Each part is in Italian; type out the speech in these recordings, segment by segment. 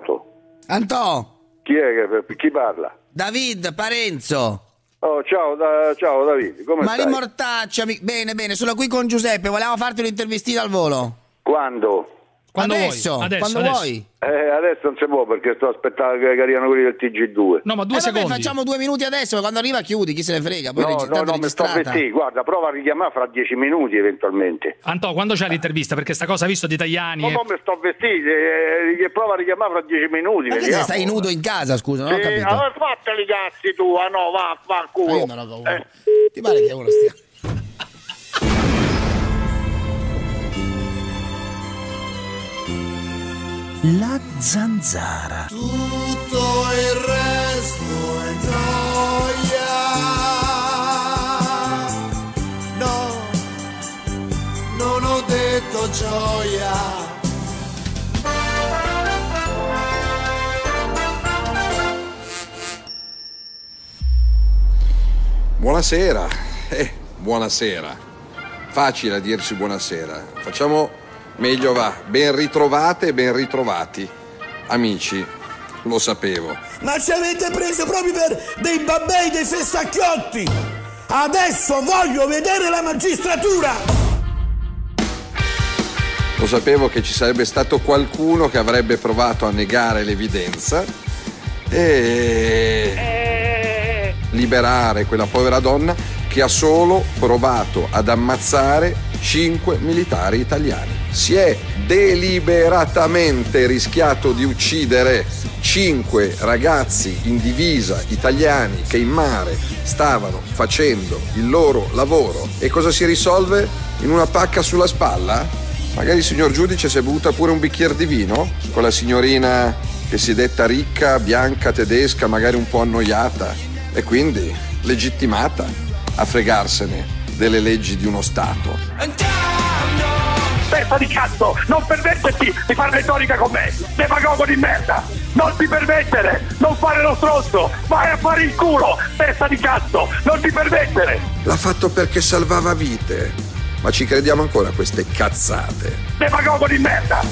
pronto? Antò, Chi è che chi parla? David Parenzo. Oh, ciao, da- ciao Davide, come Mari stai? Mortacci, ami- bene, bene, sono qui con Giuseppe, volevamo farti un'intervistina al volo. Quando? Quando adesso, vuoi, adesso, quando adesso. vuoi. Eh, adesso non si può perché sto aspettando che arrivano quelli del TG2. No, ma due Eh, vabbè, secondi. facciamo due minuti adesso, quando arriva chiudi, chi se ne frega. Poi No, regi- no, no, mi sto registrata. vestendo. Guarda, prova a richiamare fra dieci minuti eventualmente. Antò, quando c'è l'intervista? Perché sta cosa visto di Tajani. Ma e- no, mi sto vestendo, eh, prova a richiamare fra dieci minuti. Ma che stai nudo in casa, scusa, non ho Sì, capito. allora fateli i cazzi tu, ah no, va, va, Ma culo. io non ho paura. Eh, Ti pare che uno stia... La zanzara. Tutto il resto è noia. No, non ho detto gioia. Buonasera, eh, buonasera. Facile a dirci buonasera. Facciamo meglio va. Ben ritrovate e ben ritrovati. Amici, lo sapevo. Ma ci avete preso proprio per dei babbei, dei fessacchiotti. Adesso voglio vedere la magistratura. Lo sapevo che ci sarebbe stato qualcuno che avrebbe provato a negare l'evidenza e liberare quella povera donna che ha solo provato ad ammazzare cinque militari italiani. Si è deliberatamente rischiato di uccidere cinque ragazzi in divisa italiani che in mare stavano facendo il loro lavoro. E cosa si risolve? In una pacca sulla spalla? Magari il signor giudice si è bevuta pure un bicchiere di vino con la signorina che si è detta ricca, bianca, tedesca, magari un po' annoiata e quindi legittimata a fregarsene delle leggi di uno Stato. Testa di cazzo, non permetterti di fare retorica con me, demagogo di merda! Non ti permettere, non fare lo stronzo, vai a fare il culo, testa di cazzo, non ti permettere! L'ha fatto perché salvava vite. Ma ci crediamo ancora a queste cazzate? Demagogo di merda!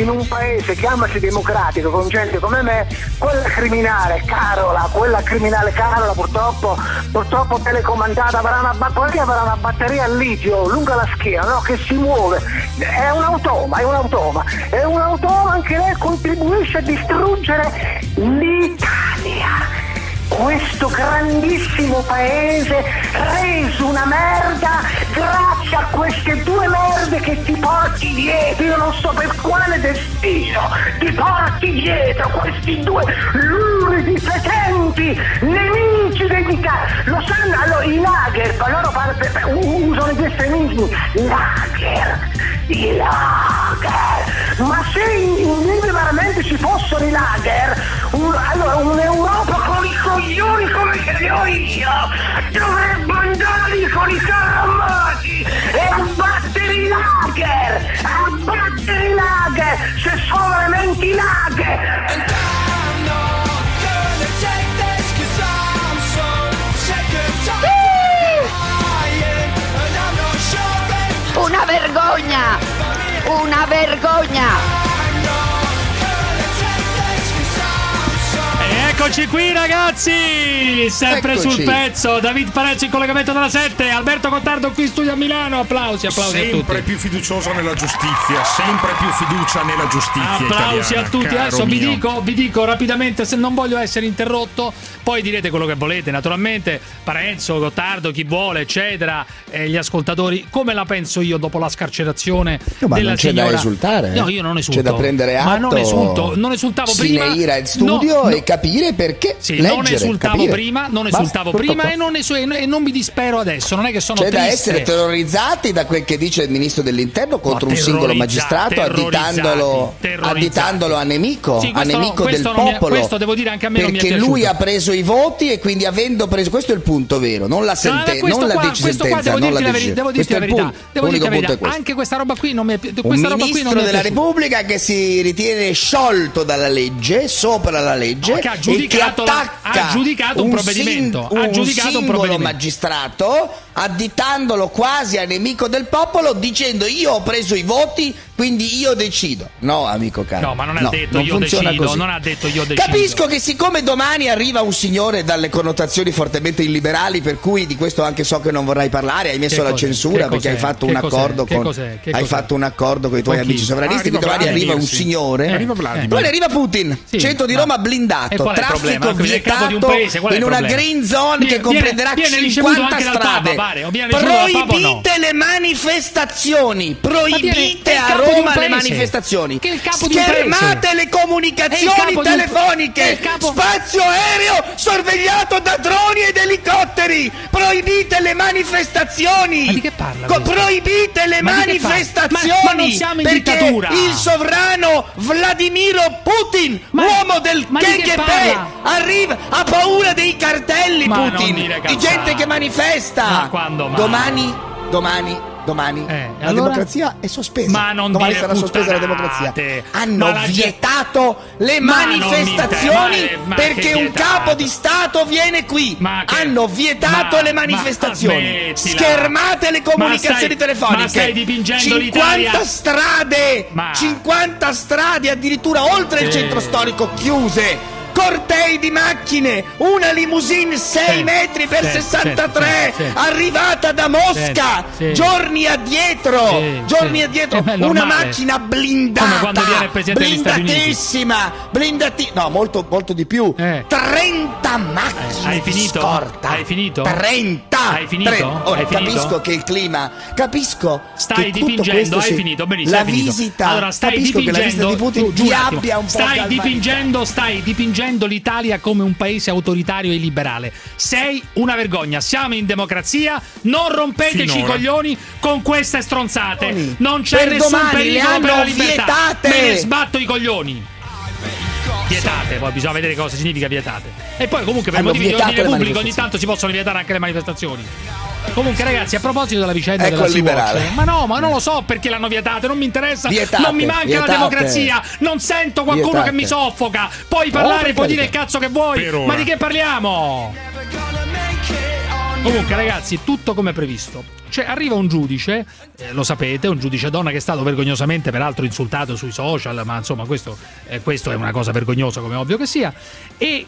In un paese chiamasi democratico con gente come me, quella criminale Carola, quella criminale Carola purtroppo, purtroppo telecomandata avrà una, ba- poi avrà una batteria a litio lunga la schiena, no? che si muove, è un automa, è un automa, è un automa anche lei contribuisce a distruggere l'Italia questo grandissimo paese reso una merda grazie a queste due merde che ti porti dietro, io non so per quale destino, ti porti dietro questi due luridi fetenti nemici dell'Italia. Lo sanno, allora i lager, loro usano gli estremismi, lager, i lager. Ma se in, in veramente ci fossero i lager, un- allora un'Europa con i coglioni come ce li ho io dovrebbe andare con i carri armati e abbattere i lager, abbattere i lager, se sono veramente i lager. Una vergogna! Una vergogna! Eccoci qui ragazzi! Sempre Eccoci. sul pezzo, David Parenzo in collegamento dalla 7, Alberto Cottardo qui in studio a Milano, applausi, applausi a sempre tutti. più fiducioso nella giustizia, sempre più fiducia nella giustizia Applausi italiana, a tutti. Adesso vi dico, vi dico rapidamente, se non voglio essere interrotto, poi direte quello che volete. Naturalmente, Parenzo, Gottardo, chi vuole, eccetera, e gli ascoltatori, come la penso io dopo la scarcerazione No, ma della non c'è da signora. esultare, eh. No, io non esulto. C'è da prendere Ma non atto esulto, non esultavo prima. ira in studio No, no. e capire perché Sì, leggere, non esultavo capire. prima, non Basta, esultavo tutto prima e non, esu- e non mi dispero adesso. Non è che sono C'è da triste. essere terrorizzati da quel che dice il ministro dell'interno contro No, un singolo magistrato, additandolo, additandolo a nemico, Sì, a questo no, nemico del è- popolo. questo devo dire anche a me è perché lui ha preso i voti e quindi avendo preso questo è il punto vero, non la, No, sente- questo non la qua, sentenza, devo non dirti la verità, devo dirti la è verità, devo dirti la verità. è. Anche questa roba qui non mi è pi- Un ministro mi è della piaciuta. Repubblica che si ritiene sciolto dalla legge, sopra la legge, No, che ha giudicato- ha giudicato un sin- provvedimento, ha un giudicato un provvedimento. magistrato additandolo quasi a nemico del popolo, dicendo io ho preso i voti, quindi io decido. No, amico caro. No, ma non ha detto io funziona decido, così. non ha detto io decido. Capisco che siccome domani arriva un signore dalle connotazioni fortemente illiberali, per cui di questo anche so che non vorrai parlare, hai messo Che la cos'è? censura perché hai cos'è? fatto Che un cos'è? accordo Che con cos'è? Che hai cos'è? fatto un accordo con i tuoi amici sovranisti, Arriva che domani arriva un sì. signore. Arriva Vladimir. Poi arriva Putin, Sì, centro di ma- Roma blindato, traffico un vietato paese, in una green zone che comprenderà viene ricevuto 50 anche dal strade. O viene Papa o no? Proibite le manifestazioni, proibite a Roma le manifestazioni. Che il capo. Schermate le comunicazioni telefoniche. capo- Spazio aereo sorvegliato da droni ed elicotteri. Proibite le manifestazioni. Ma di che parla Co- proibite le Ma manifestazioni. Ma- ma non siamo in perché dittatura. il sovrano Vladimiro Putin, Ma- uomo del KGB, arriva, ha paura dei cartelli Putin, di gente che manifesta. Quando mai? Domani, domani, domani Eh, la allora? democrazia è sospesa. Ma non domani sarà sospesa la democrazia. Hanno la gente- vietato le Ma manifestazioni mi- ma- ma perché un capo di Stato viene qui. Che- Hanno vietato le ma manifestazioni. Schermate le comunicazioni stai- telefoniche. ma stai dipingendo 50 l'Italia. strade, Ma- 50 strade addirittura oltre il Sì. centro storico chiuse. Cortei di macchine, una limousine 6 Sì, metri per sì, 63, sì, arrivata da Mosca, giorni addietro, giorni addietro, Eh, una macchina blindata, blindatissima, blindati, no, molto, molto di più, Eh. 30 macchine Eh, hai di finito? scorta, Hai finito? 30, Hai finito? 30. Ora, Hai finito? capisco che il clima, capisco Stai che tutto dipingendo, questo hai si- finito, benissimo. la finito. visita, allora, stai capisco che la visita dipingendo, di Putin tu, ti abbia un po' stai galvanizzato. dipingendo, stai dipingendo l'Italia come un paese autoritario e liberale. Sei una vergogna. Siamo in democrazia, non rompeteci Finora. i coglioni con queste stronzate. Coglioni. Non c'è Per nessun pericolo per la libertà. vietate. Me ne sbatto i coglioni. Vietate, poi bisogna vedere cosa significa vietate. E poi comunque per Hanno motivi di ordine pubblico ogni tanto si possono vietare anche le manifestazioni. Comunque ragazzi, a proposito della vicenda Ecco della. Sea-Watch, ma no, ma non lo so perché l'hanno vietate, non mi interessa, Vietate, non mi manca vietate. la democrazia, non sento qualcuno Vietate. che mi soffoca. Puoi Oh, parlare, per puoi dire il cazzo che vuoi, ma di che parliamo? Comunque ragazzi, tutto come previsto. Cioè, arriva un giudice, eh, lo sapete, un giudice donna che è stato vergognosamente peraltro insultato sui social, ma insomma questo, eh, questo è una cosa vergognosa come ovvio che sia. E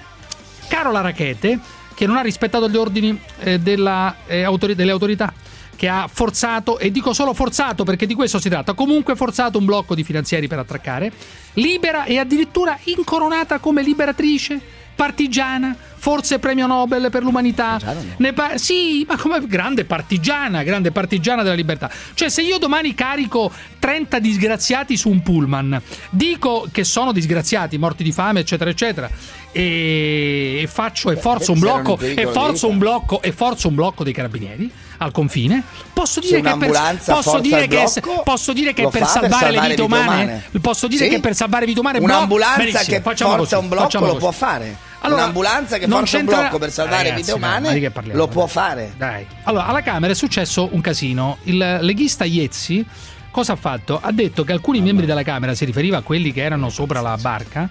Carola Rachete, che non ha rispettato gli ordini eh, della, eh, autori- delle autorità, che ha forzato, e dico solo forzato perché di questo si tratta, comunque forzato un blocco di finanziari per attraccare, libera e addirittura incoronata come liberatrice, partigiana, forse premio Nobel per l'umanità. Ne pa- sì, ma come grande partigiana, grande partigiana della libertà. Cioè, se io domani carico 30 disgraziati su un pullman, dico che sono disgraziati, morti di fame, eccetera, eccetera, e, e faccio e forzo un blocco e forzo un blocco e forzo un blocco dei carabinieri al confine, posso dire che per, posso dire che, blocco, posso dire che per fa per salvare le salvare vite umane, umane. posso dire Sì. che per salvare vite umane Un'ambulanza che facciamo forza così, un blocco lo così. può fare. Allora, Un'ambulanza che forza un blocco per salvare Ragazzi, vite ma- umane che parliamo? lo può fare. Dai. Allora, alla Camera è successo un casino. Il leghista Iezzi cosa ha fatto? Ha detto che alcuni membri della Camera, si riferiva a quelli che erano sopra la barca,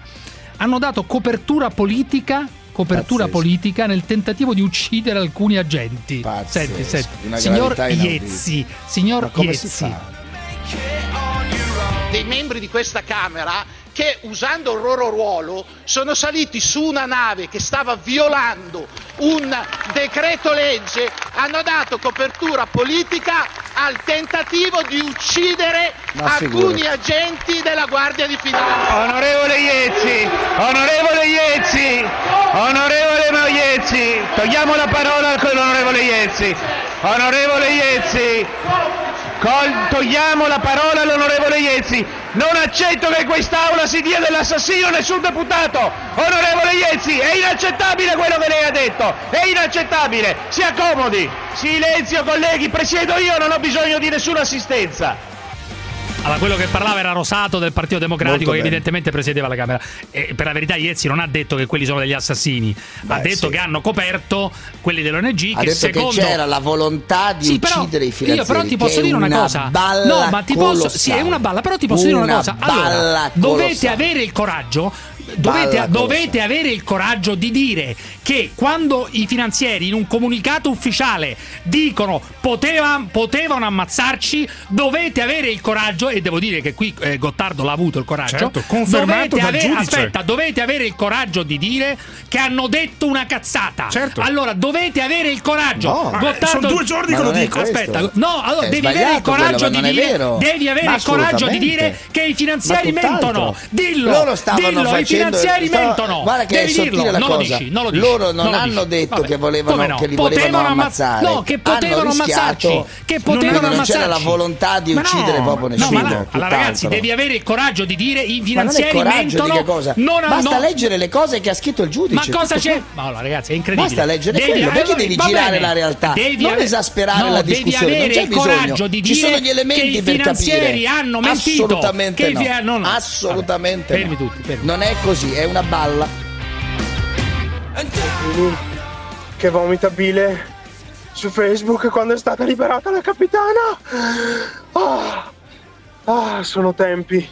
hanno dato copertura politica copertura Pazzesco. politica nel tentativo di uccidere alcuni agenti. Pazzesco, Senti, senti. Signor. Iezzi, signor Iezzi. dei membri di questa Camera che usando il loro ruolo sono saliti su una nave che stava violando un decreto legge, hanno dato copertura politica al tentativo di uccidere alcuni agenti della Guardia di Finanza. Onorevole Iezzi, onorevole Iezzi, onorevole Iezzi, togliamo la parola all'onorevole Iezzi. Onorevole Iezzi, togliamo la parola all'onorevole Iezzi. Non accetto che in quest'aula si dia dell'assassino nessun deputato. Onorevole Iezzi, è inaccettabile quello che lei ha detto. È inaccettabile. Si accomodi. Silenzio colleghi, presiedo io, non ho bisogno di nessuna assistenza. Allora, quello che parlava era Rosato del Partito Democratico, che evidentemente presiedeva la Camera. E per la verità, Iezzi non ha detto che quelli sono degli assassini, ha Beh, detto sì. che hanno coperto quelli dell'ONG. Ha che detto secondo che c'era la volontà di Sì, però uccidere i finanzieri. Io però ti posso dire una, cosa. Balla no, ma ti posso. Sì, è una balla, però ti posso dire una Una cosa. Allora, dovete avere il coraggio. Dovete, dovete avere il coraggio di dire che quando i finanzieri in un comunicato ufficiale dicono poteva- potevano ammazzarci, dovete avere il coraggio, e devo dire che qui eh, Gottardo l'ha avuto il coraggio. Certo, confermato dovete dal avere-. Aspetta, dovete avere il coraggio di dire che hanno detto una cazzata. Certo. Allora dovete avere il coraggio. No. Ma, eh, sono due giorni che lo dico. Aspetta, no, allora È devi avere il coraggio quello, di dire devi avere il coraggio di dire che i tutt'altro. mentono. Dillo. Loro stavano dillo, i facendo- finanziari stava- mentono. Guarda che Devi dirlo. la non cosa. Lo dici, non lo dici. Loro non lo hanno detto che volevano- no? che li volevano Potevano ammazz- ammazzare. No, che potevano ammazzarci. Che Non potevano non ammazzarci. c'era la volontà di Ma uccidere no, proprio No, nessuno, ma allora, ragazzi, devi avere il coraggio di dire i Ma non finanziari mentono. di che cosa? Non Basta leggere le cose che ha scritto il giudice. Ma cosa c'è? Ma allora, ragazzi, è incredibile. Basta leggere quello, perché devi girare la realtà? Non esasperare la discussione, Devi non avere c'è il bisogno. coraggio di Ci dire sono gli elementi che i per finanzieri capire. hanno mentito. Assolutamente no. Assolutamente Vabbè, fermi no. tutti. Non è così, è una balla. che vomita bile su Facebook quando è stata liberata la capitana. Ah, ah, sono tempi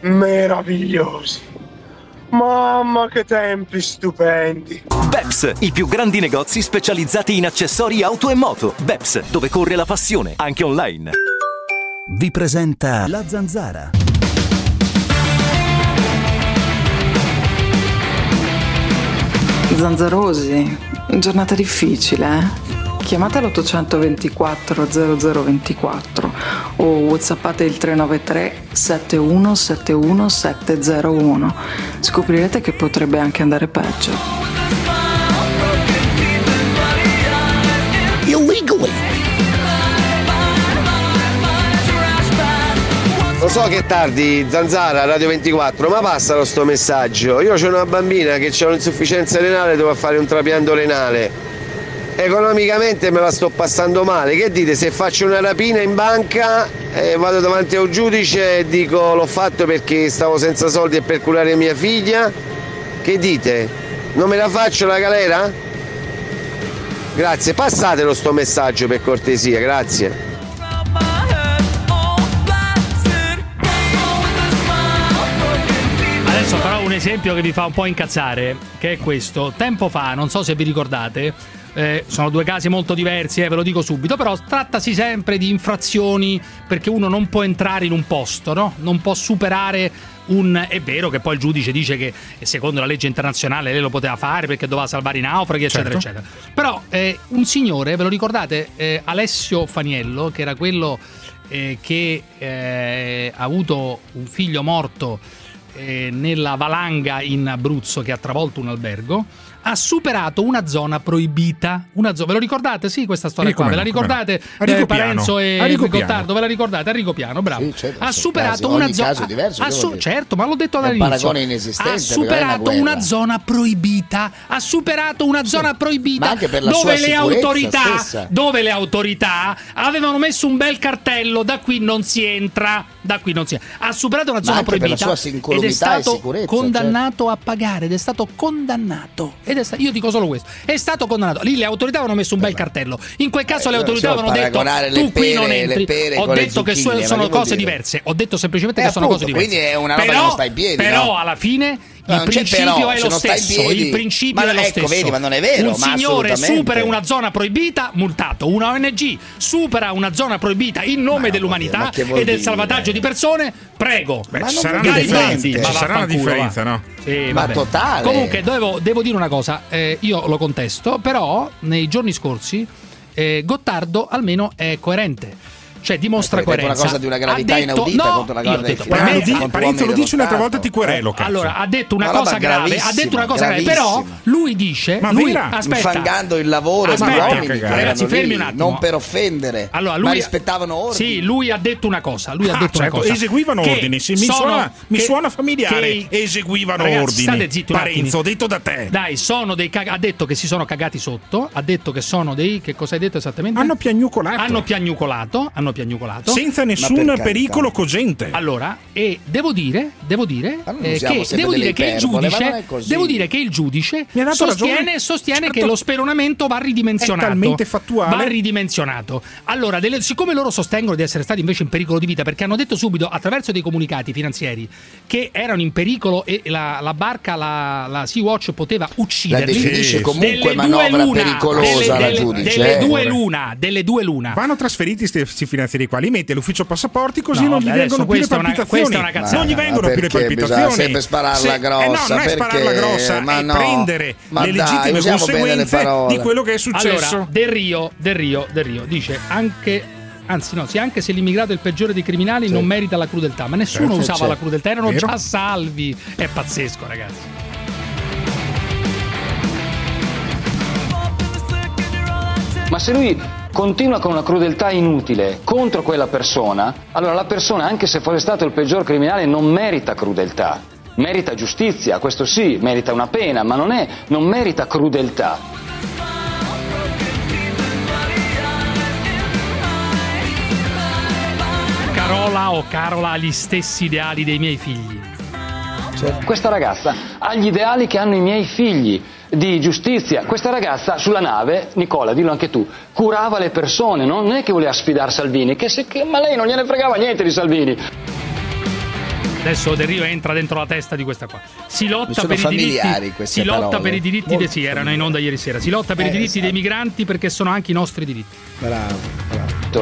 meravigliosi. Mamma che tempi stupendi. Beps, i più grandi negozi specializzati in accessori auto e moto. Beps, dove corre la passione, anche online. Vi presenta La Zanzara. Zanzarosi, giornata difficile, eh? Chiamate l'824 0024 o whatsappate il 393 7171 701. Scoprirete che potrebbe anche andare peggio. Lo so che è tardi, Zanzara, Radio 24, ma passalo sto messaggio. Io ho una bambina che ha un'insufficienza renale, devo fare un trapianto renale. Economicamente me la sto passando male. Che dite? Se faccio una rapina in banca eh, vado davanti a un giudice e dico l'ho fatto perché stavo senza soldi e per curare mia figlia? Che dite? Non me la faccio la galera? Grazie, passatelo sto messaggio per cortesia, grazie. Esempio che vi fa un po' incazzare, che è questo. Tempo fa, non so se vi ricordate, eh, sono due casi molto diversi, eh, ve lo dico subito, però trattasi sempre di infrazioni perché uno non può entrare in un posto, no? Non può superare un... È vero che poi il giudice dice che secondo la legge internazionale lei lo poteva fare perché doveva salvare i naufraghi, eccetera, Certo. eccetera. Però eh, un signore, ve lo ricordate, eh, Alessio Faniello, che era quello eh, che eh, ha avuto un figlio morto eh, nella valanga in Abruzzo che ha travolto un albergo, ha superato una zona proibita. Una zo- ve lo ricordate? Sì, questa storia Sì, qua. Ve la ricordate? Enrico Eh. Parenzo e. Gottardo, ve la ricordate? Enrico Piano, bravo. Sì, certo, ha superato una zona. caso è diverso, ha su- certo, ma l'ho detto È un Ha una superato guerra. una zona proibita. Ha superato una zona proibita. ma anche per la dove le autorità, dove le autorità avevano messo un bel cartello, da qui non si entra, da qui non si entra. Ha superato una zona proibita sua ed è stato sicurezza, certo. condannato a pagare ed è stato condannato. Ed è sta- io dico solo questo. È stato condannato. Lì le autorità avevano messo un bel cartello. In quel caso le Eh, autorità non si può avevano detto le tu qui non pere- le entri. pere Ho le detto che zucchine, sono che cose dire? diverse. Ho detto semplicemente Eh, che sono appunto, cose diverse. quindi è una roba che però, non sta in piedi, Però no? alla fine il principio però, è lo stesso. piedi- Il principio Ma è lo ecco, stesso. vedi, ma non è vero, Un ma signore supera una zona proibita, multato. Una ONG supera una zona proibita in nome dell'umanità ma vuol e del dire? salvataggio di persone. Prego. Beh, Ma ci non sarà una Ci sarà una differenza, no? Sì, Ma totale. Comunque, devo, devo dire una cosa, eh, io lo contesto, però nei giorni scorsi eh, Gottardo almeno è coerente. Cioè dimostra hai detto coerenza. una cosa di una gravità Ha detto- inaudita no, contro la Guardia detto, di Finanza, Parenzo, lo dici dello un'altra volta ti querelo, cazzo. allora, ha detto una, cosa grave, ha detto una cosa grave, però lui dice, Ma lui, aspetta, infangando il lavoro Aspetta, di uomini che ragazzi, fermi un attimo. non per offendere, Allora, lui ma rispettavano ordini. Sì, lui ha detto una cosa. Lui ha Ah, detto certo, una cosa. eseguivano Che ordini, sì, mi sono- suona- mi che- suona familiare. che- Eseguivano Ragazzi, ordini. State zitti un Parenzo, detto da te. Dai, sono dei cag- ha detto che si sono cagati sotto. Ha detto che sono dei. Che cosa hai detto esattamente? Hanno piagnucolato. Hanno piagnucolato. Hanno piagnucolato. Senza nessun pericolo cogente. Allora, e devo dire, devo dire, eh, che, devo dire che il giudice, devo dire che il giudice Mi ha dato sostiene, sostiene Certo. che lo speronamento va ridimensionato. È talmente fattuale. Va ridimensionato. Allora, delle- siccome loro sostengono di essere stati invece in pericolo di vita, perché hanno detto subito attraverso dei comunicati finanziari che erano in pericolo e la, la barca, la, la Sea-Watch poteva ucciderli. La definisce comunque delle manovra luna, pericolosa delle, la delle- giudice, delle eh. due luna, delle due luna. Vanno trasferiti questi finanziari qua, li mette all'ufficio passaporti così No, non gli vengono più le una- palpitazioni. una cazzata. non gli vengono più le palpitazioni. sempre spararla Se- grossa, eh no, non è spararla grossa, ma è no. prendere Ma le dai, legittime le conseguenze parole. di quello che è successo. Allora, Del Rio, Del Rio, Del Rio dice anche. Anzi, no, sì, anche se l'immigrato è il peggiore dei criminali, non merita la crudeltà. Ma nessuno Certo, usava certo. la crudeltà, erano Vero. già salvi. È pazzesco, ragazzi. Ma se lui continua con una crudeltà inutile contro quella persona, allora la persona, anche se fosse stato il peggior criminale, non merita crudeltà. Merita giustizia, questo sì, merita una pena, ma non, è, non merita crudeltà. Carola o Carola ha gli stessi ideali dei miei figli. Questa ragazza ha gli ideali che hanno i miei figli di giustizia. Questa ragazza sulla nave, Nicola, dillo anche tu, curava le persone, non è che voleva sfidare Salvini, che se- che- ma lei non gliene fregava niente di Salvini. Adesso Del Rio entra dentro la testa di questa qua. Si lotta per i diritti. Si lotta per i diritti dei Molto sì, erano in onda ieri sera. Si lotta per i Eh, diritti dei esatto. migranti perché sono anche i nostri diritti. Bravo.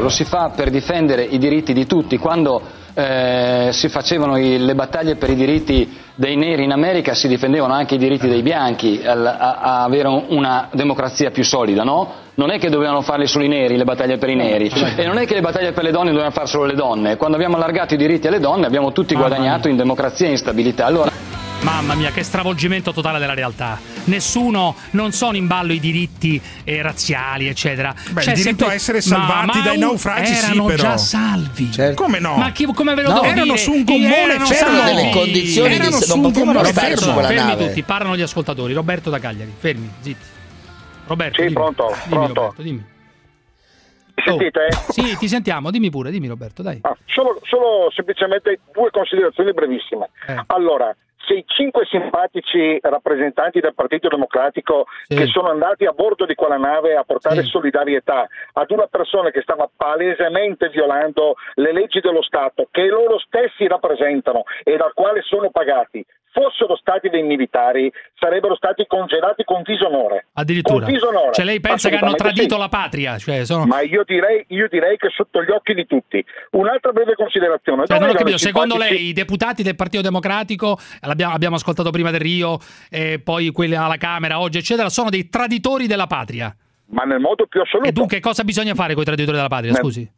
Lo si fa per difendere i diritti di tutti. Quando eh, si facevano i- le battaglie per i diritti dei neri in America si difendevano anche i diritti dei bianchi al- a, a avere un- una democrazia più solida, no? Non è che dovevano farle solo i neri, le battaglie per i neri, e non è che le battaglie per le donne dovevano fare solo le donne. Quando abbiamo allargato i diritti alle donne abbiamo tutti Mamma guadagnato in democrazia e in stabilità. Allora, Mamma mia, che stravolgimento totale della realtà. Nessuno, non sono in ballo i diritti eh, razziali, eccetera. Beh, C'è il diritto a essere salvati dai un- naufragi, sì, erano però. già salvi. Come no? Ma chi- come ve lo No, devo erano dire? su un gommone erano fermo. salvi? Delle condizioni di- Erano non su un potevano gommone stare fermo. su quella Fermi nave. tutti, parlano gli ascoltatori. Roberto da Cagliari, fermi, zitti. Roberto, Sì, dimmi. pronto, Dimmi, pronto. Roberto, dimmi. Mi sentite? Oh, Sì, ti sentiamo, dimmi pure, dimmi Roberto, dai. Ah, solo, solo semplicemente due considerazioni brevissime. Eh. Allora, se i cinque simpatici rappresentanti del Partito Democratico Sì. che sono andati a bordo di quella nave a portare Sì. solidarietà ad una persona che stava palesemente violando le leggi dello Stato, che loro stessi rappresentano e dal quale sono pagati, fossero stati dei militari, sarebbero stati congelati con disonore. Addirittura. Con disonore. Cioè lei pensa che hanno tradito sì. la patria? Cioè, sono... Ma io direi, io direi che sotto gli occhi di tutti. Un'altra breve considerazione. Cioè, non ho capito, secondo lei i deputati del Partito Democratico, l'abbiamo abbiamo ascoltato prima del Rio, e poi quelli alla Camera oggi, eccetera, sono dei traditori della patria. Ma nel modo più assoluto. E dunque cosa bisogna fare con i traditori della patria? Nel- Scusi.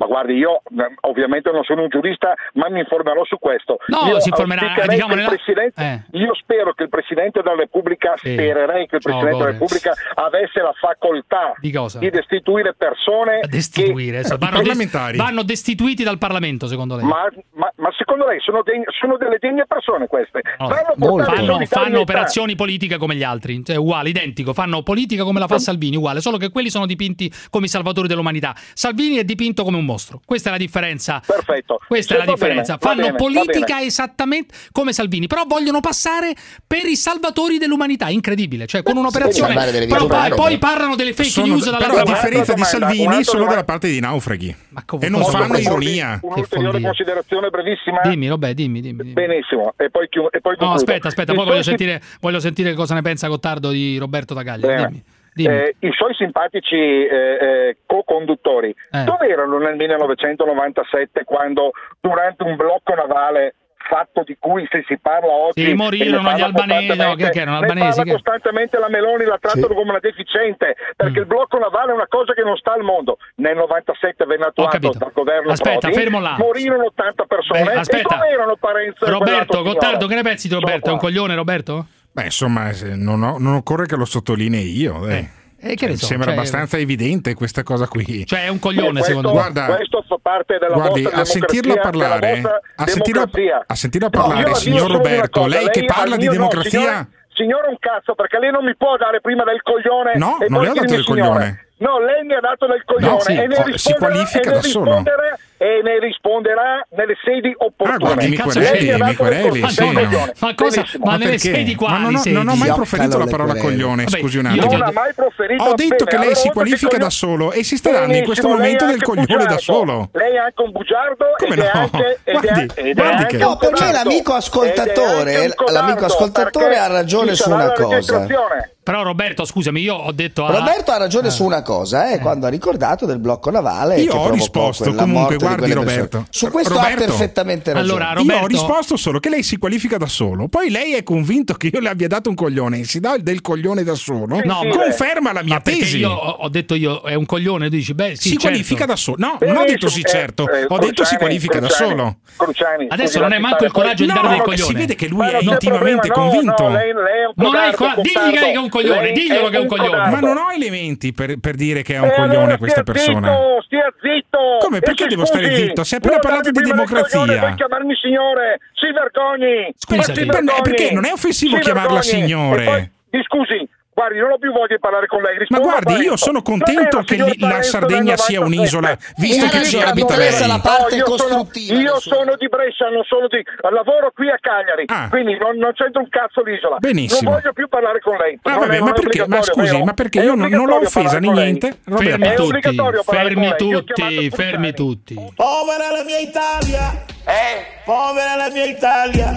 Ma guardi, io eh, ovviamente non sono un giurista, ma mi informerò su questo. No, io si informerà, diciamo, nella- Eh. Io spero che il Presidente della Repubblica, Sì. spererei che il Presidente della. Repubblica avesse la facoltà Di cosa? destituire persone. Destituire, che- vanno, des- vanno destituiti dal Parlamento, secondo lei? Ma, ma- ma secondo lei sono, degn- sono delle degne persone queste? Vanno fanno, fanno, operazioni politiche come gli altri, cioè uguale, identico, fanno politica come la fa Salvini, uguale, solo che quelli sono dipinti come i salvatori dell'umanità. Salvini è dipinto come un mostro. Questa è la differenza. Perfetto. Questa Sì, è la differenza. bene, fanno bene, politica esattamente come Salvini, però vogliono passare per i salvatori dell'umanità, incredibile, cioè con un'operazione però poi, poi parlano delle fake Sono- news però dall'altra a parte. differenza di Salvini sono dalla parte dei naufraghi come- e non fanno ironia. Un'ulteriore considerazione brevissima. Dimmi, Robè, dimmi, dimmi. dimmi. Benissimo, e poi, chiu- e poi No, aspetta, aspetta, poi voglio sentire, voglio sentire cosa ne pensa Gottardo di Roberto da Cagliari. Bene. Dimmi. Eh, I suoi simpatici eh, eh, co-conduttori, Eh. dove erano nel 1997 quando durante un blocco navale fatto di cui se si parla oggi Sì, e morirono gli albanesi, no, costantemente- che- che erano ne albanesi, che- costantemente la Meloni la trattano Sì. come una deficiente perché Mm. il blocco navale è una cosa che non sta al mondo nel 97 venne attuato dal governo Aspetta, Prodi fermo là. morirono 80 persone Beh, e aspetta. dove erano Parenzo e Roberto? Gottardo, che ne pensi di Roberto? È un coglione, Roberto? Beh, insomma, non, ho- non occorre che lo sottolinei io. Eh, che ne Mi so, sembra cioè- abbastanza evidente questa cosa qui. Cioè, è un coglione, questo, secondo me. Guarda, questo fa parte della Guardi, a sentirla democrazia, parlare, a sentirla, democrazia. a sentirla parlare, signor Roberto, cosa, lei che parla di mio- no, democrazia. signore, signore un cazzo, perché lei non mi può dare prima del coglione No, e non le ho dato del signore. coglione. No, lei mi ha dato del coglione No, sì, e ne si qualifica e da solo. E ne risponderà nelle sedi opportune. Ah, guardi, quereli, mi quereli, sì. coglione. Ma cosa? Benissimo. Ma nelle perché? sedi quali Ma non ho, non ho mai proferito la parola querele. coglione, ho Non ha mai proferito Ho detto che lei si qualifica da solo e si sta dando in questo momento del coglione da solo. Lei è anche un bugiardo Come no? anche, Guardi, che- No, per me l'amico ascoltatore, un l'amico ascoltatore ha ragione su una cosa. Però Roberto, scusami, io ho detto a... Roberto ha ragione su una cosa, eh, quando ha ricordato del blocco navale Io che ho risposto comunque, di guardi. Roberto. Su questo Roberto, ha perfettamente ragione. Allora, Io Roberto- ho risposto solo che lei si qualifica da solo, poi lei è convinto che io le abbia dato un coglione e si dà del coglione da solo, No, ma- conferma la mia tesi. io ho ho detto io è un coglione, tu dici beh, sì, si certo. qualifica da solo. No, non ho detto sì, certo. eh, eh, ho detto si Cruciani, qualifica da solo. Cruciani, Adesso non è manco il coraggio di dare del si coglione. vede che lui è intimamente convinto. Non hai il coraggio, digli che è un coglione, diglielo che è un coglione. Ma non ho elementi per, per dire che è un E coglione questa stia persona. Zitto, stia zitto. Come? Perché si devo stare scusi. zitto? È appena parlato di democrazia. Per chiamarmi signore, si vergogni. Scusa, per- perché non è offensivo Si chiamarla vergogni. signore? Mi scusi, guardi, non ho più voglia di parlare con lei. Ma rispondo a guardi, io sono contento che li- la Sardegna sia 97. un'isola, visto che ci abita la lei. parte io sono, io sono di Brescia, non sono di lavoro qui a Cagliari, Ah. quindi non, non c'entro un cazzo l'isola. Benissimo. Non voglio più parlare con lei. Ah, vabbè, ma perché? Ma scusi, vero? ma perché È io non, non l'ho offesa né niente? Fermi tutti, fermi tutti, fermi tutti. Povera la mia Italia! Eh? Povera la mia Italia!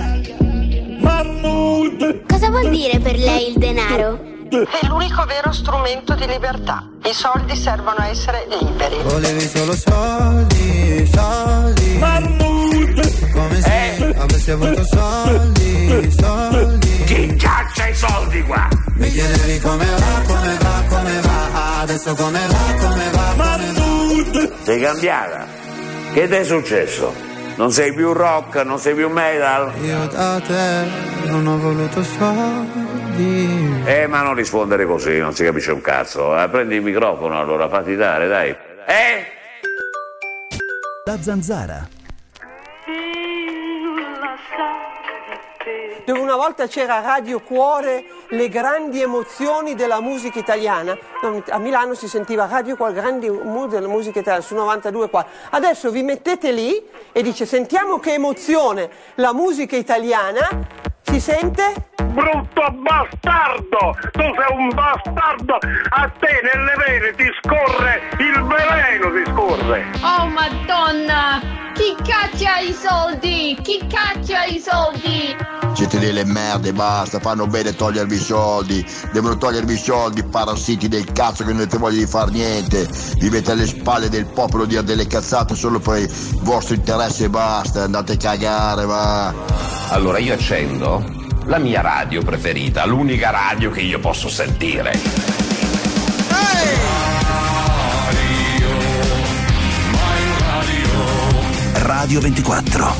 Mammut! Cosa vuol dire per lei il denaro? È l'unico vero strumento di libertà. I soldi servono a essere liberi. Volevi solo soldi, soldi Mammut! Come se avessi avuto soldi, soldi Chi caccia i soldi qua? Mi chiedevi come va, come va, come va Adesso come va, come va, come va Mammut! Sei cambiata? Che ti è successo? Non sei più rock, non sei più metal? Io da te non ho voluto soldi Eh, ma non rispondere così, non si capisce un cazzo. Eh, prendi il microfono allora, fatti dare, dai. Eh? La zanzara. Dove una volta c'era Radio Cuore, le grandi emozioni della musica italiana. A Milano si sentiva Radio Cuore, grandi mu- della musica italiana, su 92 qua. Adesso vi mettete lì e dice sentiamo che emozione la musica italiana si sente? Brutto bastardo! Tu sei un bastardo! A te nelle vene ti scorre il veleno, ti scorre! Oh madonna! Chi caccia i soldi? Chi caccia i soldi? Siete delle merde, basta, fanno bene togliervi i soldi, devono togliervi i soldi, parassiti del cazzo che non avete voglia di far niente, vivete alle spalle del popolo dire delle cazzate solo per il vostro interesse e basta, andate a cagare, va. Allora io accendo la mia radio preferita, l'unica radio che io posso sentire. Radio 24.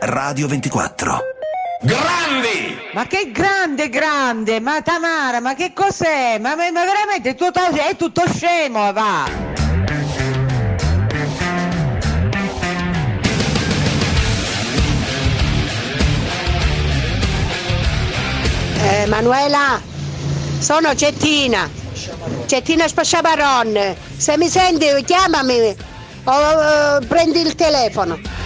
Radio 24. Grandi! Ma che grande, grande! Ma Tamara, ma che cos'è? Ma, ma- ma veramente è tutto, è tutto scemo, va! Eh, Manuela, sono Cettina, Cettina Spasciabaron. Se mi senti chiamami o eh, prendi il telefono.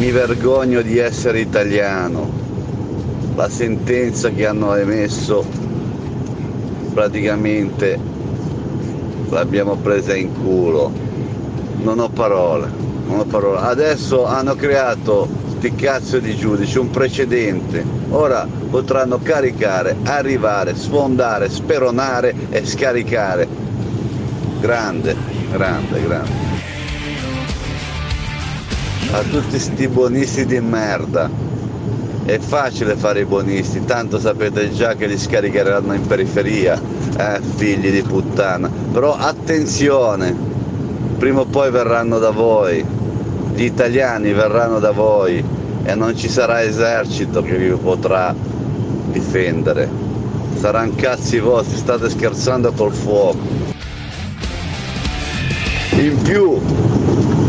Mi vergogno di essere italiano. La sentenza che hanno emesso praticamente l'abbiamo presa in culo. Non ho parole, non ho parole. Adesso hanno creato sti cazzo di giudici, un precedente. Ora potranno caricare, arrivare, sfondare, speronare e scaricare. Grande, grande, grande a tutti sti buonisti di merda. È facile fare i buonisti, tanto sapete già che li scaricheranno in periferia, eh, figli di puttana. Però attenzione, prima o poi verranno da voi, gli italiani verranno da voi e non ci sarà esercito che vi potrà difendere. Saranno cazzi vostri, state scherzando col fuoco. In più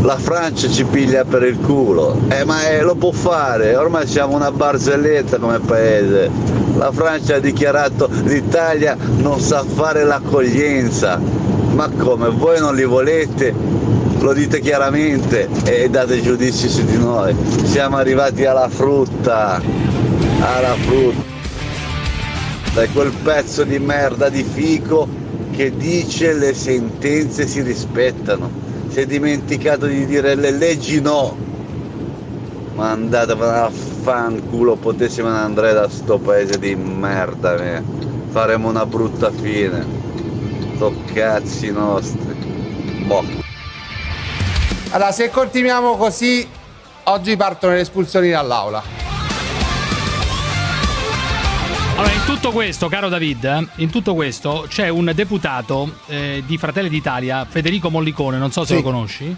la Francia ci piglia per il culo, eh, ma eh, lo può fare, ormai siamo una barzelletta come paese. La Francia ha dichiarato l'Italia non sa fare l'accoglienza, ma come voi non li volete? Lo dite chiaramente e date giudizi su di noi. Siamo arrivati alla frutta, alla frutta. È quel pezzo di merda di fico che dice le sentenze si rispettano. Si è dimenticato di dire le leggi no. Ma andatevene a fanculo, potessimo andare da sto paese di merda, me. Faremo una brutta fine. Sto cazzi nostri. Boh. Allora, se continuiamo così, oggi partono le espulsioni dall'aula. Tutto questo, caro David, eh, in tutto questo c'è un deputato eh, di Fratelli d'Italia, Federico Mollicone, non so se Sì. lo conosci,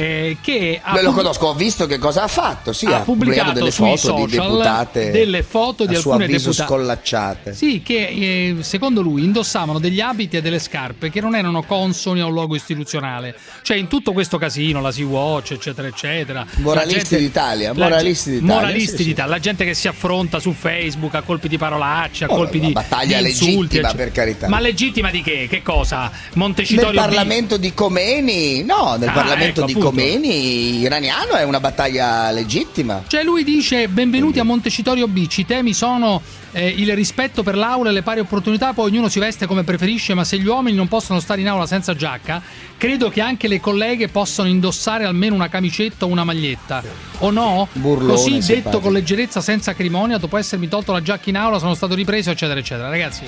eh, che ha Beh, lo conosco, ho visto che cosa ha fatto. Sì, ha ha, pubblicato pubblicato delle foto di deputate. delle foto di alcune deputate. scollacciate. Sì, che eh, secondo lui indossavano degli abiti e delle scarpe che non erano consoni a un luogo istituzionale. Cioè, in tutto questo casino, la Sea-Watch, eccetera, eccetera. Moralisti gente- d'Italia, la moralisti d'Italia, moralisti sì, sì. d'Italia, la gente che si affronta su Facebook a colpi di parolacce, a Oh, colpi di, battaglia di insulti. legittima, per carità. Ma legittima di che? Che cosa? Nel Montecitorio B? Parlamento di Comeni, no, nel Ah, Parlamento ecco, di appunto. Comeni iraniano è una battaglia legittima. Cioè lui dice benvenuti a Montecitorio B, i temi sono eh, il rispetto per l'aula e le pari opportunità, poi ognuno si veste come preferisce, ma se gli uomini non possono stare in aula senza giacca, credo che anche le colleghe possano indossare almeno una camicetta o una maglietta. O no? Burlone, Così detto con leggerezza, senza acrimonia, dopo essermi tolto la giacca in aula sono stato ripreso, eccetera, eccetera. Ragazzi,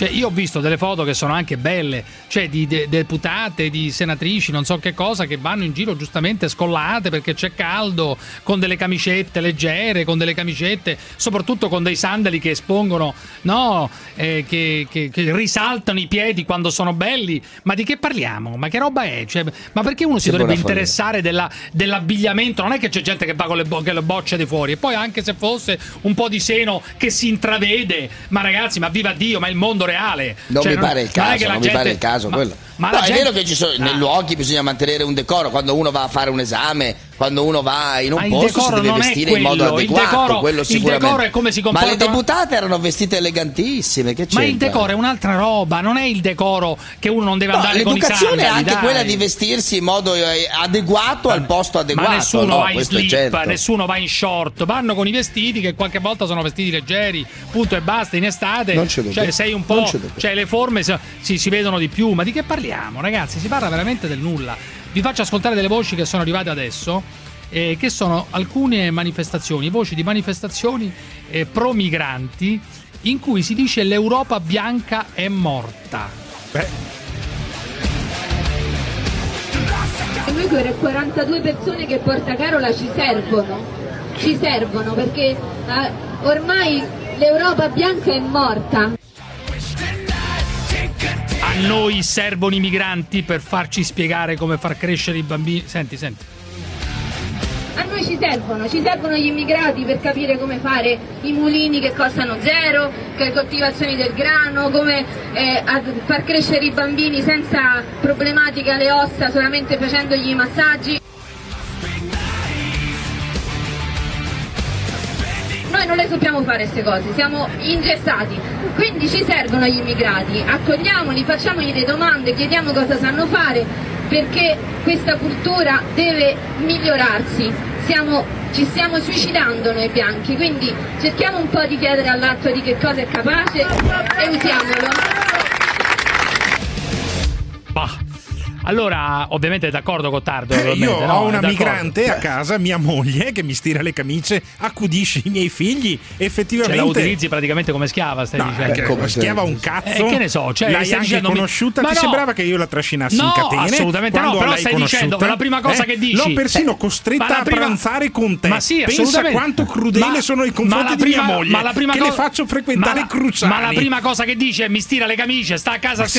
cioè io ho visto delle foto che sono anche belle, cioè di de- deputate, di senatrici, non so che cosa, che vanno in giro giustamente scollate perché c'è caldo, con delle camicette leggere, con delle camicette, soprattutto con dei sandali che espongono, no, eh, che, che- che risaltano i piedi quando sono belli. Ma di che parliamo? Ma che roba è? Cioè, ma perché uno si Sembra dovrebbe interessare della- dell'abbigliamento? Non è che c'è gente che va con le, bo- che le bocce di fuori. E poi anche se fosse un po' di seno che si intravede, ma ragazzi, ma viva Dio, ma il mondo reale. Non Cioè, mi pare il non caso, non mi gente- pare il caso ma- quello. Ma no, è gente- vero che ci sono, nei Ah. luoghi bisogna mantenere un decoro, quando uno va a fare un esame, quando uno va in un Ma il posto si deve vestire in modo quello, il adeguato, decoro- quello il sicuramente. decoro è come si Ma le comporta- deputate erano vestite elegantissime, che c'entra? Ma il decoro è un'altra roba, non è il decoro che uno non deve No, andare con i l'educazione è sandali. anche dai. quella di vestirsi in modo eh, adeguato al posto adeguato. Ma nessuno no? va in slip, certo. nessuno va in short, vanno con i vestiti che qualche volta sono vestiti leggeri, punto e basta, in estate. Non c'è. Cioè, sei un po'. Cioè, le forme si- si vedono di più. Ma di che parliamo, ragazzi? Si parla veramente del nulla. Vi faccio ascoltare delle voci che sono arrivate adesso. eh, che sono alcune manifestazioni, voci di manifestazioni eh, pro migranti in cui si dice l'Europa bianca è morta. E noi quelle 42 persone che porta Carola ci servono, ci servono perché eh, ormai l'Europa bianca è morta. A noi servono i migranti per farci spiegare come far crescere i bambini. Senti, senti. A noi ci servono, ci servono gli immigrati per capire come fare i mulini che costano zero, che coltivazioni del grano, come eh, far crescere i bambini senza problematiche alle ossa solamente facendogli i massaggi. Noi non le sappiamo fare queste cose, siamo ingessati, quindi ci servono gli immigrati, accogliamoli, facciamogli delle domande, chiediamo cosa sanno fare, perché questa cultura deve migliorarsi. Siamo- ci stiamo suicidando noi bianchi, quindi cerchiamo un po' di chiedere all'altro di che cosa è capace e usiamolo. Allora, ovviamente è d'accordo con Tardo. Eh, Io no? ho una migrante a casa, mia moglie, che mi stira le camicie, accudisce i miei figli. Cioè, Effettivamente. la utilizzi praticamente come schiava, stai No, dicendo. eh, come schiava un cazzo. Eh, che ne so, cioè, l'hai anche conosciuta. Ma Ti no! sembrava che io la trascinassi No, in catene? assolutamente no, Quando però l'hai stai conosciuta, dicendo, la prima cosa eh, che dici- L'ho persino Eh, costretta ma la a prima- pranzare con te. Ma sì, Pensa quanto crudele Ma- sono i confronti la di mia prima- moglie. ma la prima che cosa- le faccio frequentare Cruciani. Ma la prima cosa che dice è mi stira le camicie, sta a casa a Ma sì,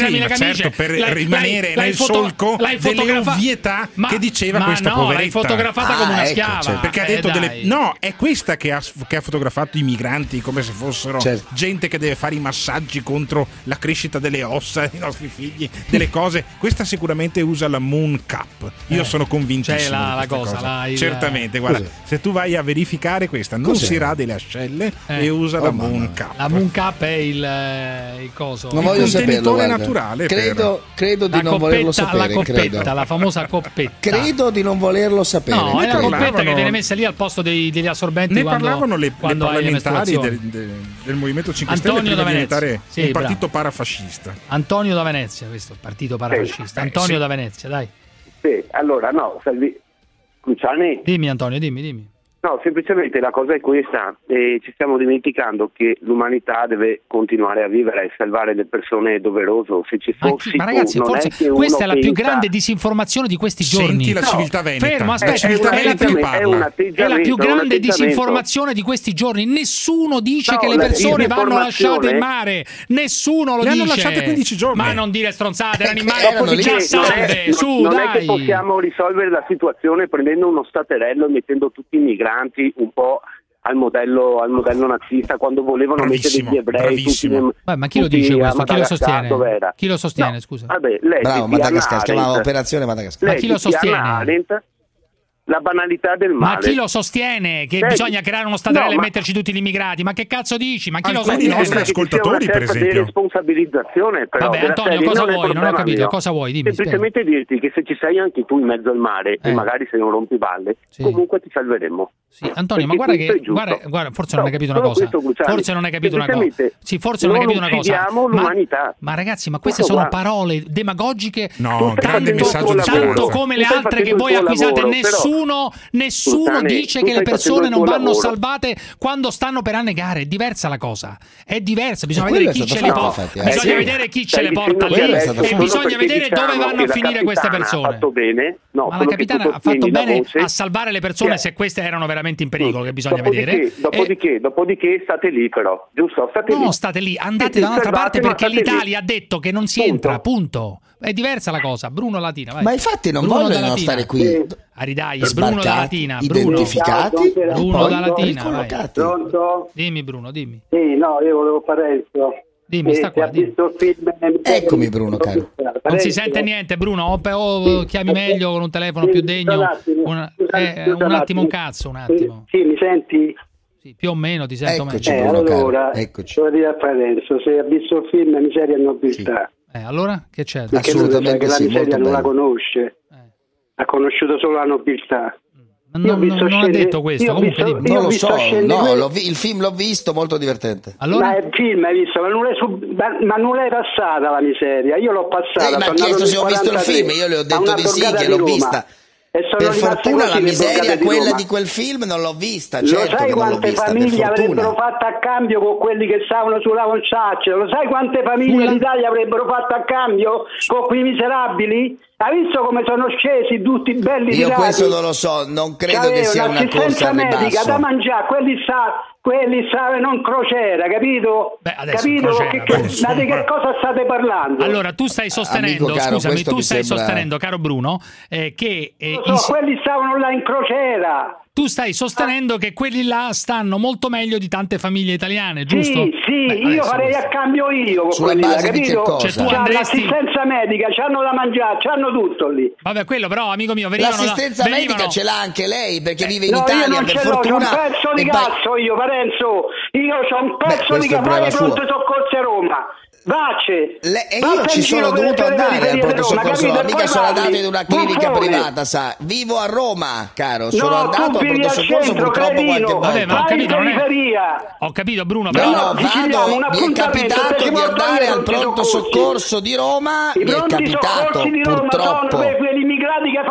sacco l'hai delle ovvietà ma, che diceva ma questa no, poveretta. l'hai fotografata ah, come una ah, ecco, schiava. Certo. Perché ha eh, detto eh, delle... No, è questa che ha, che ha, fotografato i migranti come se fossero certo. gente che deve fare i massaggi contro la crescita delle ossa dei nostri figli, delle cose. Questa sicuramente usa la Moon Cup. Io eh, sono convinto C'è cioè, la, la cosa, cosa. La, il... Certamente, guarda, Cos'è? se tu vai a verificare questa, non Cos'è? si rade le ascelle eh. e usa oh, la Moon Cup. La Moon Cup è il, eh, il coso. Non il voglio contenitore saperlo, naturale. Credo, credo di la non coppetta, volerlo sapere. La coppetta, credo. la famosa coppetta. Credo di non volerlo sapere. No, ne è parlavano... una coppetta che viene messa lì al posto dei, degli assorbenti. Ne quando, parlavano le, quando le parlamentari del, del, del, Movimento 5 Antonio Stelle prima di sì, un partito parafascista. Antonio da Venezia, questo, partito parafascista. Sì, Antonio sì. da Venezia, dai. Sì, allora no, Salvi... Luciani. Dimmi Antonio, dimmi, dimmi. No, semplicemente la cosa è questa, eh, ci stiamo dimenticando che l'umanità deve continuare a vivere e salvare le persone è doveroso, se ci fossi ma ragazzi, tu, forse è questa è la pensa... più grande disinformazione di questi giorni. Senti la no, civiltà veneta. Fermo, eh, aspetta, è, è, è, la più, è, la più, grande disinformazione di questi giorni. Nessuno dice no, che le persone vanno lasciate in mare, nessuno lo le dice. hanno lasciate 15 giorni. Ma non dire stronzate, eh, eh, erano in mare, erano già salve, su, non dai. Non è che possiamo risolvere la situazione prendendo uno staterello e mettendo tutti i migranti migranti un po' al modello, al modello, nazista quando volevano bravissimo, mettere gli ebrei bravissimo. tutti Beh, ma chi lo dice questo? Chi lo sostiene? Chi lo sostiene, no, scusa? Vabbè, lei Bravo, Madagascar, si chiamava Operazione Madagascar. Ma chi lo sostiene? la banalità del male. Ma chi lo sostiene che Sei... bisogna creare uno stadarello no, ma... e metterci tutti gli immigrati? Ma che cazzo dici? Ma chi Alcuni lo sostiene? i nostri ascoltatori, per esempio. Di responsabilizzazione, però. Vabbè, Antonio, serie, cosa non vuoi? Non ho capito, mio. cosa vuoi? Dimmi. Semplicemente spero. dirti che se ci sei anche tu in mezzo al mare, eh. e magari se non rompi balle, sì. comunque ti salveremmo. Sì, Antonio, ma guarda che guarda, guarda, forse no, non hai capito una cosa. Forse non hai capito una cosa. Sì, forse non hai capito una cosa. l'umanità. Ma ragazzi, ma queste sono parole demagogiche. No, grande Tanto come le altre che voi acquistate, nessuno nessuno, nessuno Sultane, dice che le persone non vanno lavoro. salvate quando stanno per annegare. È diversa la cosa. È diversa. Bisogna vedere chi ce le porta. Bisogna vedere chi ce le porta lì. E bisogna vedere dove vanno a finire queste persone. Ma la capitana ha fatto bene a salvare le persone se queste erano veramente in pericolo, che bisogna vedere. Dopodiché, state lì però, giusto? State no, state lì, andate da un'altra parte perché l'Italia ha detto che non si entra, punto. È diversa la cosa, Bruno Latina. Vai. Ma infatti non Bruno vogliono stare qui. Sì. Ah, Aridaies, Bruno da Latina. Bruno. Identificati. Bruno da Latina. Pronto? Dimmi Bruno, dimmi. Sì, no, io volevo fare questo. Dimmi, sta eh, qua. Dimmi. Eccomi Bruno, caro. Non si sente niente Bruno, o, o chiami meglio con un telefono più degno. Eh, un, eh, un attimo un cazzo, un attimo. Sì, mi senti? Sì, più o meno ti sento eccoci, meglio. Eh, allora, eccoci. Volevo dire a Parenzo, se ha visto il film Miseria non Nobiltà. Sì. Eh, allora che c'è? Perché Assolutamente sì, la miseria non la conosce, eh. ha conosciuto solo la nobiltà. Mm. No, no, non scende... ha detto questo, comunque visto, non lo so, no, l'ho vi... il film l'ho visto, molto divertente. Allora? Ma il film hai visto, ma non, è sub... ma non è passata la miseria, io l'ho passata. Lei mi ha chiesto se ho visto il film, io le ho detto di sì, che l'ho Roma. vista per fortuna la miseria di quella di quel film non l'ho vista certo lo sai quante vista, famiglie avrebbero fatto a cambio con quelli che stavano sulla concaccia lo sai quante famiglie in Italia avrebbero fatto a cambio con quei miserabili? Ha visto come sono scesi tutti belli Io questo non lo so, non credo che, sia una corsa al medica da mangiare, quelli sa, quelli sa non crociera, capito? Beh, capito crociera, che, che, ma di che cosa state parlando? Allora, tu stai sostenendo, caro, scusami, tu stai sembra... sostenendo, caro Bruno, eh, che eh, so, i... quelli stavano là in crociera. Tu stai sostenendo ah. che quelli là stanno molto meglio di tante famiglie italiane, giusto? Sì, sì, Beh, io farei questo. a cambio io con Sulla quelli là, capito? Cioè, tu cioè, andresti... l'assistenza medica, ci hanno da mangiare, ci hanno tutto lì. Vabbè, quello però, amico mio, venivano, l'assistenza venivano... medica ce l'ha anche lei perché eh, vive in no, Italia. Io non per ce fortuna... un pezzo di cazzo io, Parenzo. Io ho un pezzo Beh, di capo pronto soccorso a Roma. Vace. Le, e io ci sono dovuto andare al pronto soccorso, Roma, mica sono andato in una clinica Buffone. privata, sa. Vivo a Roma, caro, sono no, andato al pronto soccorso purtroppo qualche volta. Vabbè, ma ho capito, non è... Ho capito Bruno, però no, no, vado, mi è capitato di andare al pronto soccorso di Roma, mi è capitato purtroppo. per quegli immigrati che ha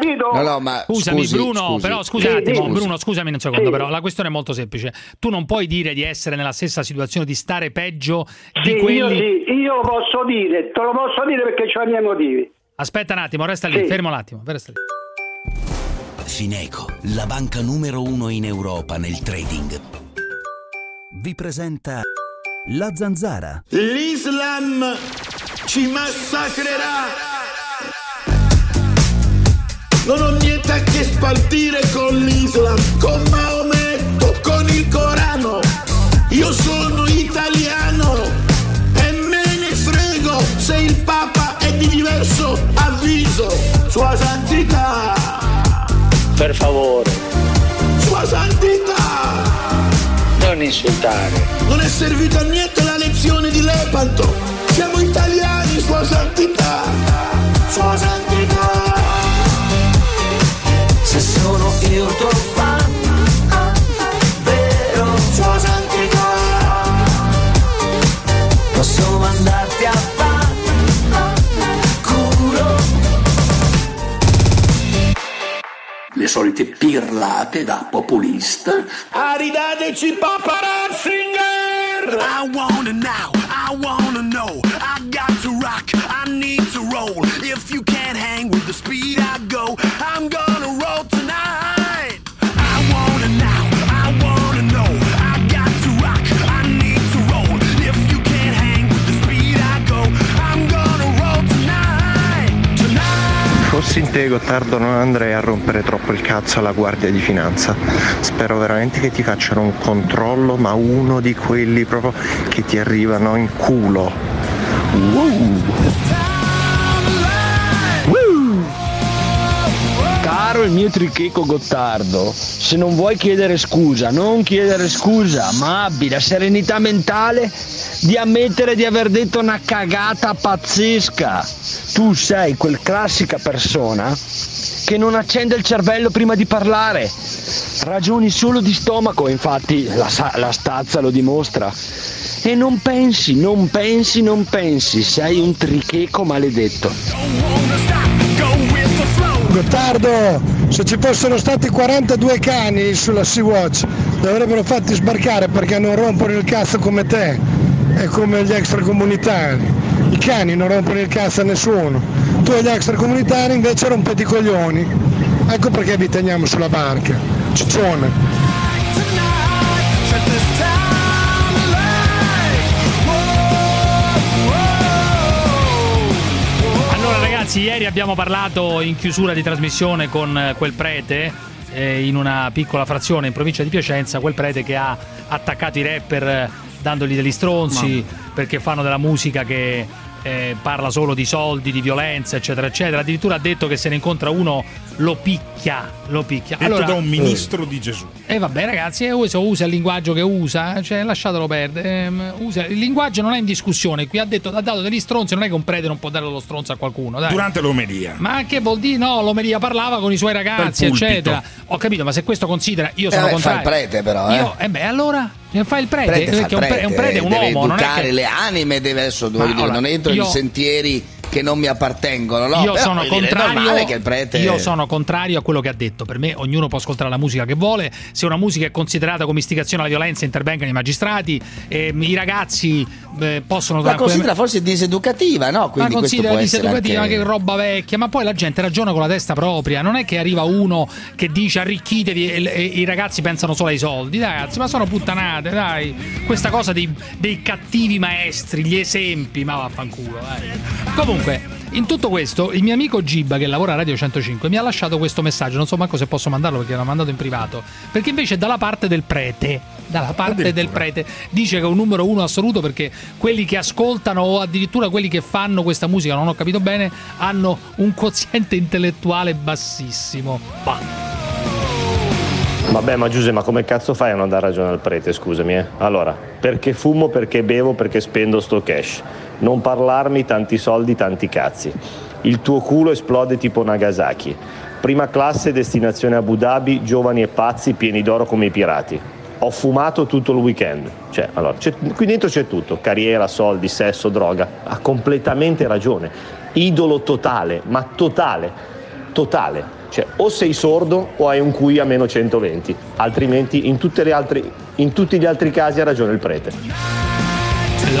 capito? No, no, ma Scusami scusi, Bruno, scusi. però scusa un attimo, sì. Bruno, scusami un secondo, Sì. però la questione è molto semplice. Tu non puoi dire di essere nella stessa situazione, di stare peggio Sì, di io quelli... sì, io lo posso dire, te lo posso dire perché ho i miei motivi. Aspetta un attimo, resta lì, Sì. fermo un attimo, resta lì. Fineco, la banca numero uno in Europa nel trading, vi presenta la zanzara. L'Islam ci massacrerà. Non ho niente a che spartire con l'Islam, con Maometto, con il Corano. Io sono italiano e me ne frego se il Papa è di diverso avviso. Sua Santità, Per favore, Sua Santità. non insultare. Non è servita a niente la lezione di Lepanto. Siamo italiani, Sua Santità. Sua Santità. Se sono io tuo fan, vero? Sua Santità. Posso mandarti a culo. Le solite pirlate da populista. Aridateci Papa Ratzinger! I wanna now, I wanna know. I got to rock, I need to roll. If you can't hang with the speed I go, I'm gonna Tonight. Fossi in te Gottardo non andrei a rompere troppo il cazzo alla guardia di finanza. Spero veramente che ti facciano un controllo, ma uno di quelli proprio che ti arrivano in culo. Wow. Caro il mio tricheco Gottardo, se non vuoi chiedere scusa, non chiedere scusa, ma abbi la serenità mentale di ammettere di aver detto una cagata pazzesca. Tu sei quel classica persona che non accende il cervello prima di parlare. Ragioni solo di stomaco, infatti la, la stazza lo dimostra. E non pensi, non pensi, non pensi, sei un tricheco maledetto. Gottardo, se ci fossero stati 42 cani sulla Sea-Watch, li avrebbero fatti sbarcare perché non rompono il cazzo come te e come gli extracomunitari. I cani non rompono il cazzo a nessuno. Tu e gli extracomunitari invece rompete i coglioni. Ecco perché vi teniamo sulla barca. Ciccione. Ragazzi, ieri abbiamo parlato in chiusura di trasmissione con eh, quel prete eh, in una piccola frazione in provincia di Piacenza, quel prete che ha attaccato i rapper eh, dandogli degli stronzi perché fanno della musica che eh, parla solo di soldi, di violenza, eccetera, eccetera. Addirittura ha detto che se ne incontra uno lo picchia, lo picchia. Detto da un ministro di Gesù. E vabbè ragazzi, eh, usa, usa il linguaggio che usa, cioè lasciatelo perdere. ehm, usa- il linguaggio non è in discussione, qui ha detto ha dato degli stronzi, non è che un prete non può dare lo stronzo a qualcuno, dai. Durante l'omelia. Ma che vuol dire? No, l'omelia parlava con i suoi ragazzi, eccetera. Ho capito, ma se questo considera, io Eh, sono beh, fa contrario. il prete però, eh. Io, eh beh, allora eh, fa il prete, Prete fa perché un, pre- un prete è un deve uomo, non è educare che le anime, deve adesso dire, allora, non entro io- in sentieri che non mi appartengono, no? io Però, sono contrario. prete Io sono contrario a quello che ha detto. Per me, ognuno può ascoltare la musica che vuole. Se una musica è considerata come istigazione alla violenza, intervengano i magistrati. ehm, I ragazzi eh, possono la considera forse diseducativa, no? Quindi ma questo considera diseducativa anche... che roba vecchia, ma poi la gente ragiona con la testa propria. Non è che arriva uno che dice arricchitevi e, e i ragazzi pensano solo ai soldi. Dai, ragazzi, ma sono puttanate, dai. Questa cosa dei, dei cattivi maestri, gli esempi, ma vaffanculo, dai. Comunque. In tutto questo, il mio amico Gibba, che lavora a Radio 105, mi ha lasciato questo messaggio. Non so manco se posso mandarlo perché l'ha mandato in privato. Perché invece, dalla parte del prete, dalla parte del prete, dice che è un numero uno assoluto perché quelli che ascoltano o addirittura quelli che fanno questa musica, non ho capito bene, hanno un quoziente intellettuale bassissimo. Bah. Vabbè, ma Giuseppe, ma come cazzo fai a non dar ragione al prete, scusami, eh? Allora, perché fumo, perché bevo, perché spendo sto cash. Non parlarmi tanti soldi, tanti cazzi. Il tuo culo esplode tipo Nagasaki. Prima classe, destinazione Abu Dhabi, giovani e pazzi, pieni d'oro come i pirati. Ho fumato tutto il weekend. Cioè, allora, qui dentro c'è tutto: carriera, soldi, sesso, droga. Ha completamente ragione. Idolo totale, ma totale, totale. Cioè, o sei sordo o hai un QI a meno 120, altrimenti in, altre- in tutti gli altri casi ha ragione il prete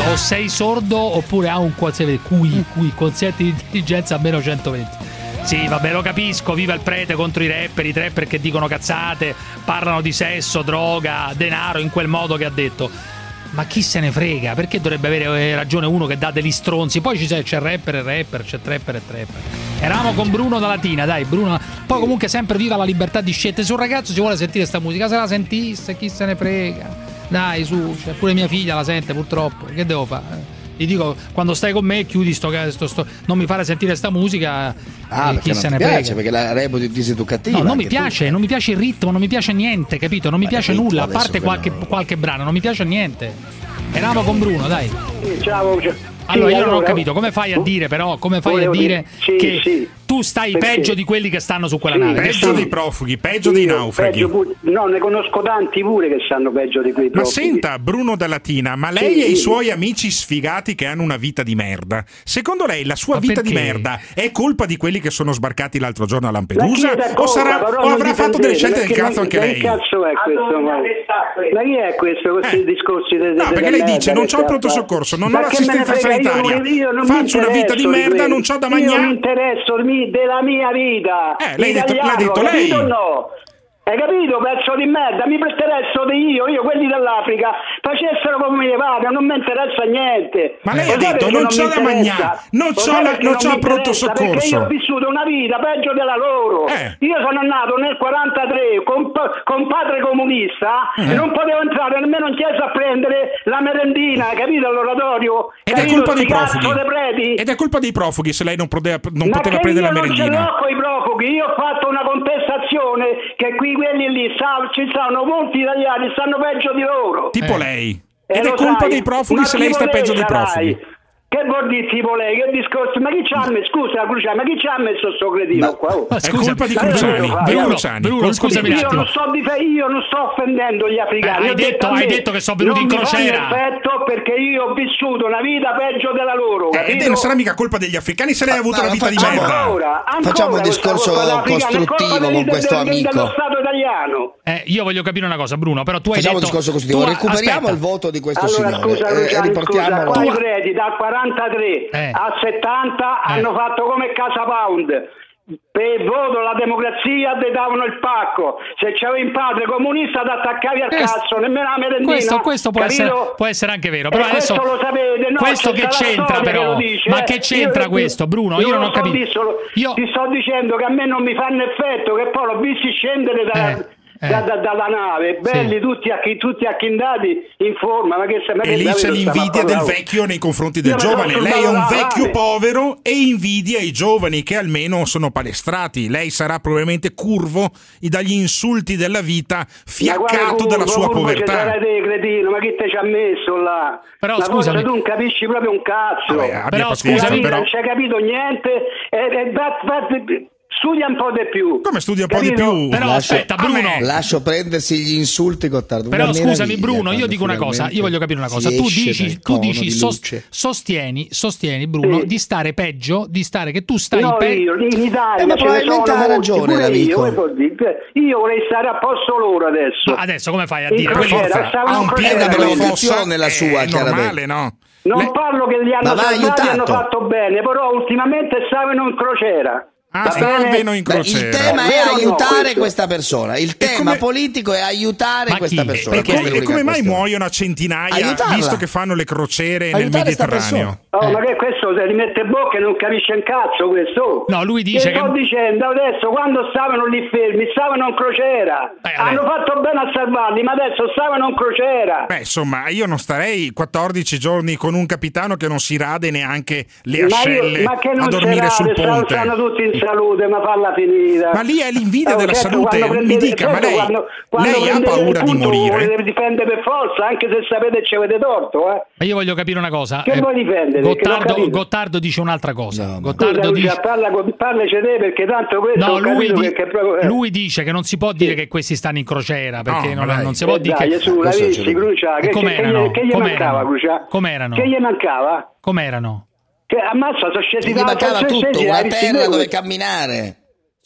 o sei sordo oppure ha un quoziente qui, cui quoziente di intelligenza almeno 120. Sì, vabbè, lo capisco, viva il prete contro i rapper, i trapper che dicono cazzate, parlano di sesso, droga, denaro in quel modo che ha detto. Ma chi se ne frega? Perché dovrebbe avere eh, ragione uno che dà degli stronzi? Poi c'è, c'è rapper e rapper, c'è trapper e trapper. Eravamo con Bruno da Latina, dai, Bruno. Poi comunque sempre viva la libertà di scelta. Se un ragazzo si vuole sentire sta musica, se la sentisse, chi se ne frega? Dai, su, cioè, pure mia figlia la sente purtroppo. Che devo fare? Gli dico, quando stai con me, chiudi sto, sto, sto non mi fare sentire sta musica. Ah, eh, chi se ne piace, prega. perché la reputo diseducativa. No, non mi piace, tu. non mi piace il ritmo, non mi piace niente, capito? Non mi Ma piace nulla, a parte qualche, no. qualche, brano, non mi piace niente. Eravamo con Bruno, dai. Ciao, ciao. Allora, io non ho capito, come fai a dire però, come fai a dire sì, che sì tu stai Perché? peggio di quelli che stanno su quella sì, nave. Peggio dei profughi, peggio dei naufraghi. Peggio no, ne conosco tanti pure che stanno peggio di quei profughi. Ma senta, Bruno da Latina, ma lei sì, e sì. i suoi amici sfigati che hanno una vita di merda, secondo lei la sua ma vita perché? di merda è colpa di quelli che sono sbarcati l'altro giorno a Lampedusa? O, sarà, o avrà fatto delle scelte del cazzo anche lei? Ma Che cazzo è questo? Ma, chi è questo? Questi eh. discorsi del No, perché lei dice non ho il pronto soccorso, non ho l'assistenza sanitaria, faccio una vita di merda, non ho da mangiare. Non mi interessa, mi della mia vita. Eh, ha detto, l'ha detto lei. No? Hai capito, pezzo di merda? Mi interesso di io, io quelli dell'Africa facessero come mi pare, non mi interessa niente. Ma lei ha detto non c'ho la mangiare, non c'ho, la, non c'ho pronto soccorso. Perché io ho vissuto una vita peggio della loro. Eh. Io sono nato nel 43 con, con padre comunista eh. e non potevo entrare nemmeno in chiesa a prendere la merendina, capito, all'oratorio. Ed è colpa dei profughi. Ed è colpa dei profughi se lei non, poteva, non poteva prendere la merendina. Non ce l'ho con i profughi, io ho fatto una contestazione che qui quelli lì ci stanno molti italiani, stanno peggio di loro. Tipo eh. lei. Ed è colpa dei profughi se lei sta peggio dei profughi. Che vuol dire volei? Che discorso? Ma chi ci ha messo? Scusa, Cruciani, ma chi ci ha messo sto cretino ma, qua? Oh. Ma scusa, è colpa di Cruciani. Bruno, Cruciani. Bruno, scusami io non, sto dif- io non sto offendendo gli eh, africani. Eh, hai, detto, hai detto che sono venuti in crociera. Non effetto perché io ho vissuto una vita peggio della loro. Eh, ed eh, non sarà mica colpa degli africani se lei ha avuto no, una vita facciamo, di merda. Ancora, ancora facciamo un discorso costruttivo con questo amico. Eh, io voglio capire una cosa, Bruno, però tu hai detto... Facciamo un discorso costruttivo. Recuperiamo il voto di questo signore. Allora, scusa, Cruciani, scusa. Tu credi Dal 40 73 eh. a 70 eh. hanno fatto come Casa Pound. Per voto la democrazia ti davano il pacco. Se c'avevi un padre comunista ti attaccavi al questo, cazzo nemmeno la merendina questo, questo può, essere, può, essere, anche vero però adesso questo lo sapete no, questo che c'entra però? che dice, ma eh? che c'entra io, questo? Bruno io, io non ho capito. disso, io... ti sto dicendo che a me non mi fanno effetto che poi l'ho visto scendere da eh. Eh. da, da, dalla nave, belli sì. tutti, acchi, tutti acchindati in forma. Ma che, ma e lì c'è l'invidia del vecchio nei confronti del Io giovane. Lei è un vecchio nave. povero e invidia i giovani che almeno sono palestrati. Lei sarà probabilmente curvo dagli insulti della vita, fiaccato dalla sua povertà. Cretino, ma chi te ci ha messo là? Però la scusami, tu non capisci proprio un cazzo. Vabbè, però, scusami, però... non ci hai capito niente. E, e, e, Studia un po' di più. Come studia un po' di più? Però lascio, aspetta, Bruno. Lascio prendersi gli insulti, Gottardo. Però scusami, Bruno, io dico una cosa. Io voglio capire una cosa. Tu dici, tu dici di sost- sostieni, sostieni, Bruno, sì. di stare peggio, di stare che tu stai no, peggio. in Italia. Eh, ma probabilmente ha ragione. Io, io vorrei stare a posto loro adesso. Ma adesso come fai a dire? Ha un piede per la funzione la sua, chiaramente. no? Non Le... parlo che li hanno hanno fatto bene, però ultimamente stavano in crociera. Ah, Alveno in crociera. Il tema è aiutare questa persona. Il tema come... politico è aiutare questa persona. E come, e come mai muoiono a centinaia Aiutarla. visto che fanno le crociere Aiutare nel Mediterraneo? Oh, ma che questo se li mette bocca e non capisce un cazzo questo. No, lui dice che, che... sto dicendo adesso quando stavano lì fermi, stavano in crociera. Eh, Hanno fatto bene a salvarli, ma adesso stavano in crociera. Beh, insomma, io non starei 14 giorni con un capitano che non si rade neanche le ascelle ma io, ma a dormire sul ponte. Stanno tutti salute, ma falla finita. Ma lì è l'invidia oh, della certo, salute. Mi dica, certo, ma lei, quando, quando lei ha paura di morire? Volete difendere per forza, anche se sapete ci avete torto. Eh. Ma io voglio capire una cosa. Che eh, vuoi difendere? Gottardo, Gottardo, dice un'altra cosa. No, Gottardo Scusa, dice... Parla, parla te perché tanto questo no, lui, di... che proprio... Eh. lui dice che non si può dire sì. che questi stanno in crociera, perché no, non, non, si può eh, dire che... Su, la visti, Crucia, che, che gli mancava, Crucia? Com'erano? Che gli mancava? Com'erano? Che ammazza, sono scesi da mancava tutto, una terra dove camminare.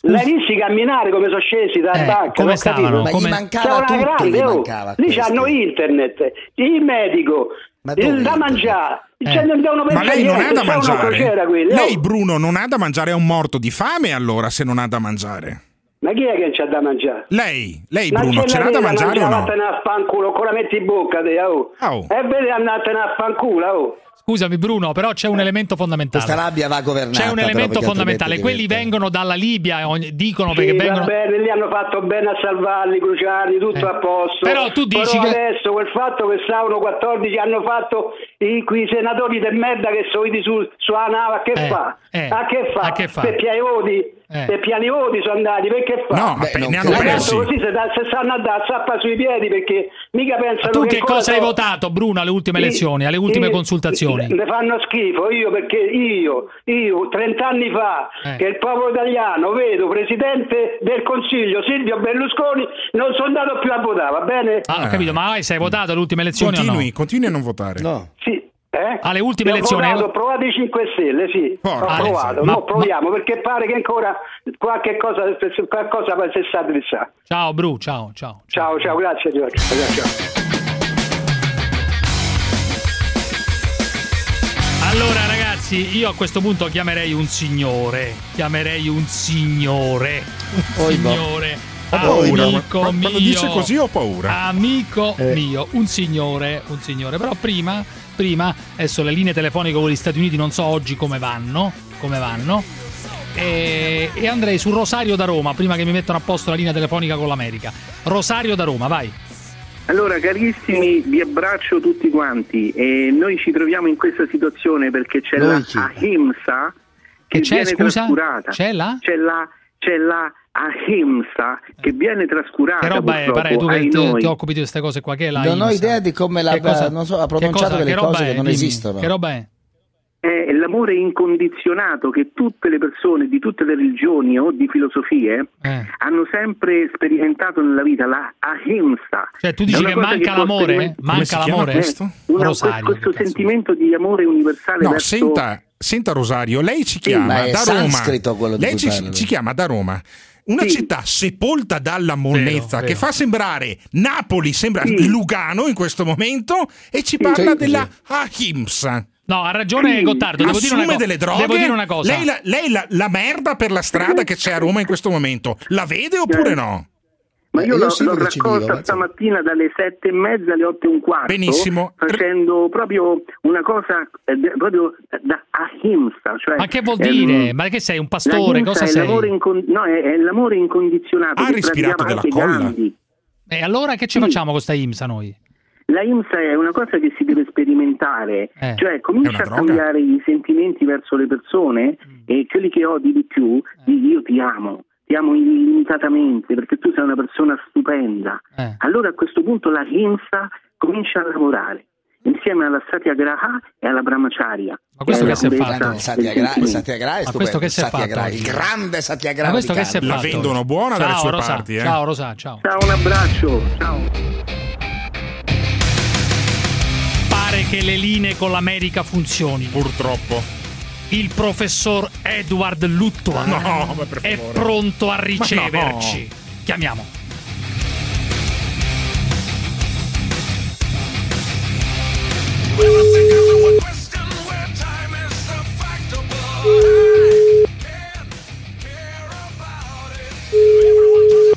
La visti camminare come sono scesi da eh, banca, come stavano, ma come... gli mancava tutto, grande, gli mancava lì hanno internet, il medico, ma il da mangiare. Eh. Cioè, ma lei non ha da mangiare. Lei, Bruno, non ha da mangiare, è un morto di fame allora se non ha da mangiare. Ma chi è che c'ha da mangiare? Lei, lei ma Bruno, ce l'ha da mangiare o no? Ma andatene a fanculo, ancora metti in bocca te, oh. oh. E vedi andatene a fanculo, oh. Scusami Bruno, però c'è un elemento fondamentale. Questa rabbia va governata. C'è un però, elemento perché fondamentale. Quelli vengono dalla Libia, e dicono perché Sì, va vengono. bene, li hanno fatto bene a salvarli, cruciarli, tutto Eh. a posto. Però tu dici Però che- adesso quel fatto che stavano 14 hanno fatto i, quei senatori di merda che sono venuti su, sulla nave, a che Eh, fa? eh, a che fa? a che fa? Per piani voti? Eh. Per piani voti sono andati, perché fa? No, Beh, ne hanno persi. Così se, da- se stanno a dare zappa sui piedi perché mica pensano Tu che cosa hai votato, Bruno, alle ultime Sì, elezioni, alle ultime sì, consultazioni? Mi fanno schifo io perché io, io 30 anni fa, Eh. che il popolo italiano vedo presidente del Consiglio Silvio Berlusconi, non sono andato più a votare, va bene? Ah, ho capito, ma vai, sei votato alle ultime elezioni Continui, o continui a non votare. No. Eh? Alle ultime ho elezioni- ho provato i 5 Stelle, sì. Porca ho provato, ma- mo proviamo perché pare che ancora qualche cosa, qualcosa si sa di sa. no? Ciao Bru, ciao, ciao. Ciao, ciao, grazie Giorgio. Ciao. Allora ragazzi, io a questo punto chiamerei un signore, chiamerei un signore, un signore, Ho paura, amico quando mio, dice così ho paura. amico Eh. mio, un signore, un signore, però prima, prima, adesso le linee telefoniche con gli Stati Uniti non so oggi come vanno, come vanno, e, e andrei su Rosario da Roma, prima che mi mettano a posto la linea telefonica con l'America. Rosario da Roma, vai. Allora, carissimi, vi abbraccio tutti quanti e noi ci troviamo in questa situazione perché c'è Noi la ahimsa che Che c'è, viene scusa? trascurata. C'è la? C'è la, c'è la ahimsa che viene trascurata Che roba è, pare tu che ti, ti occupi di queste cose qua, che è la Non ho idea di come la- Che cosa- non so, ha che pronunciato delle che cose che è? non Dimmi, esistono. Che roba è? È l'amore incondizionato che tutte le persone di tutte le religioni o di filosofie Eh. hanno sempre sperimentato nella vita, la ahimsa. Cioè, tu dici che manca può l'amore? Manca l'amore? questo? Una- Rosario, questo che cazzo. sentimento di amore universale No, verso senta, senta Rosario, lei ci ma chiama è da Roma. sanscrito quello di Lei ci, ci chiama da Roma. Una Sì. città sepolta dalla monnezza Vero, che vero. fa sembrare Napoli, sembra Sì. Lugano in questo momento e ci parla Sì, della ahimsa. No, ha ragione. Gottardo, devo dire, Assume una co- delle droghe. devo dire una cosa. Lei, la, lei la- la merda per la strada che c'è a Roma in questo momento, la vede oppure no? Ma Eh, io io l'ho, l'ho raccolta stamattina dalle sette e mezza alle otto e un quarto. Benissimo. Facendo proprio una cosa eh, proprio da ahimsa. Cioè, Ma che vuol ehm, dire? Ma che sei, un pastore? Cosa è sei? l'amore incon- no, è, è l'amore incondizionato. Ha che respirato della colla? E allora che ci Sì. facciamo con sta IMSA noi? La IMSA è una cosa che si deve sperimentare, Eh. cioè comincia a cambiare i sentimenti verso le persone e quelli che odi di più, di io ti amo, ti amo illimitatamente perché tu sei una persona stupenda. Eh. Allora a questo punto la IMSA comincia a lavorare insieme alla Satyagraha e alla Brahmacharya. Ma questo che si è fatto? Il Satyagraha, il del Satyagraha è Ma questo stupendo, che si è il fatto grande Satyagraha Ma questo che si è Gandhi. La fatto? vendono buona dalle ciao, sue Rosa, parti, eh. Ciao Rosa, ciao. Ciao, un abbraccio, ciao. Pare che le linee con l'America funzionino. Purtroppo. Il professor Edward Luttoir No, è pronto a no. riceverci. Chiamiamo.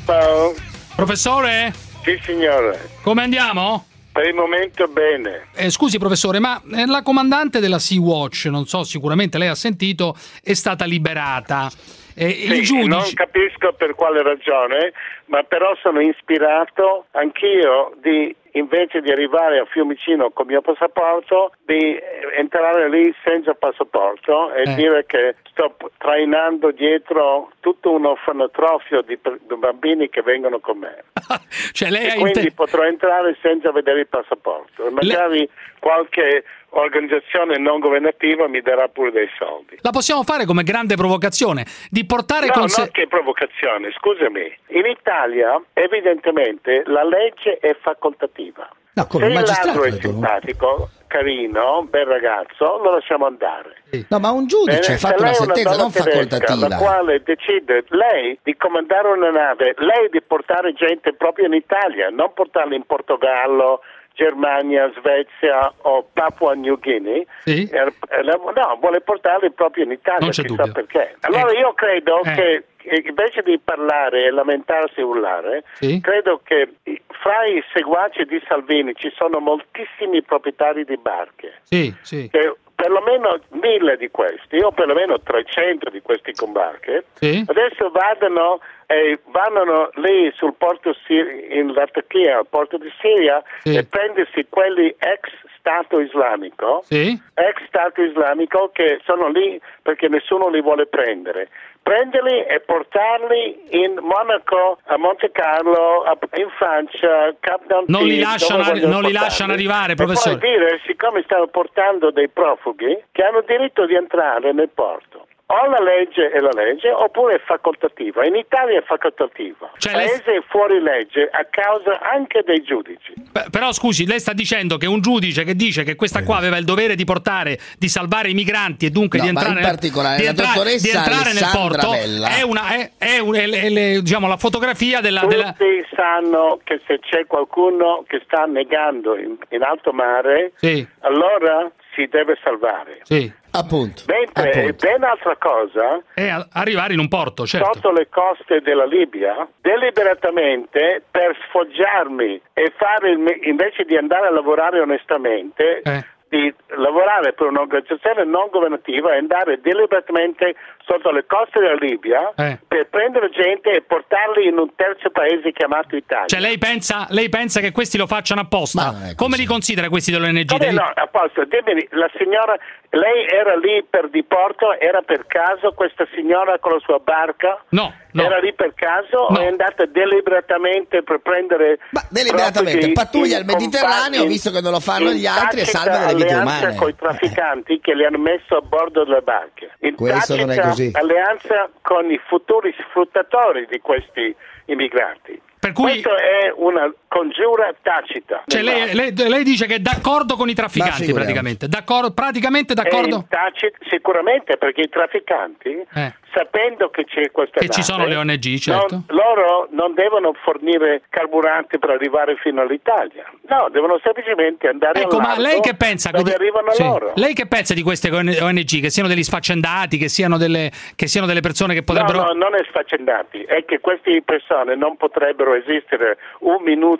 Ciao. Professore, Sì, signore. come andiamo? Per il momento bene. Eh, scusi professore, ma eh, la comandante della Sea-Watch, non so, sicuramente lei ha sentito, è stata liberata. Eh, il Sì, non giudice... capisco per quale ragione, ma però sono ispirato anch'io di invece di arrivare a Fiumicino con il mio passaporto, di eh, entrare lì senza passaporto e Eh. dire che sto trainando dietro tutto un orfanotrofio di, di bambini che vengono con me. Cioè lei e quindi inte- potrò entrare senza vedere il passaporto magari qualche organizzazione non governativa mi darà pure dei soldi. La possiamo fare come grande provocazione di portare No, con no, sé... che provocazione, scusami. In Italia evidentemente la legge è facoltativa. No, come Se il ladro è simpatico, carino, bel ragazzo, lo lasciamo andare. No, ma un giudice ha fatto una una sentenza donna non facoltativa. La quale decide lei di comandare una nave, lei di portare gente proprio in Italia, non portarla in Portogallo, Germania, Svezia o Papua New Guinea, Sì. eh, eh, no, vuole portarli proprio in Italia, Non c'è chissà dubbio. perché. Allora io credo Eh. che eh, invece di parlare e lamentarsi e urlare, Sì. credo che fra i seguaci di Salvini ci sono moltissimi proprietari di barche Sì, sì. che perlomeno mille di questi, o perlomeno 300 di questi con barche, Sì. adesso vadano e vanno lì sul porto Sir- in Latakia, al porto di Siria, Sì. e prendersi quelli ex Stato islamico, Sì. ex Stato islamico che sono lì perché nessuno li vuole prendere. Prenderli e portarli in Monaco, a Monte Carlo, a- in Francia, Cap d'Antibes, Non li lasciano arri- non li lasciano arrivare, E professore. poi dire, siccome stanno portando dei profughi che hanno diritto di entrare nel porto. O la legge è la legge oppure è facoltativa. In Italia è facoltativa. Cioè, Il lei- paese è fuori legge a causa anche dei giudici. Beh, Però scusi, lei sta dicendo che un giudice che dice che questa qua aveva il dovere di portare, di salvare i migranti e dunque No, di entrare, in nel- particolare di la entrare- dottoressa di entrare nel porto Bella. è, una, è, è un- è diciamo, la fotografia della, della- Tutti sanno che se c'è qualcuno che sta negando in, in alto mare, Sì. allora si deve salvare. Sì. Appunto. Mentre è ben altra cosa è arrivare in un porto, certo. sotto le coste della Libia, deliberatamente per sfoggiarmi e fare invece di andare a lavorare onestamente, Eh. di lavorare per un'organizzazione non governativa e andare deliberatamente sotto le coste della Libia Eh. per prendere gente e portarli in un terzo paese chiamato Italia. Cioè lei pensa, lei pensa che questi lo facciano apposta? Come li considera questi dell'ONG? Come no, a posto, dimmi, la signora, lei era lì per diporto, era per caso questa signora con la sua barca? No, no. Era lì per caso o è andata deliberatamente per prendere... Deliberatamente profughi pattuglia il in Mediterraneo, compa- visto che non lo fanno in gli altri, e salva delle vite umane. con i trafficanti che li hanno messo a bordo delle barche. In Questo non è tacita così. alleanza con i futuri sfruttatori di questi immigrati. Questo è una congiura tacita. Cioè lei, lei- lei dice che è d'accordo con i trafficanti praticamente, D'accordo- praticamente d'accordo? in tacit- sicuramente perché i trafficanti, Eh. sapendo che c'è questa Che ci nave, sono le ONG, certo. non- loro non devono fornire carburanti per arrivare fino all'Italia. No, devono semplicemente andare Ecco, ma lei che pensa dove arrivano sì. loro. Lei che pensa di queste ONG che siano degli sfaccendati, che siano delle, che siano delle persone che potrebbero No, no, non è sfaccendati, è che queste persone non potrebbero esistere un minuto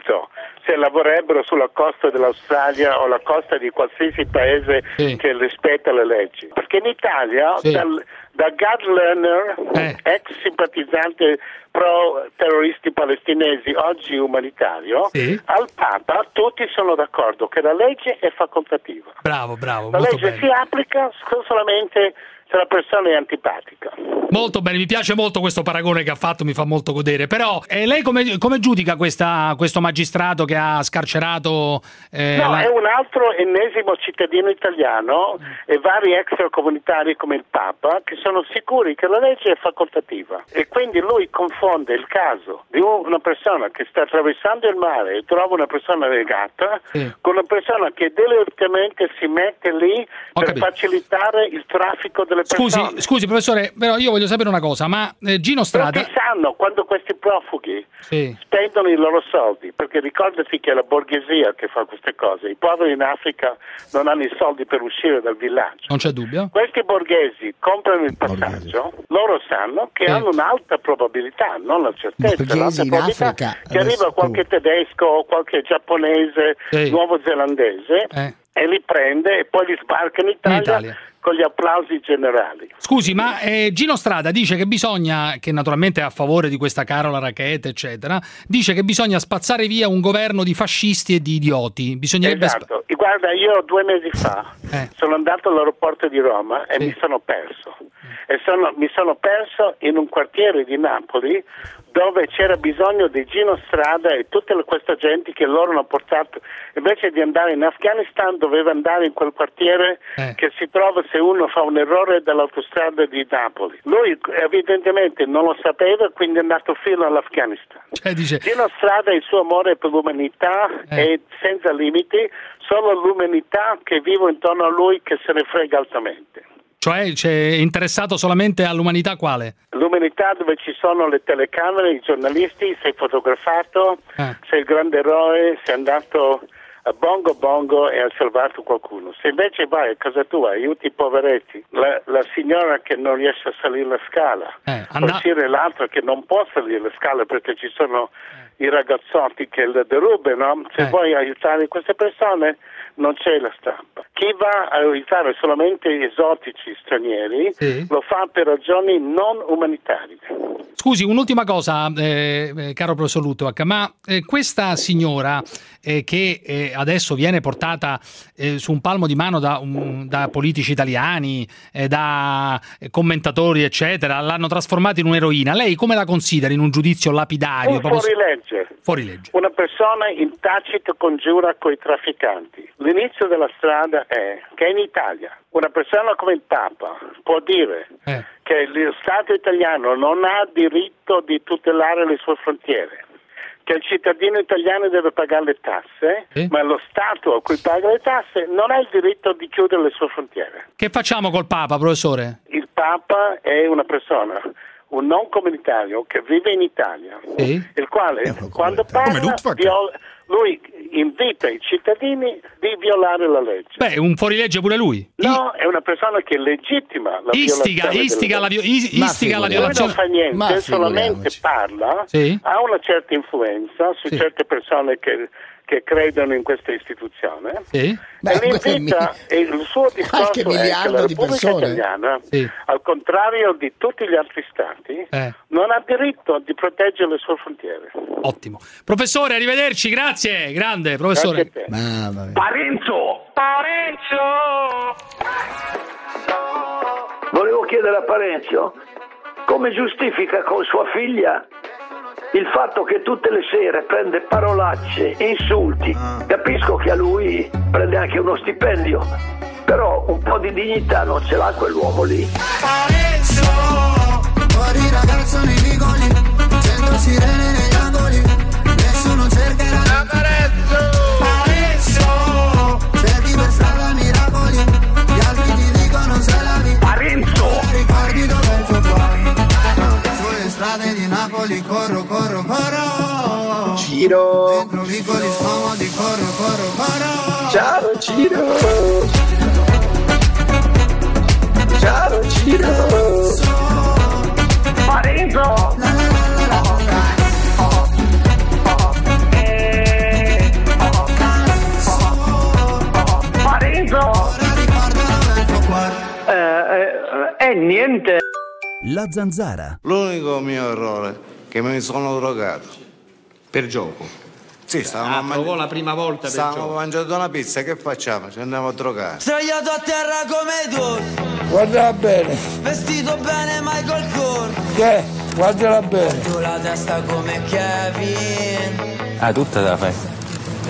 se lavorerebbero sulla costa dell'Australia o la costa di qualsiasi paese che rispetta le leggi. Perché in Italia, Sì. dal- da Gad Lerner, Eh. ex simpatizzante pro terroristi palestinesi, oggi umanitario, Sì. al Papa, tutti sono d'accordo che la legge è facoltativa. Bravo, bravo, La legge bene. si applica solamente se la persona è antipatica. Molto bene, mi piace molto questo paragone che ha fatto, mi fa molto godere. Però eh, lei come, come giudica questa- questo magistrato che ha scarcerato eh, No, la- è un altro ennesimo cittadino italiano e vari extracomunitari come il Papa che sono sicuri che la legge è facoltativa e quindi lui confonde il caso di una persona che sta attraversando il mare e trova una persona legata con una persona che deliberatamente si mette lì per facilitare il traffico delle Scusi, persone. scusi professore, però io voglio sapere una cosa, ma eh, Gino Strada... Tutti sanno quando questi profughi Sì. spendono i loro soldi, perché ricordati che è la borghesia che fa queste cose, i poveri in Africa non hanno i soldi per uscire dal villaggio. Non c'è dubbio. Questi borghesi comprano il passaggio, loro sanno che hanno un'alta probabilità, non la certezza, Borghesi in probabilità Africa, che arriva qualche tedesco o qualche giapponese, Sì. nuovo-zelandese Eh. E li prende e poi li sbarca in Italia, Italia. con gli applausi generali. Scusi, ma eh, Gino Strada dice che bisogna, che naturalmente è a favore di questa Carola Rackete, eccetera, dice che bisogna spazzare via un governo di fascisti e di idioti. Bisognerebbe Esatto, guarda, io due mesi fa Eh. sono andato all'aeroporto di Roma e mi sono perso. E sono- mi sono perso in un quartiere di Napoli dove c'era bisogno di Gino Strada e tutta questa gente che loro hanno portato, invece di andare in Afghanistan doveva andare in quel quartiere Eh. che si trova se uno fa un errore dall'autostrada di Napoli. Lui evidentemente non lo sapeva, quindi è andato fino all'Afghanistan. Cioè, dice, Gino Strada il suo amore per l'umanità Eh. è senza limiti, solo l'umanità che vive intorno a lui che se ne frega altamente. Cioè c'è interessato solamente all'umanità quale? L'umanità dove ci sono le telecamere, i giornalisti, sei fotografato, Eh. sei il grande eroe, sei andato a bongo bongo e hai salvato qualcuno. Se invece vai a casa tua, aiuti i poveretti, la, la signora che non riesce a salire la scala, and- possiede l'altra che non può salire la scala perché ci sono i ragazzotti che le derubano, se vuoi aiutare queste persone non c'è la stampa. Chi va a aiutare solamente esotici stranieri lo fa per ragioni non umanitarie. Scusi, un'ultima cosa, eh, eh, caro professor Lutovac, ma eh, questa signora eh, che eh, adesso viene portata eh, su un palmo di mano da, un- da politici italiani, da commentatori, eccetera, l'hanno trasformata in un'eroina, lei come la considera in un giudizio lapidario? Un proprio- fuorilegge. Fuorilegge. Una persona in tacito congiura con i trafficanti. L'inizio della strada è che in Italia una persona come il Papa può dire che lo Stato italiano non ha diritto di tutelare le sue frontiere, che il cittadino italiano deve pagare le tasse, ma lo Stato a cui paga le tasse non ha il diritto di chiudere le sue frontiere. Che facciamo col Papa, professore? Il Papa è una persona, un non comunitario che vive in Italia, il quale quando parla viola- lui invita i cittadini di violare la legge. Beh, è un fuorilegge pure lui. No, è una persona che legittima la Istiga- violazione istiga della la is- istiga la violazione- Lui non fa niente, Ma solamente parla, Sì. ha una certa influenza su certe persone che, che credono in questa istituzione. Sì. e l'invita, e il suo discorso è che la di Repubblica. Italiana, al contrario di tutti gli altri stati, Eh. non ha diritto di proteggere le sue frontiere. Ottimo. Professore, arrivederci, grazie. Grande, professore. Parenzo! Volevo chiedere a Parenzo come giustifica con sua figlia il fatto che tutte le sere prende parolacce, insulti. Capisco che a lui prende anche uno stipendio, però un po' di dignità non ce l'ha quell'uomo lì. Fuori ragazzo nei vicoli, cento sirene negli strade di Napoli corro, corro, corro Ciro! Dentro vicoli scomodi corro, corro, corro Ciao Ciro! Ciao Ciro! Parenzo! Parenzo! Eh, eh, eh, niente. La zanzara. L'unico mio errore è che mi sono drogato. Per gioco? Sì, stavamo Ah, a provò la prima volta per Stavamo gioco. mangiando una pizza, che facciamo? Ci andiamo a drogare. Sdraiato a terra come tu Guardala bene. Vestito bene Michael Kors Che? Guardala bene. Tu la testa come Kevin Ah, tutta la fai.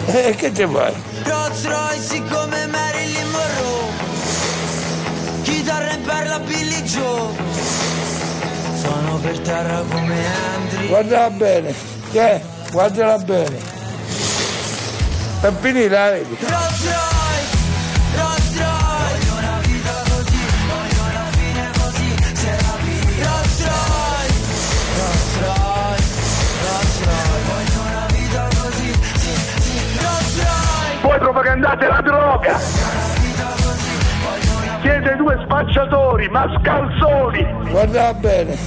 E che ti fai? Rolls Royce come Marilyn Monroe Chitarra in perla Billy Joe Sono per terra come Andrew Guardala bene. Che? Guardala bene. Per finire, la vedi? Rolls Royce, Rolls Royce Voglio una vita così, voglio una fine così Se la Royce Voi propagandate la droga! Siete due spacciatori, mascalzoni! Guardala bene.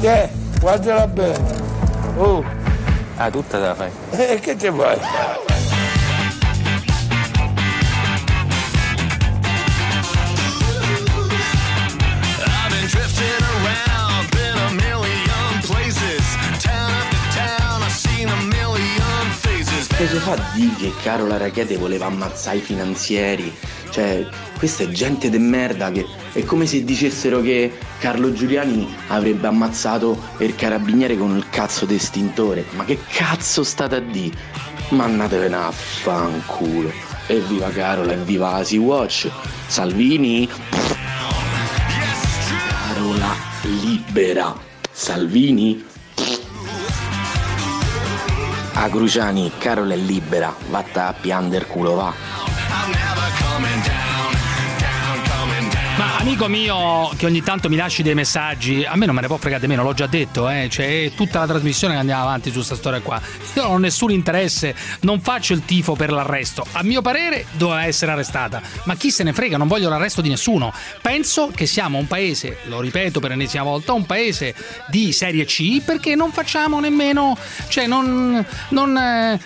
Che? Guardala bene. Oh. Ah, tutta la fai. E che ti fai? Cosa fa di che Carola Rackete voleva ammazzare i finanzieri? Cioè, questa è gente de merda che è come se dicessero che Carlo Giuliani avrebbe ammazzato il carabiniere con il cazzo d'estintore. Ma che cazzo state a di? Mannatevene a fanculo. Evviva Carola, evviva la Sea-Watch. Salvini. Carola libera. Salvini. A Cruciani, Carola è libera, vatta a piander culo va. Ma amico mio che ogni tanto mi lasci dei messaggi, a me non me ne può fregare di meno, l'ho già detto, eh. Cioè, è tutta la trasmissione che andiamo avanti su sta storia qua. Io non ho nessun interesse, non faccio il tifo per l'arresto. A mio parere doveva essere arrestata. Ma chi se ne frega, non voglio l'arresto di nessuno. Penso che siamo un paese, lo ripeto per l'ennesima volta, un paese di serie C perché non facciamo nemmeno. Cioè, non. non eh,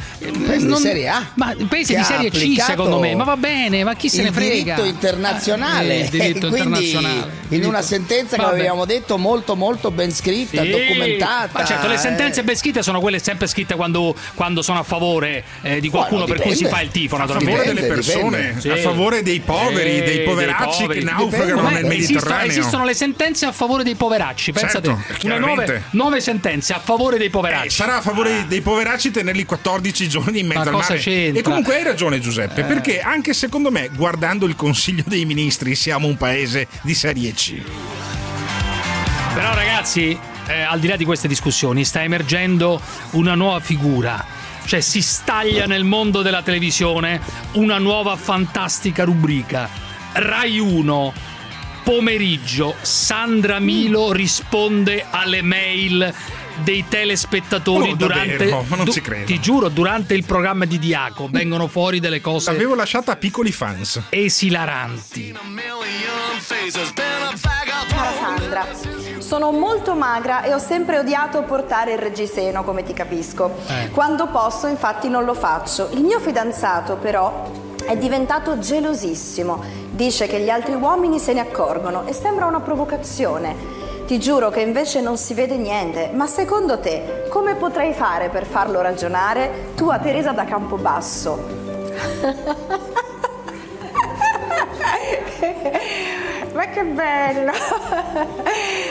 paese di serie A? Ma un paese di serie C, secondo me. Ma va bene, ma chi se il ne frega? diritto internazionale. Eh, il diritto Quindi, internazionale. In una Diritto- sentenza che Vabbè. avevamo detto molto molto ben scritta, Sì. documentata. Ma certo, le eh. sentenze ben scritte sono quelle sempre scritte quando, quando sono a favore eh, di qualcuno Guarda, per cui si dipende. fa il tifo, A favore delle persone, Sì. a favore dei poveri, Eh, dei poveracci poveri. che naufragano Ma nel Mediterraneo. Esistono le sentenze a favore dei poveracci, pensate. Certo, Una chiaramente. nuove, nuove sentenze a favore dei poveracci. Eh, sarà a favore dei poveracci tenerli 14 giorni in mezzo Ma al cosa mare. c'entra? E comunque hai ragione Giuseppe, Eh. perché anche secondo me, guardando il Consiglio dei Ministri, siamo un paese di serie C. Però ragazzi, eh, al di là di queste discussioni, sta emergendo una nuova figura. Cioè si staglia nel mondo della televisione una nuova fantastica rubrica. Rai 1, pomeriggio, Sandra Milo risponde alle mail dei telespettatori Oh, durante davvero? Ma non du- ci credo. ti giuro durante il programma di Diaco vengono fuori delle cose L'avevo lasciata a piccoli fans. esilaranti Cara Sandra, sono molto magra e ho sempre odiato portare il reggiseno, come ti capisco. Eh. Quando posso, infatti, non lo faccio. Il mio fidanzato, però, è diventato gelosissimo. Dice che gli altri uomini se ne accorgono e sembra una provocazione. Ti giuro che invece non si vede niente, ma secondo te come potrei fare per farlo ragionare? Tua Teresa da Campobasso. Ma che bello!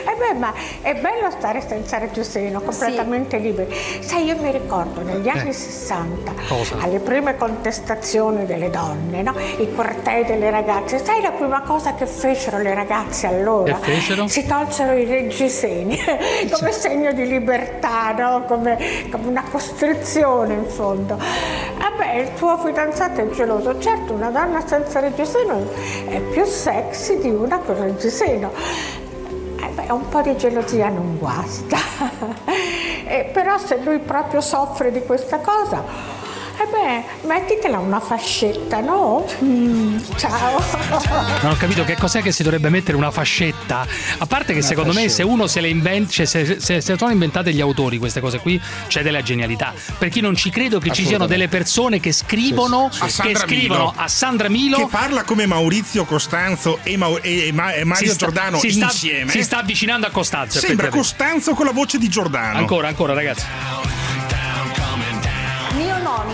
Eh beh, ma è bello stare senza reggiseno, completamente liberi. Sai, io mi ricordo negli anni Eh. 60, Cosa? alle prime contestazioni delle donne, no? i cortei delle ragazze, sai la prima cosa che fecero le ragazze allora? Che fecero? Si tolsero i reggiseni come segno di libertà, no? come, come una costrizione in fondo. Vabbè, il tuo fidanzato è geloso. Certo, una donna senza reggiseno è più sexy di una con reggiseno. Eh beh, un po' di gelosia non guasta. Eh, però se lui proprio soffre di questa cosa, eh beh, mettitela una fascetta, no? Mm, ciao. Non ho capito che cos'è che si dovrebbe mettere una fascetta. A parte che Una secondo me fascetta. se uno se le inventa, cioè se, se, se sono inventate gli autori queste cose qui, c'è della genialità. Perché io non ci credo che ci siano delle persone che scrivono, A che Sandra scrivono Milo. a Sandra Milo. Che parla come Maurizio Costanzo e, Mau- e- e Ma- e Mario si sta- Giordano si sta, insieme. Si sta avvicinando a Costanzo. Sembra. Costanzo con la voce di Giordano. Ancora, ancora, ragazzi.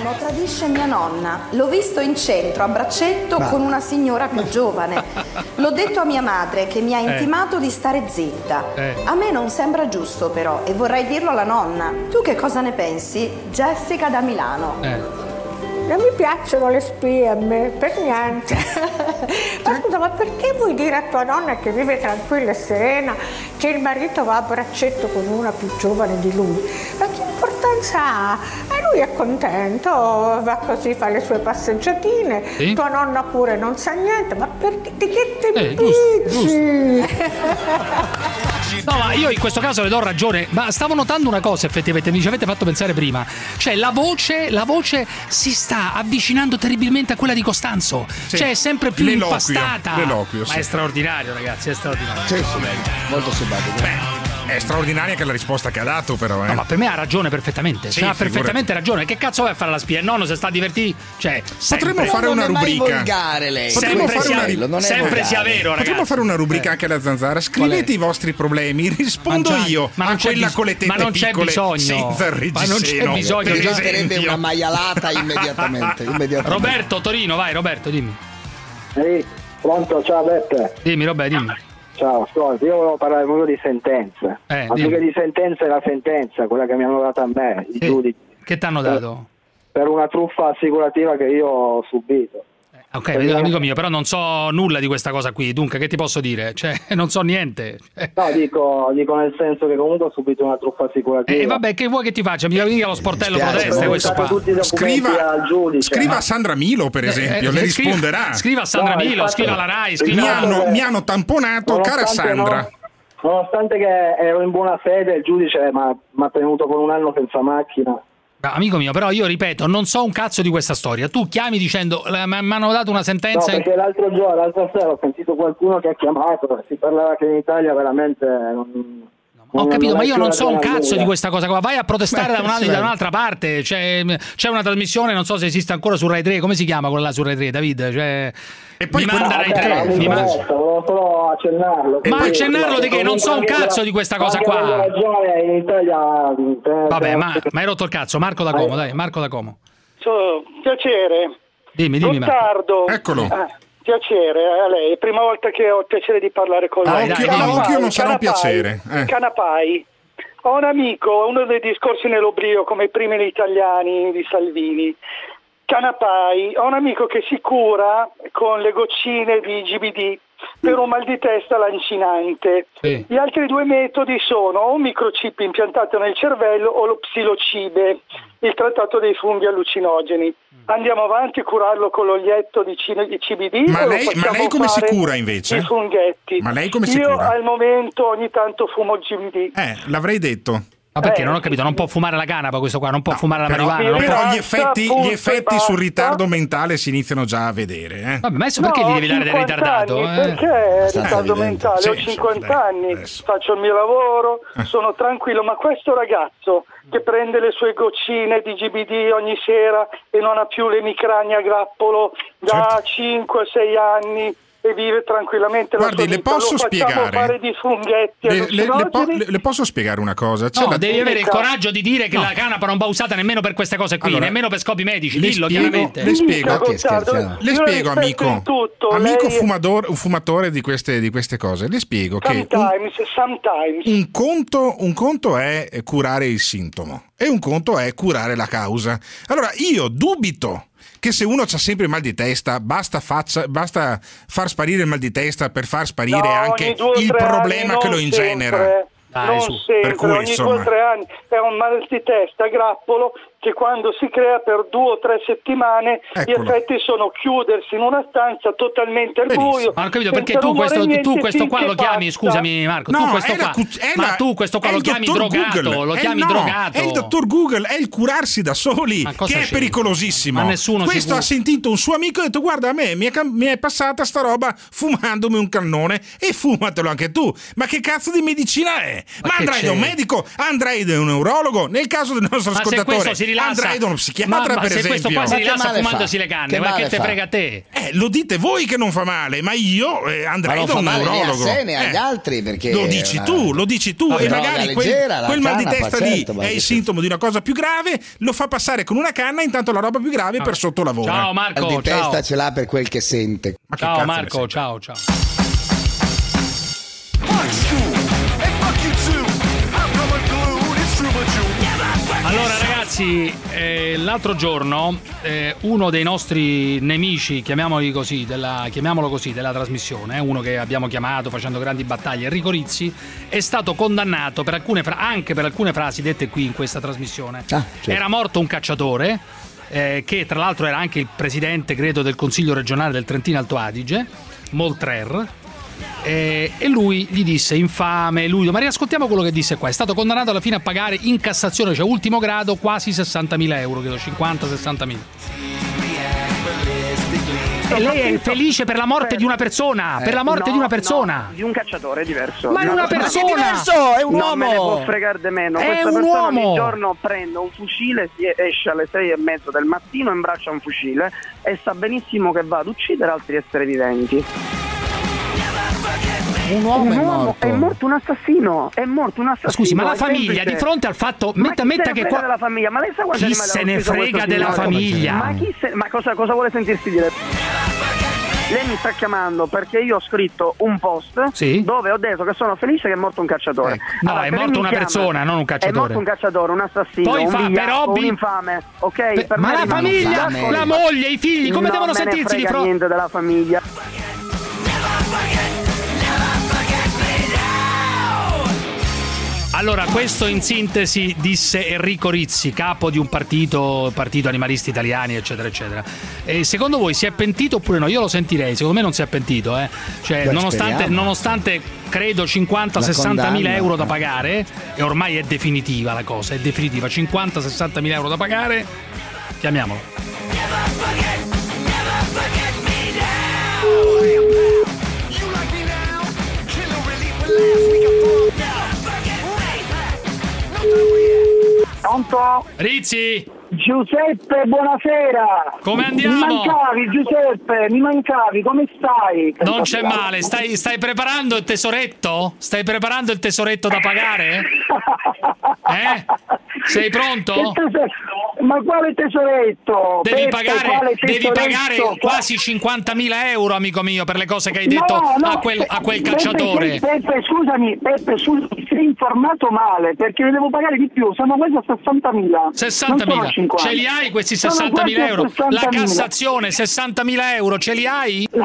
Nonno tradisce mia nonna. L'ho visto in centro a braccetto Ma- con una signora più giovane. L'ho detto a mia madre che mi ha Eh. intimato di stare zitta. Eh. A me non sembra giusto però e vorrei dirlo alla nonna. Tu che cosa ne pensi? Jessica da Milano. Eh. Non mi piacciono le spie a me, per niente. ma scusa, ma perché vuoi dire a tua nonna che vive tranquilla e serena che il marito va a braccetto con una più giovane di lui? Ma che ha? E lui è contento, va così, fa le sue passeggiatine, Sì. tua nonna pure non sa niente, ma perché, di che ti Eh, giusto? No, ma io in questo caso le do ragione, ma stavo notando una cosa effettivamente, mi ci avete fatto pensare prima. Cioè la voce, la voce si sta avvicinando terribilmente a quella di Costanzo. Sì. Cioè è sempre più L'eloquio, impastata. l'eloquio, Ma sì. è straordinario, ragazzi, è straordinario. molto simpatico. È straordinaria anche la risposta che ha dato, però. Eh. No, ma per me ha ragione perfettamente. Sì, Cioè, ha perfettamente ragione. Che cazzo vai a fare la spia? Il nonno se sta a divertire. Cioè, Potremmo fare una rubrica. lei. Potremmo Sempre fare sia, una ri- non è sempre volgare. sia vero, ragazzi. Potremmo fare una rubrica anche alla zanzara. Scrivete i vostri problemi, rispondo Ma già- io ma a quella bis- con le tette ma non c'è bisogno. senza il Ma non c'è bisogno esempio. una maialata immediatamente. immediatamente. Roberto Torino, vai Roberto, dimmi. Ehi, pronto, ciao Beppe. Dimmi Roberto, dimmi. Ciao, ascolta, io volevo parlare proprio di sentenze. Eh, dimmi. che di sentenza è la sentenza, quella che mi hanno dato a me, i giudici, Che ti hanno dato? per una truffa assicurativa che io ho subito. Ok, vedo, amico mio, però non so nulla di questa cosa qui, dunque che ti posso dire? Cioè, non so niente. No, dico, dico nel senso che comunque ho subito una truffa assicurativa. E vabbè, che vuoi che ti faccia? Mi mica lo sportello proteste questo qua. Scriva- giudice. Scriva a Sandra Milo, per esempio, eh, le scriva- risponderà. scriva a Sandra No, Milo, scriva alla Rai, scriva Mi hanno, mi hanno tamponato, cara Sandra. no- nonostante che ero in buona fede, il giudice mi ha tenuto per un anno senza macchina. Amico mio, però io ripeto, non so un cazzo di questa storia. Tu chiami dicendo "La- ma- mi hanno dato una No, sentenza. perché l'altro giorno, l'altra sera ho sentito qualcuno che ha chiamato, si parlava che in Italia veramente non... Ho capito, ma io non so un cazzo di questa cosa qua. Vai a protestare da, sì. da un'altra parte. C'è, c'è una trasmissione, non so se esiste ancora su Rai 3. Come si chiama quella là su Rai 3, David? Cioè, mi manda Rai 3. mi ma- interessa, volevo solo accennarlo. Ma Quindi, accennarlo di che? Non so un cazzo di questa cosa qua. in Italia... eh, Vabbè, eh, ma, ma hai rotto il cazzo. Marco da Como, dai, Marco da Como. So, piacere. Dimmi, dimmi, Marco. Gottardo. Eccolo. Ah, piacere a lei, è la prima volta che ho il piacere di parlare con Ah, lei. occhio- Canapai, a occhio non sarà un piacere, eh. Canapai. Ho un amico, uno dei discorsi nell'oblio come i primi italiani di Salvini. Canapai, ho un amico che si cura con le goccine di GBD per un mal di testa lancinante. Gli altri due metodi sono o un microchip impiantato nel cervello o lo psilocibe, il trattato dei funghi allucinogeni. Andiamo avanti a curarlo con l'oglietto di, CBD Ma lei- ma lei come si cura, invece? I funghetti. Ma lei come si Io cura? al momento ogni tanto fumo GBD. Eh, l'avrei detto. Ma perché? Eh, Non ho capito, non può fumare la canapa questo qua, non può fumare la Però, marijuana. non però può- gli effetti, gli effetti sul ritardo mentale si iniziano già a vedere. Eh? Vabbè, ma adesso perché No, gli devi dare del 50 ritardato? anni, eh? Perché ritardo evidente. mentale? Sì, Ho insomma, 50 anni, faccio il mio lavoro, Eh. sono tranquillo, ma questo ragazzo che prende le sue goccine di GBD ogni sera e non ha più l'emicrania a grappolo da 5-6 anni e vive tranquillamente la Guardi, sua le vita, posso lo facciamo spiegare? fare di funghetti Le, le- le po- le- le posso spiegare una cosa? C'è No, la- devi avere il coraggio di dire che No. la canapa non va usata nemmeno per queste cose qui, Allora, nemmeno per scopi medici. le Dillo spiego- chiaramente. le spiego. Dica, Le spiego, amico, tutto, amico lei- fumador- fumatore di queste, di queste cose, le spiego che un, Sometimes, sometimes. un conto, un conto è curare il sintomo e un conto è curare la causa. Allora, io dubito che se uno ha sempre il mal di testa, basta, faccia- basta far sparire il mal di testa per far sparire No, anche due il problema che lo ingenera. sempre, Dai, non su. sempre, Per cui, ogni insomma- due o tre anni è un mal di testa grappolo che quando si crea per due o tre settimane Eccolo. gli effetti sono chiudersi in una stanza totalmente al buio. Ma ho capito perché tu questo, tu questo qua lo chiami, basta. scusami Marco, No, tu questo la qua, cu- è ma la- tu questo qua lo chiami drogato, Google. lo Eh chiami no, drogato. È il dottor Google, è il curarsi da soli, Ma che è pericolosissimo. Ma nessuno Questo ha sentito un suo amico e ha detto guarda a me mi è, cam- mi è passata sta roba fumandomi un cannone e fumatelo anche tu. Ma che cazzo di medicina è? Ma, che andrai da un medico, andrai da un neurologo, nel caso del nostro Ma ascoltatore rilassa, andrai da uno psichiatra ma, ma per se esempio. questo qua si Ma rilassa fumandosi fa? le canne, Che ma che te fa? frega te? Eh, lo dite voi che non fa male, ma io eh, andrei Ma non da fa un male né a neurologo. sé né agli Eh, altri, perché Lo dici una- tu, lo dici tu, e magari la quel, leggera, la quel mal di testa certo, lì ma è il sintomo di una cosa più grave, lo fa passare con una canna, intanto la roba più grave per sotto lavora. Ciao Mal Marco, di ciao. testa ce l'ha per quel che sente. Ma Ciao Marco, ciao ciao. Ragazzi, eh, l'altro giorno eh, uno dei nostri nemici, chiamiamoli così, della, chiamiamolo così, della trasmissione, eh, uno che abbiamo chiamato facendo grandi battaglie, Enrico Rizzi, è stato condannato per alcune fra- anche per alcune frasi dette qui in questa trasmissione. certo. Era morto un cacciatore, eh, che tra l'altro era anche il presidente, credo, del Consiglio regionale del Trentino Alto Adige, Moltrer. Eh, e lui gli disse infame lui ma riascoltiamo quello che disse qua è stato condannato alla fine a pagare in Cassazione cioè ultimo grado quasi 60.000 euro credo 50-60.000 e lei è felice per la morte di una persona per la morte No, di una persona no, di un cacciatore è diverso. Ma è Di una persona- è diverso, è un non me ne uomo! può fregare di meno. È Questa un persona uomo! ogni giorno prende un fucile, si esce alle sei e mezzo del mattino, imbraccia un fucile e sa benissimo che va ad uccidere altri esseri viventi. Un uomo, Un è uomo morto. è morto un assassino, è morto un assassino. scusi ma la è famiglia di fronte al fatto Ma metta, metta ne che frega qua della famiglia? Ma lei sa quanti chi se ne frega della famiglia Ma, chi se- ma cosa, cosa vuole sentirsi dire? lei mi sta chiamando perché io ho scritto un post Sì. dove ho detto che sono felice che è morto un cacciatore. No, Allora, è morto una chiama- persona, non un È cacciatore. morto un cacciatore, un assassino, Poi un fa, vigliacco, però, un infame, ok? Per ma me la famiglia, la moglie, i figli, come non devono me ne sentirsi di frega fronte? niente della famiglia. Allora, questo in sintesi disse Enrico Rizzi, capo di un partito, partito animalisti italiani, eccetera, eccetera. E secondo voi si è pentito oppure no? Io lo sentirei, secondo me non si è pentito, eh. Cioè, Beh, nonostante, nonostante credo 50-60 condanna, mila euro da pagare, e ormai è definitiva la cosa, è definitiva, 50-60 mila euro da pagare, chiamiamolo. Pronto? Rizzi! Giuseppe, buonasera. Come andiamo? Mi mancavi, Giuseppe, mi mancavi, come stai? Non c'è male, stai, stai preparando il tesoretto? Stai preparando il tesoretto da pagare? Eh? Sei pronto? Ma quale tesoretto? Devi Peppe, pagare, devi pagare quasi 50.000 euro, amico mio, per le cose che hai detto No, no, a, quel, a quel Peppe, cacciatore. Peppe, scusami, Peppe, scusami, sei informato male perché ne devo pagare di più, siamo quasi a 60.000. 60.000, ce li hai questi 60.000 euro? La Cassazione, 60.000 euro, ce li hai?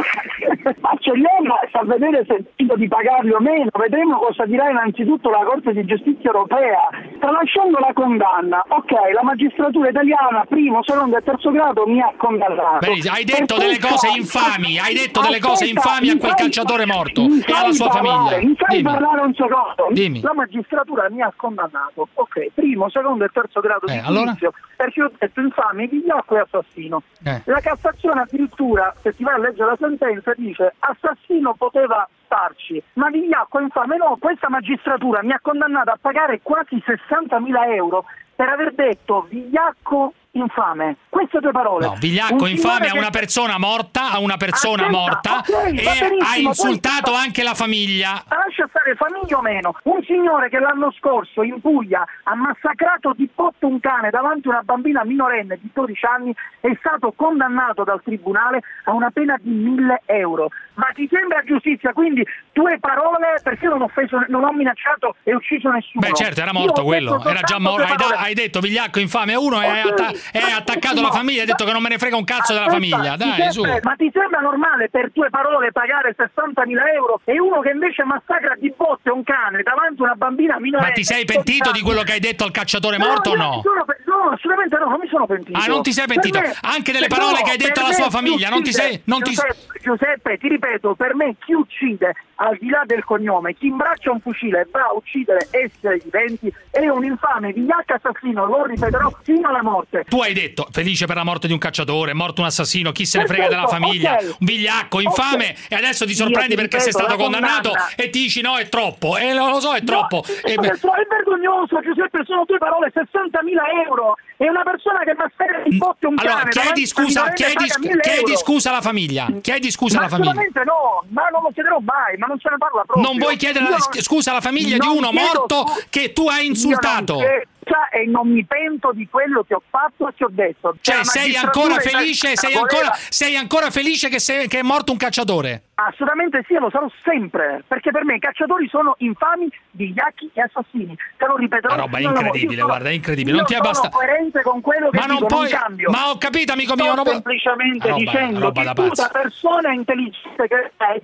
Ma ce li ho, ma sta a vedere se dico di pagarli o meno. Vedremo cosa dirà innanzitutto la Corte di Giustizia Europea. Tralasciando la condanna, ok, la magistratura italiana, primo, secondo e terzo grado, mi ha condannato. Benissimo, hai detto Per delle cose infami, hai detto delle cose Aspetta, infami a quel fai- calciatore morto e alla sua parlare, famiglia. Mi fai Dimmi. parlare un secondo. Dimmi. La magistratura mi ha condannato, ok, primo, secondo e terzo grado Eh, di allora? giudizio, perché ho detto infame, vigliacco e assassino. Eh. La Cassazione addirittura, se ti vai a leggere la sentenza, dice assassino poteva starci, ma vigliacco infame no, questa magistratura mi ha condannato a pagare quasi 60.000 euro per aver detto vigliacco infame. Queste due parole. No, vigliacco infame a una persona morta, a una persona Aspetta, morta ok, va e ha insultato poi- anche la famiglia. Lascia stare famiglia o meno. Un signore che l'anno scorso in Puglia ha massacrato di botto un cane davanti a una bambina minorenne di 12 anni è stato condannato dal tribunale a una pena di 1000 euro. Ma ti sembra giustizia? Quindi tue parole, perché non ho, offeso, non ho minacciato e ucciso nessuno. Beh, certo, era morto quello, era già morto. Hai, hai detto vigliacco infame a uno e hai, atta- e ma- attaccato la famiglia. Hai detto che non me ne frega un cazzo della famiglia. Dai, su. Ma ti sembra normale per tue parole pagare 60.000 euro e uno che invece massacra di botte un cane davanti a una bambina minorenne? Ma ti sei pentito di quello che hai detto al cacciatore morto o no? sono no, assolutamente no, non mi sono pentito. Ah, non ti sei pentito? me- Anche delle parole no, che hai detto alla sua famiglia, non ti sei- non ti- Giuseppe, Giuseppe, ti ripeto, per me chi uccide al di là del cognome, chi imbraccia un fucile e va a uccidere esseri viventi è un infame vigliacco assassino, lo ripeterò fino alla morte. Tu hai detto felice per la morte di un cacciatore, morto un assassino, chi se ne frega della famiglia, ok. un vigliacco infame Ok. e adesso ti sorprendi ti perché sei stato condannato condanna- e ti dici no è troppo. E lo, lo so, è troppo. No, E- è, è vergognoso, Giuseppe, sono tue parole, 60.000 euro. E una persona che massacra di botte un Allora, cane chiedi scusa, chiedi, 1000 chiedi scusa alla famiglia. Chiedi scusa Ma alla famiglia. no, ma non lo chiederò mai, ma non se ne parla proprio. Non vuoi chiedere scusa alla famiglia di uno morto che tu hai insultato. Non chiedo e non mi pento di quello che ho fatto e che ho detto. Cioè, La sei ancora felice, sei voleva- ancora, sei ancora felice che, sei- che è morto un cacciatore? Assolutamente sì, lo sarò sempre, perché per me i cacciatori sono infami, vigliacchi e assassini. Te lo ripeterò. Una roba incredibile, sono- guarda, è incredibile. io Non ti è sono basta- coerente con quello che Ma non dico, puoi- cambio. ma ho capito, amico mio, roba- semplicemente Roba- dicendo roba che tu da persona intelligente che sei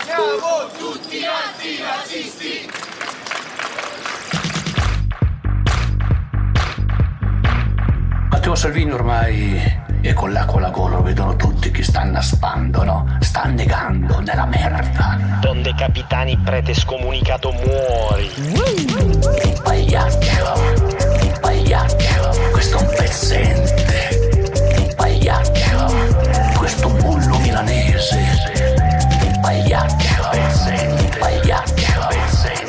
Siamo tutti antirazzisti! Matteo Salvini ormai è con l'acqua alla gola, lo vedono tutti che sta annaspando, no? Sta annegando nella merda. Don De Capitani prete scomunicato muori. Il pagliaccio, il pagliaccio, questo è un pezzente. Il pagliaccio, questo bullo milanese. Il pagliaccio, il pagliaccio.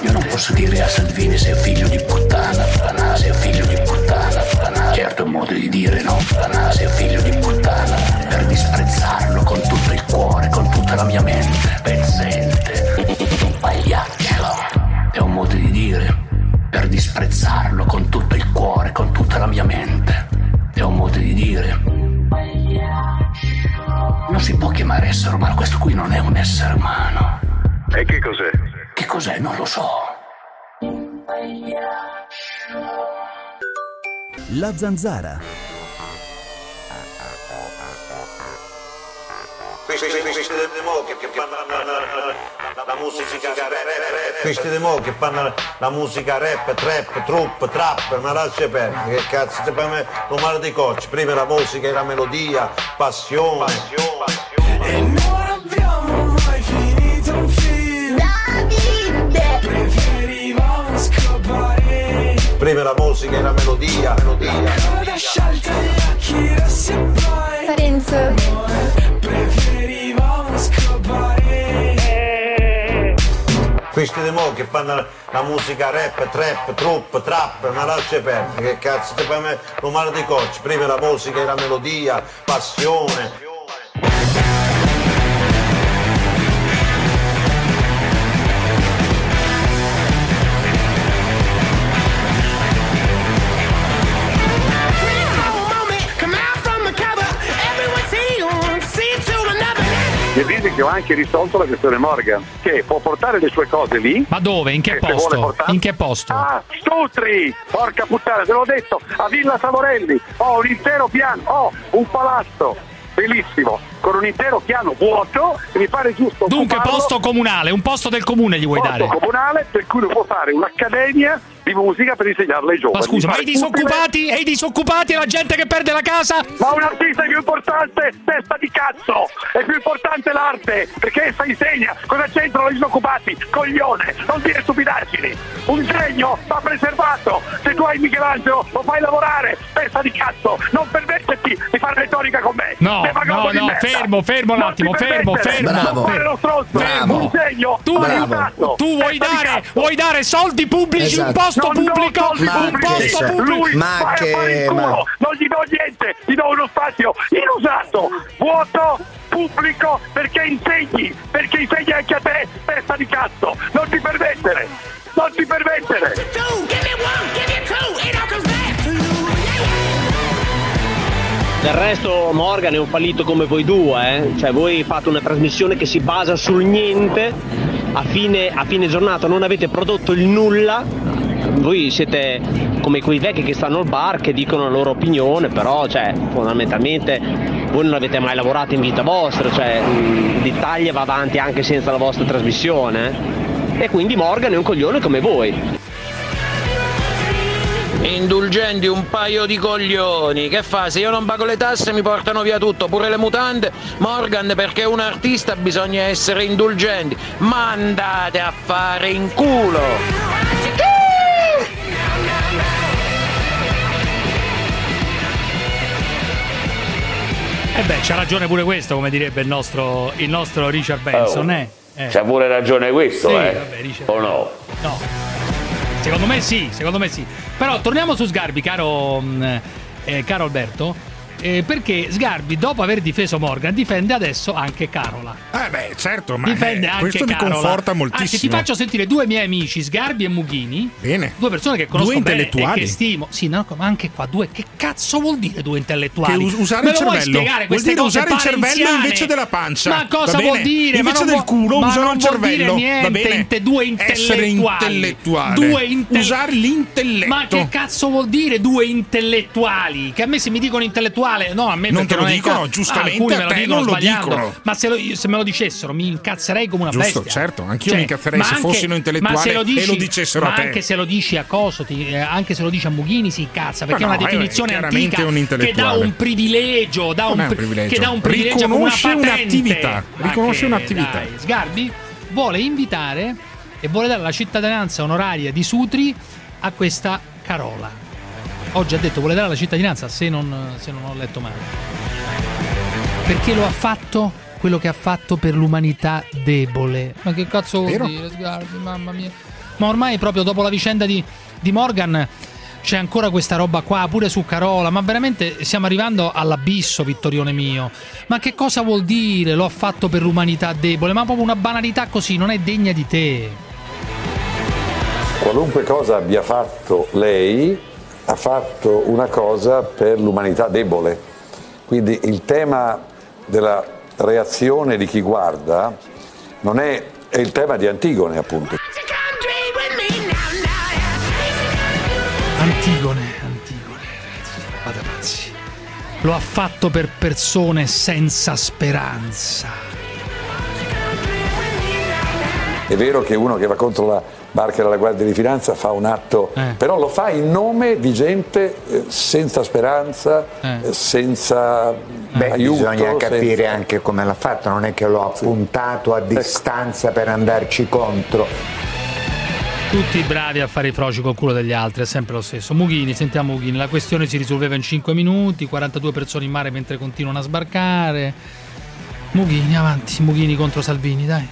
Io non posso dire a Salvini sei figlio di disprezzarlo con tutto il cuore, con tutta la mia mente. È un modo di dire. Ma si può chiamare essere umano, questo qui non è un essere umano. E che cos'è? Che cos'è? Non lo so. La zanzara. Questi di mo che fanno la musica rap. Questi di mo che fanno la musica rap, trap, trup, trap, ma lascia perdere. Che cazzo ti fai rumore di cocci? Prima la musica e la melodia, passione. E non abbiamo mai finito un film Davide Preferivamo scopare Prima la musica e la melodia, melodia. Coda sciolta gli occhi rossi e poi Parenzo Preferivamo scopare Questi di mo che fanno la musica rap, trap, trup, trap, ma lascia perdere. Che cazzo ti fai rumore di cocci? Prima la musica e la melodia, passione. Mi dice che ho anche risolto la questione Morgan, che può portare le sue cose lì. Ma dove? In che e posto? portare- In che posto? Ah, Stutri! Porca puttana, te l'ho detto, a Villa Savorelli ho un intero piano, ho un palazzo bellissimo, con un intero piano vuoto e mi pare giusto Dunque, posto comunale, un posto del comune gli vuoi posto dare? comunale per cui può fare un'accademia di musica per insegnarla ai giovani. Ma scusa, ma i disoccupati? E i disoccupati e la gente che perde la casa? Ma un artista è più importante, testa di cazzo! È più importante l'arte, perché essa insegna cosa c'entrano i disoccupati, coglione, non dire stupidaggini! Un genio va preservato! Se tu hai Michelangelo lo fai lavorare, testa di cazzo! Non permetterti di fare retorica con me! No, no, no, fermo, fermo un attimo, ti fermo, fermo. Bravo. Bravo. Un genio! Tu, aiutato, tu vuoi dare, vuoi dare soldi pubblici, un Esatto. Posto Non pubblico, un posto pubblico. Lui Ma che- ma- Non gli do niente, gli do uno spazio inusato, vuoto, pubblico, perché insegni, perché insegni anche a te, testa di cazzo. Non ti permettere, non ti permettere. Del resto Morgan è un fallito come voi due, eh? cioè voi fate una trasmissione che si basa sul niente, a fine, a fine giornata non avete prodotto il nulla, voi siete come quei vecchi che stanno al bar che dicono la loro opinione, però cioè, fondamentalmente voi non avete mai lavorato in vita vostra, cioè l'Italia va avanti anche senza la vostra trasmissione e quindi Morgan è un coglione come voi. Indulgenti un paio di coglioni, che fa? Se io non pago le tasse mi portano via tutto, pure le mutande. Morgan, perché un artista bisogna essere indulgenti. Ma andate a fare in culo! Eh beh, c'ha ragione pure questo, come direbbe il nostro, il nostro Richard Benson, Oh, eh? Eh. C'ha pure ragione questo, Sì, eh? vabbè, Richard. o no? No. Secondo me sì, secondo me sì. Però torniamo su Sgarbi, caro, mh, eh, caro Alberto. Eh, perché Sgarbi, dopo aver difeso Morgan, difende adesso anche Carola. Eh beh, certo, ma Difende eh, anche questo mi Carola. conforta Anzi, ti moltissimo. faccio sentire due miei amici, Sgarbi e Mughini. Bene. Due persone che conosco Due bene e intellettuali. che stimo. Sì, no, ma anche qua due. Che cazzo vuol dire due intellettuali? Che us- usare il cervello. Vuol dire usare il cervello invece della pancia. Ma cosa Va vuol dire? Invece del culo usano il cervello. Va niente, bene? inte- due intellettuali. Due inte- Usare l'intelletto. Ma che cazzo vuol dire due intellettuali? Che a me se mi dicono intellettuale, no, a me Non te lo è dicono, giustamente, alcuni a te non lo dicono. Ma se, lo- se me lo dicessero mi incazzerei come una Giusto, bestia. certo, anch'io Cioè, mi incazzerei se anche- fossino se lo e dici- lo dicessero ma a te. anche se lo dici a Coso, ti- eh, anche se lo dici a Mughini si incazza perché Ma è una no, è definizione chiaramente antica un che dà intellettuale. un privilegio, dà Non un, è un pri- privilegio. che dà un privilegio una Riconosce un'attività, riconosce un'attività. dai, Sgarbi vuole invitare e vuole dare la cittadinanza onoraria di Sutri a questa Carola. Oggi ha detto vuole dare la cittadinanza se non, se non ho letto male. Perché lo ha fatto quello che ha fatto per l'umanità debole. Ma che cazzo vuol Vero. dire, Sgarbi? Mamma mia. Ma ormai proprio dopo la vicenda di, di Morgan c'è ancora questa roba qua, pure su Carola. Ma veramente stiamo arrivando all'abisso, Vittorione mio. Ma che cosa vuol dire? Lo ha fatto per l'umanità debole. Ma proprio una banalità così, non è degna di te. Qualunque cosa abbia fatto lei, ha fatto una cosa per l'umanità debole. Quindi il tema della reazione di chi guarda non è, è il tema di Antigone appunto. Antigone, Antigone, vada pazzi. Lo ha fatto per persone senza speranza. È vero che uno che va contro la barca della Guardia di Finanza fa un atto, però lo fa in nome di gente eh, senza speranza, eh, senza Beh, aiuto. bisogna capire senza- anche come l'ha fatto, non è che lo ha puntato a distanza per andarci contro. Tutti bravi a fare i froci col culo degli altri, è sempre lo stesso. Mughini, sentiamo Mughini, la questione si risolveva in 5 minuti, 42 persone in mare mentre continuano a sbarcare. Mughini, avanti, Mughini contro Salvini, dai.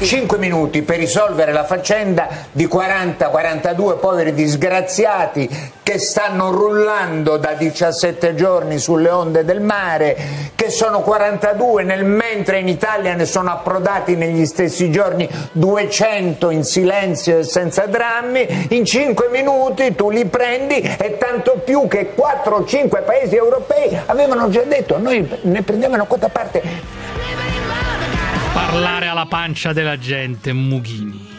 5 minuti per risolvere la faccenda di 40-42 poveri disgraziati che stanno rullando da 17 giorni sulle onde del mare, che sono 42 nel mentre in Italia ne sono approdati negli stessi giorni 200 in silenzio e senza drammi, in 5 minuti tu li prendi e tanto più che 4 o 5 paesi europei avevano già detto noi ne prendiamo una quota parte Parlare alla pancia della gente, Mughini.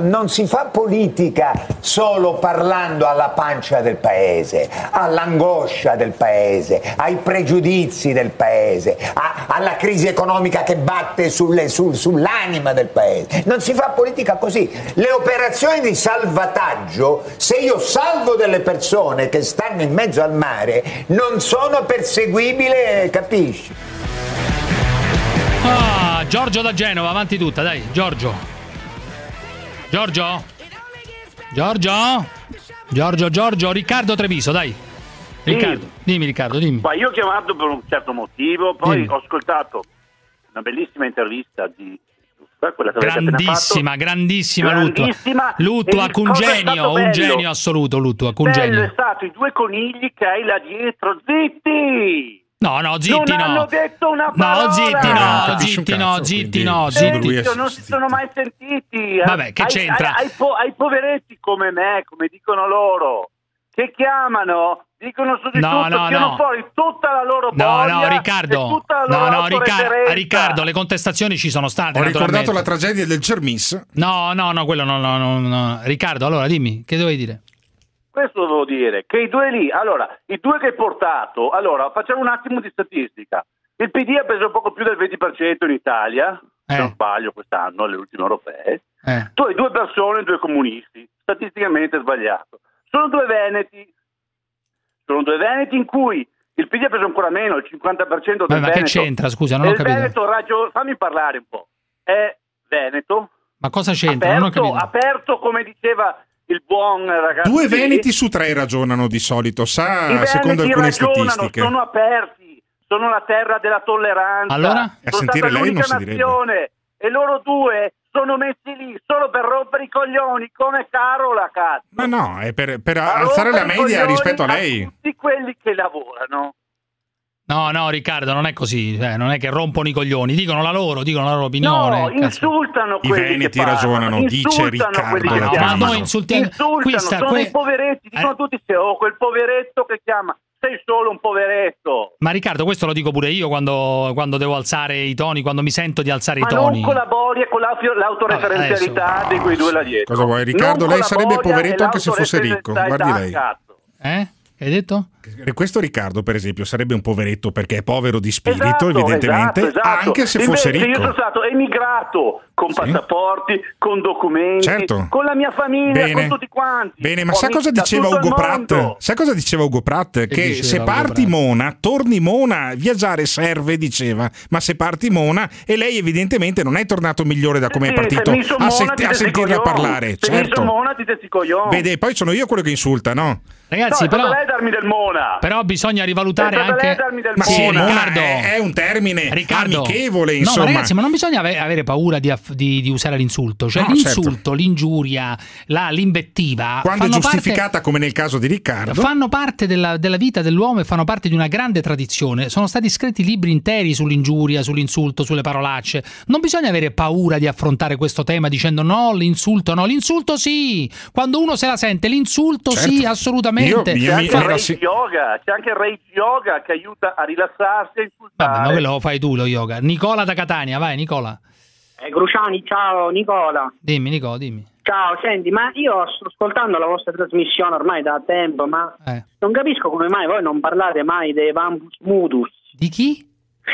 Non si fa politica solo parlando alla pancia del paese, all'angoscia del paese, ai pregiudizi del paese, a- alla crisi economica che batte sulle- sul- sull'anima del paese. Non si fa politica così. Le operazioni di salvataggio, se io salvo delle persone che stanno in mezzo al mare, non sono perseguibili, capisci? Ah, Giorgio da Genova, avanti tutta, dai, Giorgio. Giorgio? Giorgio? Giorgio, Giorgio, Riccardo Treviso, dai. Riccardo, dimmi Riccardo, dimmi. Ma io ho chiamato per un certo motivo, poi Dimmi. ho ascoltato una bellissima intervista di Grandissima, grandissima. Grandissima. Luttua, E un genio, un genio assoluto, Luttua, un Bello è genio. stato i due conigli che hai là dietro, zitti! No, no, zitti non no. hanno detto una parola! No, zitti no, zitti no, cazzo, zitti quindi no, zitti. lui è- Zitto, non si sono mai sentiti. Vabbè, che Ai- c'entra? Ai, ai po- ai poveretti come me, come dicono loro, che chiamano, dicono su di No, tutto, no, tirano no. fuori tutta la loro No, no, Riccardo. No, no, Riccardo, autoreferenza. Riccardo, le contestazioni ci sono state. Ho ricordato la tragedia del Cermis. No, no, no, quello no, no, no, no. Riccardo, allora dimmi, che dovevi dire? Questo devo dire, che i due lì, allora, i due che hai portato, allora, facciamo un attimo di statistica. Il PD ha preso poco più del 20% in Italia, se non sbaglio quest'anno, alle ultime europee. Eh. Tu hai due persone, due comunisti, statisticamente sbagliato. Sono due veneti, sono due veneti in cui il PD ha preso ancora meno, il 50% del Beh, ma che Veneto. c'entra? Scusa, non ho il capito. Veneto ragio- fammi parlare un po'. È Veneto, Ma cosa c'entra? Non ho aperto, aperto come diceva il buon ragazzo. Due veneti su tre ragionano di solito, sa, secondo alcune ragionano, statistiche. sono aperti, sono la terra della tolleranza. Allora? A sentire lei non si direbbe. e loro due sono messi lì solo per rompere i coglioni come Carola, cazzo. Ma no, è per, per A alzare la media rispetto a a lei. tutti quelli che lavorano. No, no, Riccardo, non è così. eh, non è che rompono i coglioni, dicono la loro, dicono la loro opinione. No, cazzo. insultano I quelli veneti che parlano, ragionano, dice insultano Riccardo Ma no, ma noi insultiamo- Insultano, qui sta- sono que- i poveretti, dicono tutti se oh, quel poveretto che chiama, sei solo un poveretto. Ma Riccardo, questo lo dico pure io quando, quando devo alzare i toni, quando mi sento di alzare Ma i toni. non collabori e con la- l'autoreferenzialità di quei due là dietro. Cosa vuoi, Riccardo? Non Lei sarebbe poveretto anche se fosse ricco, guardi lei. cazzo. Eh? Che hai detto? E Questo Riccardo, per esempio, sarebbe un poveretto perché è povero di spirito, Esatto, evidentemente, esatto, esatto. anche se Invece fosse Io sono ricco. stato emigrato con passaporti, con documenti, Certo. con la mia famiglia, Bene. con tutti quanti. Bene, ma sai cosa diceva Ugo Pratt? Sai cosa diceva Ugo Pratt? Che se parti Mona, torni Mona, viaggiare serve, diceva. Ma se parti Mona, e lei evidentemente non è tornato migliore da come Sì, è partito se son a, Mona, sent- ti a sentirla parlare. Se mi Certo. Mona, ti testi coglioni. Vede, poi sono io quello che insulta, no? Ragazzi, no, è però, lei a darmi del Mona. Però bisogna rivalutare anche. Ma sì, Mona. Mona Riccardo. è, è un termine Riccardo. amichevole, No, insomma. ma ragazzi, ma non bisogna ave- avere paura di, di- di usare l'insulto. Cioè, No, l'insulto, certo. l'ingiuria, la- l'invettiva. Quando è giustificata, parte- come nel caso di Riccardo. Fanno parte della, della vita dell'uomo e fanno parte di una grande tradizione. Sono stati scritti libri interi sull'ingiuria, sull'insulto, sulle parolacce. Non bisogna avere paura di affrontare questo tema dicendo no, l'insulto no. L'insulto sì! Quando uno se la sente, l'insulto Certo. sì, assolutamente. Io- io mi- C'è Ray yoga, c'è anche il rage yoga che aiuta a rilassarsi e insultare. Vabbè, ma quello lo fai tu lo yoga. Nicola da Catania, vai Nicola. Eh, Cruciani, ciao Nicola. Dimmi Nicola, dimmi. Ciao, senti, ma io sto ascoltando la vostra trasmissione ormai da tempo, ma Eh. non capisco come mai voi non parlate mai dei Vampus Mutus. Di chi?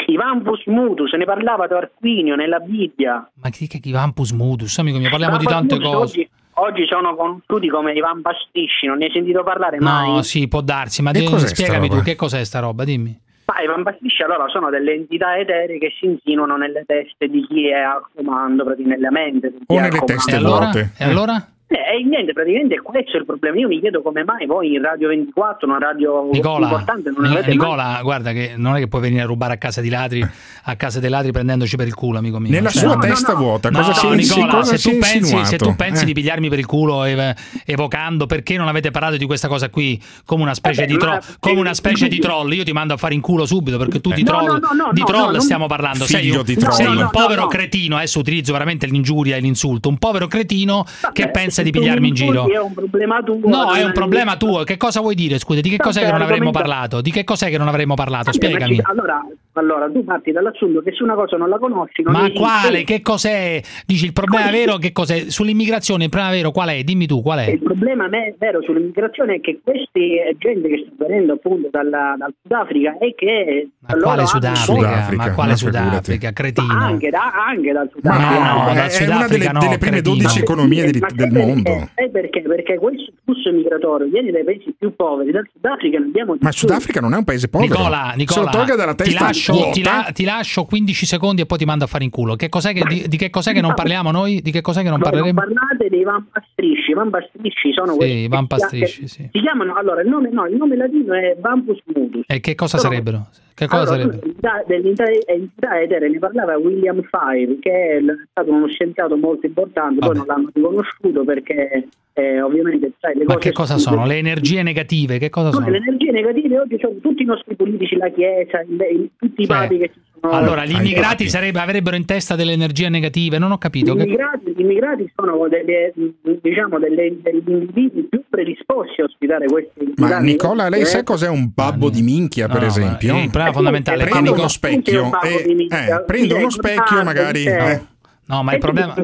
I Vampus Mutus, ne parlava Tarquinio nella Bibbia. Ma che che Vampus Mudus, amico mio, parliamo di Vampus tante Mutus cose. Oggi, oggi sono conosciuti come i Vampasticci, non ne hai sentito parlare mai? No, sì, può darsi, ma sta spiegami tu che cos'è sta roba, dimmi. Ma i Vampasticci allora sono delle entità eteree che si insinuano nelle teste di chi è al comando, praticamente nella mente. di chi O nelle comando. teste vuote. E allora? Eh, e niente, praticamente questo è il problema. Io mi chiedo come mai voi in Radio 24, una radio Nicola, importante, non avete Nicola, guarda che non è che puoi venire a rubare a casa di ladri, a casa dei ladri prendendoci per il culo, amico mio. Nella Cioè- sua testa vuota, No, cosa insi- Nicola, cosa se tu pensi, se tu pensi Eh. di pigliarmi per il culo ev- evocando perché non avete parlato di questa cosa qui come una specie, Vabbè, di, tro- ma- come una specie di troll, io ti mando a fare in culo subito perché tu di No, troll, no, no, no, di no, troll no, stiamo parlando. Sei Figlio un, di troll. sei No, un no, povero no. cretino, adesso utilizzo veramente l'ingiuria e l'insulto, un povero cretino che pensa di pigliarmi in giro. È un problema tuo. No, è un problema tuo. Che cosa vuoi dire? Scusa, di che cos'è che non avremmo parlato? Di che cos'è che non avremmo parlato? Spiegami. Allora, allora, tu parti dall'assunto che se una cosa non la conosci, non Ma quale? Che cos'è? Dici il problema vero che cos'è? Sull'immigrazione il problema vero qual è? Dimmi tu qual è? Il problema me- vero sull'immigrazione è che questi eh, gente che sta venendo appunto dalla- dal Sudafrica è che Ma quale Sudafrica? Ma quale ma Sudafrica? Cretino. anche, da- anche dal Ma Sudafrica. no, è- dal è Sudafrica una delle, no, delle prime cretino. 12 economie del, Ma del sai mondo. perché? Sai perché? Perché questo flusso migratorio viene dai paesi più poveri, dal Sudafrica ne abbiamo Ma. Sudafrica non è un paese povero. Nicola, Nicola lo tolga dalla ti, lascio, ti la- ti lascio 15 secondi e poi ti mando a fare in culo. Che cos'è che, di, di che cos'è che non parliamo noi? Di che cos'è che non parleremo? parlate dei vampastrisci, i vampastrisci sono Sì, questi i che vampastrisci, si- sì. Si chiamano, allora, il nome, no, il nome latino è Vampus mutus. E che cosa Sono- sarebbero? Che cosa Allora, sarebbero? dell'entità- Dell'entità entità etere ne parlava William Fire, che è stato uno scienziato molto importante, poi non l'hanno riconosciuto perché eh, ovviamente sai, le Ma cose che cosa sono? Le energie negative? Che cosa Sono sono? le energie negative oggi sono tutti i nostri politici, la Chiesa, il- tutti i Cioè, papi che ci sono. Allora, gli immigrati sarebbe- avrebbero in testa delle energie negative? Non ho Gli capito. Che- immigrati, gli immigrati sono delle, diciamo, delle- degli individui più predisposti a ospitare questi Ma Nicola, lei eh, sa cos'è un babbo di minchia, per No, esempio? ma il problema fondamentale è che prendo uno specchio e eh, prendo uno specchio magari eh, No, ma il problema.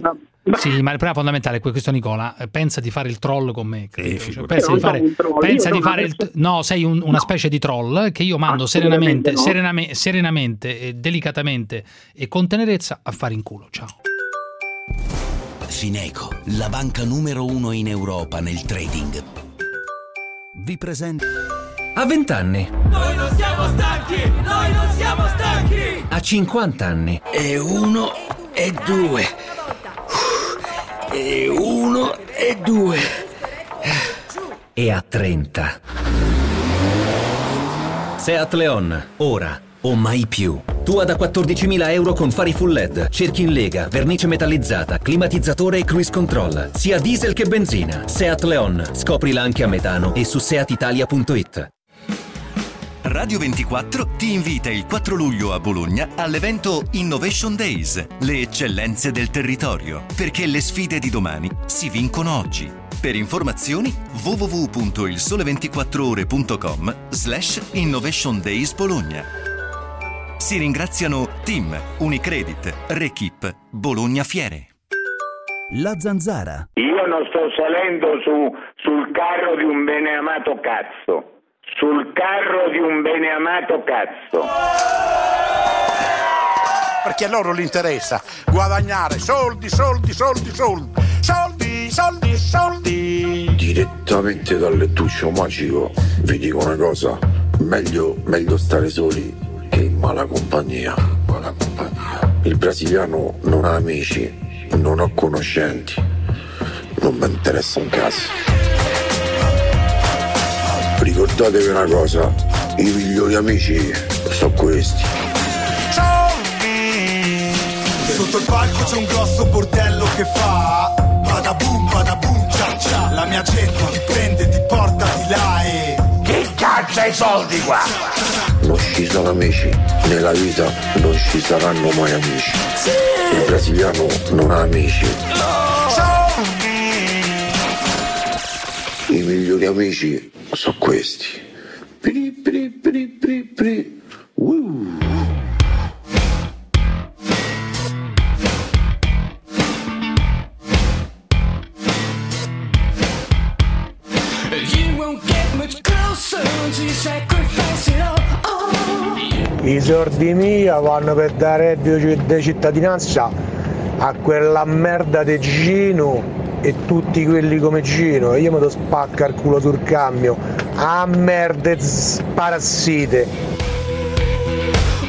Sì, ma il problema fondamentale è que- questo, Nicola. eh, Pensa di fare il troll con me. capito? Cioè, Io pensa di fare, pensa di fare il. No, sei un- una specie di troll che io mando serenamente, no. serename- serenamente delicatamente e con tenerezza a fare in culo. Ciao. Fineco, la banca numero uno in Europa nel trading. Vi presenta. A 20 anni, Noi non siamo stanchi! Noi non siamo stanchi! a 50 anni, E uno e due. E uno e due. e a 30. Seat Leon, ora o mai più. Tua da 14.000 euro con fari full LED, cerchi in lega, vernice metallizzata, climatizzatore e cruise control. Sia diesel che benzina. Seat Leon, scoprila anche a metano e su seatitalia.it. Radio 24 ti invita il 4 luglio a Bologna all'evento Innovation Days, le eccellenze del territorio, perché le sfide di domani si vincono oggi. Per informazioni www.ilsole24ore.com slash Innovation Days Bologna. Si ringraziano Team, Unicredit, Rekip, Bologna Fiere. La zanzara. Io non sto salendo su, sul carro di un beneamato cazzo. Sul carro di un beneamato cazzo. Perché a loro gli interessa guadagnare soldi, soldi, soldi, soldi. Soldi, soldi, soldi. Direttamente dal lettuccio magico vi dico una cosa, meglio, meglio stare soli che in mala compagnia. Mala compagnia. Il brasiliano non ha amici, non ho conoscenti, non mi interessa un cazzo. Ricordatevi una cosa, i migliori amici sono questi. Sotto il palco c'è un grosso bordello che fa Badaboom, badaboom, cia cia La mia gente ti prende, ti porta di là e Chi caccia i soldi qua? Non ci sono amici, nella vita non ci saranno mai amici. Il brasiliano non ha amici, i migliori amici sono questi. Pri, pri, pri, pri, pri. Uh. I soldi mia vanno per dare reddito di cittadinanza a quella merda di Gino e tutti quelli come Gino. Io mi do spacca il culo sul cambio. A merda z- parassite.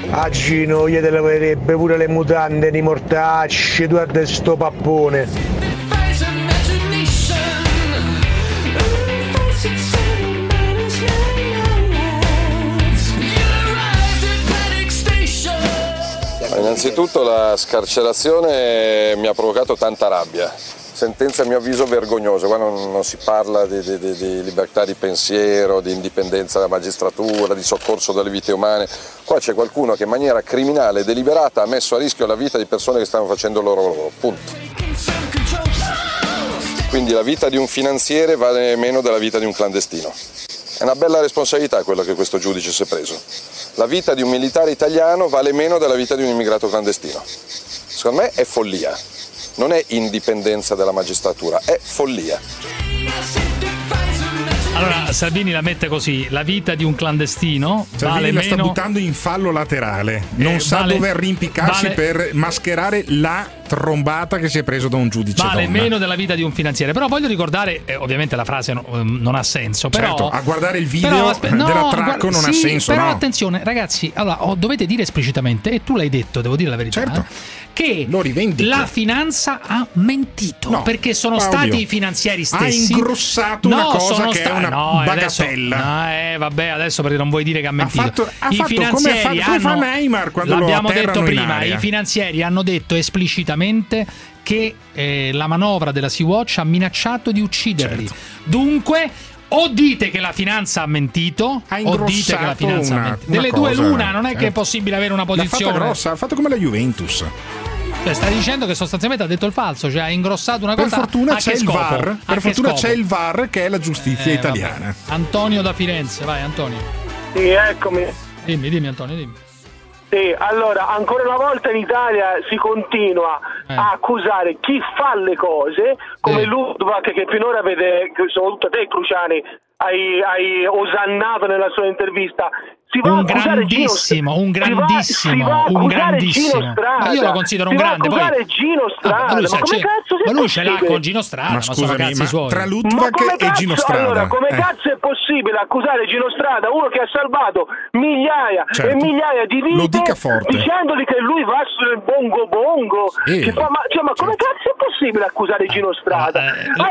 A Gino gli te leverebbe pure le mutande di mortacci, tu guarda sto pappone. Innanzitutto la scarcerazione mi ha provocato tanta rabbia. Sentenza a mio avviso vergognosa, qua non, non si parla di, di- di- libertà di pensiero, di indipendenza della magistratura, di soccorso delle vite umane. Qua c'è qualcuno che in maniera criminale deliberata ha messo a rischio la vita di persone che stanno facendo il loro lavoro. Punto. Quindi la vita di un finanziere vale meno della vita di un clandestino. È una bella responsabilità quella che questo giudice si è preso. La vita di un militare italiano vale meno della vita di un immigrato clandestino. Secondo me è follia. Non è indipendenza della magistratura, è follia. Allora, Salvini la mette così: la vita di un clandestino Salvini vale la sta meno. buttando in fallo laterale. Non Eh, sa vale- dove arrimpicarsi vale- per mascherare la trombata che si è preso da un giudice Vale donna. meno della vita di un finanziere. Però voglio ricordare, eh, ovviamente la frase no- ehm, non ha senso. Però, Certo, a guardare il video però aspe- no, dell'attracco guarda- non ha sì, senso, Però no? attenzione, ragazzi, allora, oh, dovete dire esplicitamente, e tu l'hai detto, devo dire la verità. Certo. Eh, Che la finanza ha mentito perché sono Ma stati oddio. i finanzieri Ha stessi. ingrossato una cosa che è una no, e adesso- bagatella. no, eh, vabbè, adesso perché non vuoi dire che ha mentito. fatto- ha I fatto come fa- come fa hanno- Neymar quando l'abbiamo detto prima, i finanzieri hanno detto esplicitamente che eh, la manovra della Sea-Watch ha minacciato di ucciderli. Certo. Dunque, o dite che la finanza ha mentito, o dite che la ingrossato finanza una- ha mentito. Delle due cosa, l'una, non è che è certo. possibile avere una L'ha fatta posizione. grossa, ha fatto come la Juventus. Cioè, stai dicendo che sostanzialmente ha detto il falso, cioè ha ingrossato una Per cosa. fortuna a c'è il? VAR, per fortuna c'è il VAR che è la giustizia Eh, italiana. vabbè. Antonio da Firenze, vai Antonio. Sì, eccomi. Dimmi, dimmi Antonio, dimmi. Sì, allora, ancora una volta in Italia si continua Eh. a accusare chi fa le cose, come Ludwig che finora avete, soprattutto te Cruciani, hai, hai osannato nella sua intervista. Si va Un a accusare Gino- grandissimo, un si va- grandissimo, si va un grandissimo. Gino Strada. Ma io lo considero un Si va a grande, poi- accusare Gino Strada, Ah, ma lui ma sa- come cazzo sia ma lui ce l'ha con Gino Strada, Ma scusami, ma suoi. tra come e Gino cazzo, Strada. allora, come eh. cazzo è possibile accusare Gino Strada, uno che ha salvato migliaia e Certo. migliaia di Lo vite, dica forte. dicendogli che lui va sul bongo bongo? Sì. Che fa- ma, cioè, ma come cazzo è possibile accusare Gino Strada?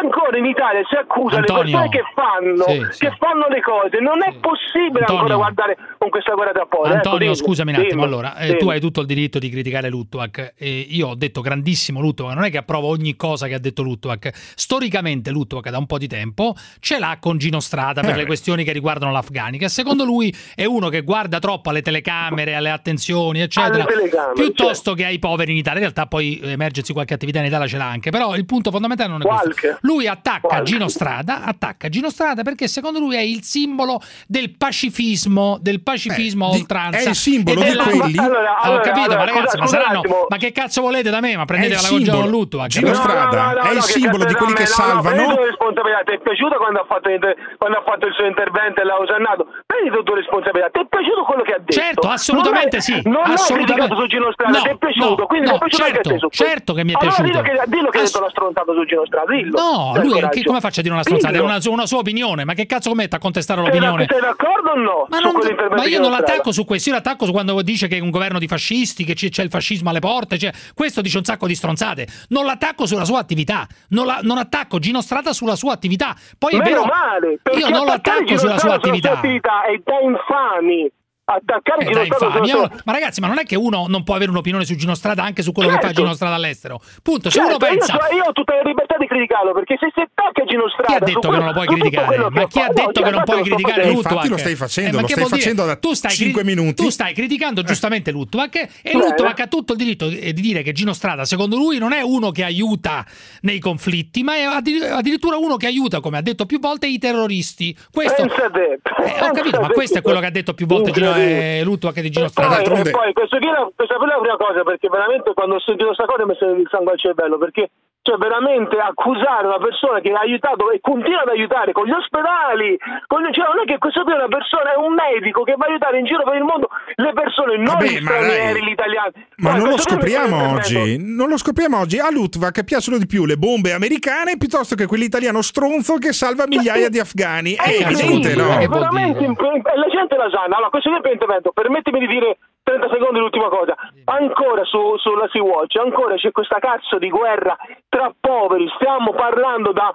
Ancora in Italia si accusa Antonio. le persone che fanno, Sì, sì. che fanno le cose. Non è possibile Antonio. ancora guardare con questa guerra tra poveri. Antonio, ecco, dimmi, scusami un attimo. dimmi, Allora, eh, dimmi. tu hai tutto il diritto di criticare Lutwak. Io ho detto grandissimo Lutwak. Non è che approvo ogni cosa che ha detto Lutwak. Storicamente, Lutwak da un po' di tempo ce l'ha con Gino Strada per Eh le questioni che riguardano l'Afgani. Che secondo lui è uno che guarda troppo alle telecamere, alle attenzioni, eccetera. Alle telecamere, piuttosto certo. che ai poveri in Italia. In realtà, poi emergersi qualche attività in Italia ce l'ha anche. Però il punto fondamentale non è Qualche. questo. Lui attacca Qualche. Gino Strada, attacca Gino Strada perché secondo lui è il simbolo del pacifismo, del pacifismo a di- oltranza. è il simbolo di quelli- Ma- Allora, Ah, ho allora, capito, allora, ma ragazzi, scusa- ma saranno. Ma che cazzo volete da me? Ma È prendete il la congia simbolo. con Lutwak. Gino No, Strada no, no, no, è il simbolo di quelli che no, no, salvano. responsabilità. Ti è piaciuto quando ha fatto, l'inter- quando ha fatto il suo intervento e l'ha osannato? Prendi tu tua responsabilità. Ti è piaciuto quello che ha detto? Certo, assolutamente non è- sì. Non assolutamente. su Gino Strada, No, ti è piaciuto? no, quindi no, ti è piaciuto certo, a certo che mi è allora piaciuto. Dillo che, dillo che hai Ass- detto una stronzata su Gino Strada, dillo. No, Dai, lui che, come faccia a dire una stronzata? È una, sua- una sua opinione. Ma che cazzo commette a contestare Sei l'opinione? d'ac- Sei d'accordo o no? Ma, non- ma io non l'attacco su questo, io l'attacco su quando dice che è un governo di fascisti, che c'è, il fascismo alle porte, cioè, questo dice un sacco di stronzate. Non l'attacco sulla sua attività, non, la- non attacco Gino Strada sulla sua attività. Poi è Meno vero, male, io non lo attaccare attacco Gino sulla sua attività. è da infami. Attaccare Eh, Gino dai, Strada infami. ma ragazzi, ma non è che uno non può avere un'opinione su Gino Strada anche su quello che fa Certo. Gino Strada all'estero. Punto. Se Certo, uno pensa. io, io ho tutta la libertà di criticarlo perché se si attacca Gino Strada Chi ha detto che non lo puoi criticare? Ma chi ha detto che non puoi criticare. Lutwak? lo stai facendo, Eh, ma lo stai vuol dire? facendo da tu stai cinque cri- minuti. Tu stai criticando giustamente Lutwak e Bene. Lutwak ha tutto il diritto eh, di dire che Gino Strada, secondo lui, non è uno che aiuta nei conflitti, ma è addi- addirittura uno che aiuta, come ha detto più volte, i terroristi. Questo, Eh, ho capito, ma questo è quello che ha detto più volte Gino, Incredibile. eh, Lutwak di Gino E Strada. poi, poi questo qui è la- questa è la prima cosa perché veramente quando ho sentito questa cosa mi è salito il sangue al cervello perché cioè veramente accusare una persona che ha aiutato e continua ad aiutare con gli ospedali con, cioè non è che questo qui è una persona è un medico che va a aiutare in giro per il mondo le persone non Vabbè, gli ma stranieri gli italiani Ma Poi non lo scopriamo oggi, non lo scopriamo oggi. A Lutvak piacciono di più le bombe americane piuttosto che quell'italiano stronzo che salva migliaia di afghani. È evidente, no? È veramente imp- e la gente la sa. Allora, questo è il intervento. Permettimi di dire 30 secondi l'ultima cosa. Ancora su, sulla Sea-Watch, ancora c'è questa cazzo di guerra tra poveri. Stiamo parlando da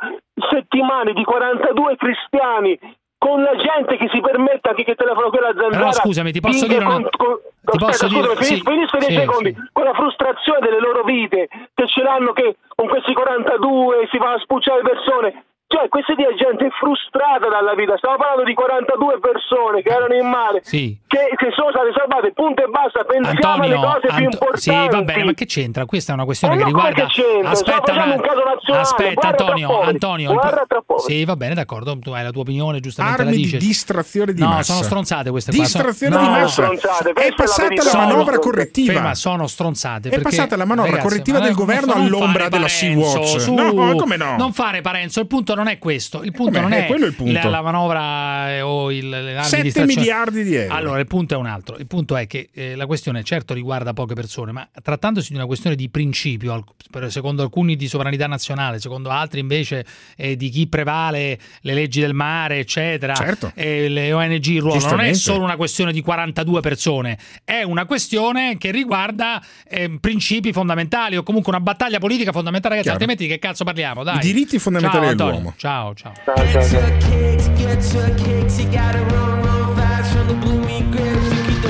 settimane di 42 cristiani con la gente che si permette anche che telefona quella zanzara. Però scusami, ti posso dire una- con- ti aspetta, posso dire- scusami, finis- sì, finisco 10 sì, secondi. sì. Con la frustrazione delle loro vite che ce l'hanno che con questi 42 si va a spucciare persone. Cioè, questa è gente frustrata dalla vita. Stiamo parlando di 42 persone che erano in mare, Sì. che, che sono state salvate, punto e basta. Pensiamo alle Antonio, cose più Anto- importanti. sì, va bene, ma che c'entra? Questa è una questione Eh che no, riguarda. che c'entra? Stiamo Aspetta, nazionale, aspetta, Antonio, poveri, Antonio. pro- tra. Sì, va bene, d'accordo. Tu hai la tua opinione, giustamente Armi la di dici. distrazione di no, massa. sono stronzate queste qua. Distrazione sono- di no, massa. stronzate, È la passata la Sono- manovra correttiva. Ferma, sono stronzate. È passata la manovra ragazzi, correttiva ma del governo all'ombra della Sea-Watch. su- No, come no? Non fare Parenzo, il punto non è questo. Il punto Come? non Eh, è, quello è il punto. La, la manovra eh, o il, le armi di 7 distrazione. miliardi di euro. Allora, il punto è un altro. Il punto è che eh, la questione certo riguarda poche persone, ma trattandosi di una questione di principio, al- secondo alcuni di sovranità nazionale, secondo altri invece eh, di chi prevale le leggi del mare, eccetera, Certo. e le ONG il ruolo, non è solo una questione di 42 persone, è una questione che riguarda eh, principi fondamentali o comunque una battaglia politica fondamentale, ragazzi, altrimenti di che cazzo parliamo? Dai. I diritti fondamentali Ciao, Dell'uomo. Ciao, ciao.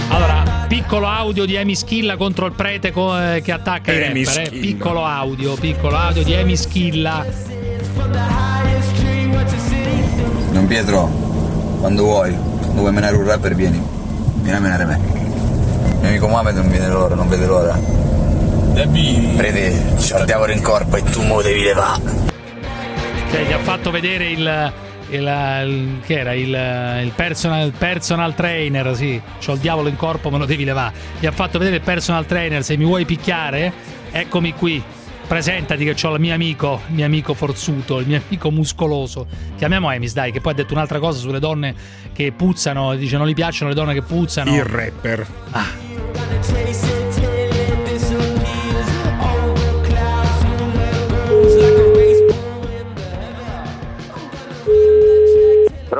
Allora, piccolo audio di Amy Schilla contro il prete co- eh, che attacca i Amy rapper. eh. Piccolo audio, piccolo audio di Amy Schilla. Don Pietro, quando vuoi, quando vuoi menare un rapper vieni, vieni a menare me. Il mio amico Mohamed non viene l'ora, non vede l'ora. Prete, c'ho il diavolo in corpo e tu mo devi levare. Cioè, gli ha fatto vedere il. il- il- che era il, il personal, personal trainer, sì. C'ho il diavolo in corpo, me lo devi levare. Gli ha fatto vedere il personal trainer. Se mi vuoi picchiare, eccomi qui. Presentati che ho il mio amico, il mio amico forzuto, il mio amico muscoloso. Chiamiamo Emis, dai, che poi ha detto un'altra cosa sulle donne che puzzano. Dice non gli piacciono le donne che puzzano. Il rapper.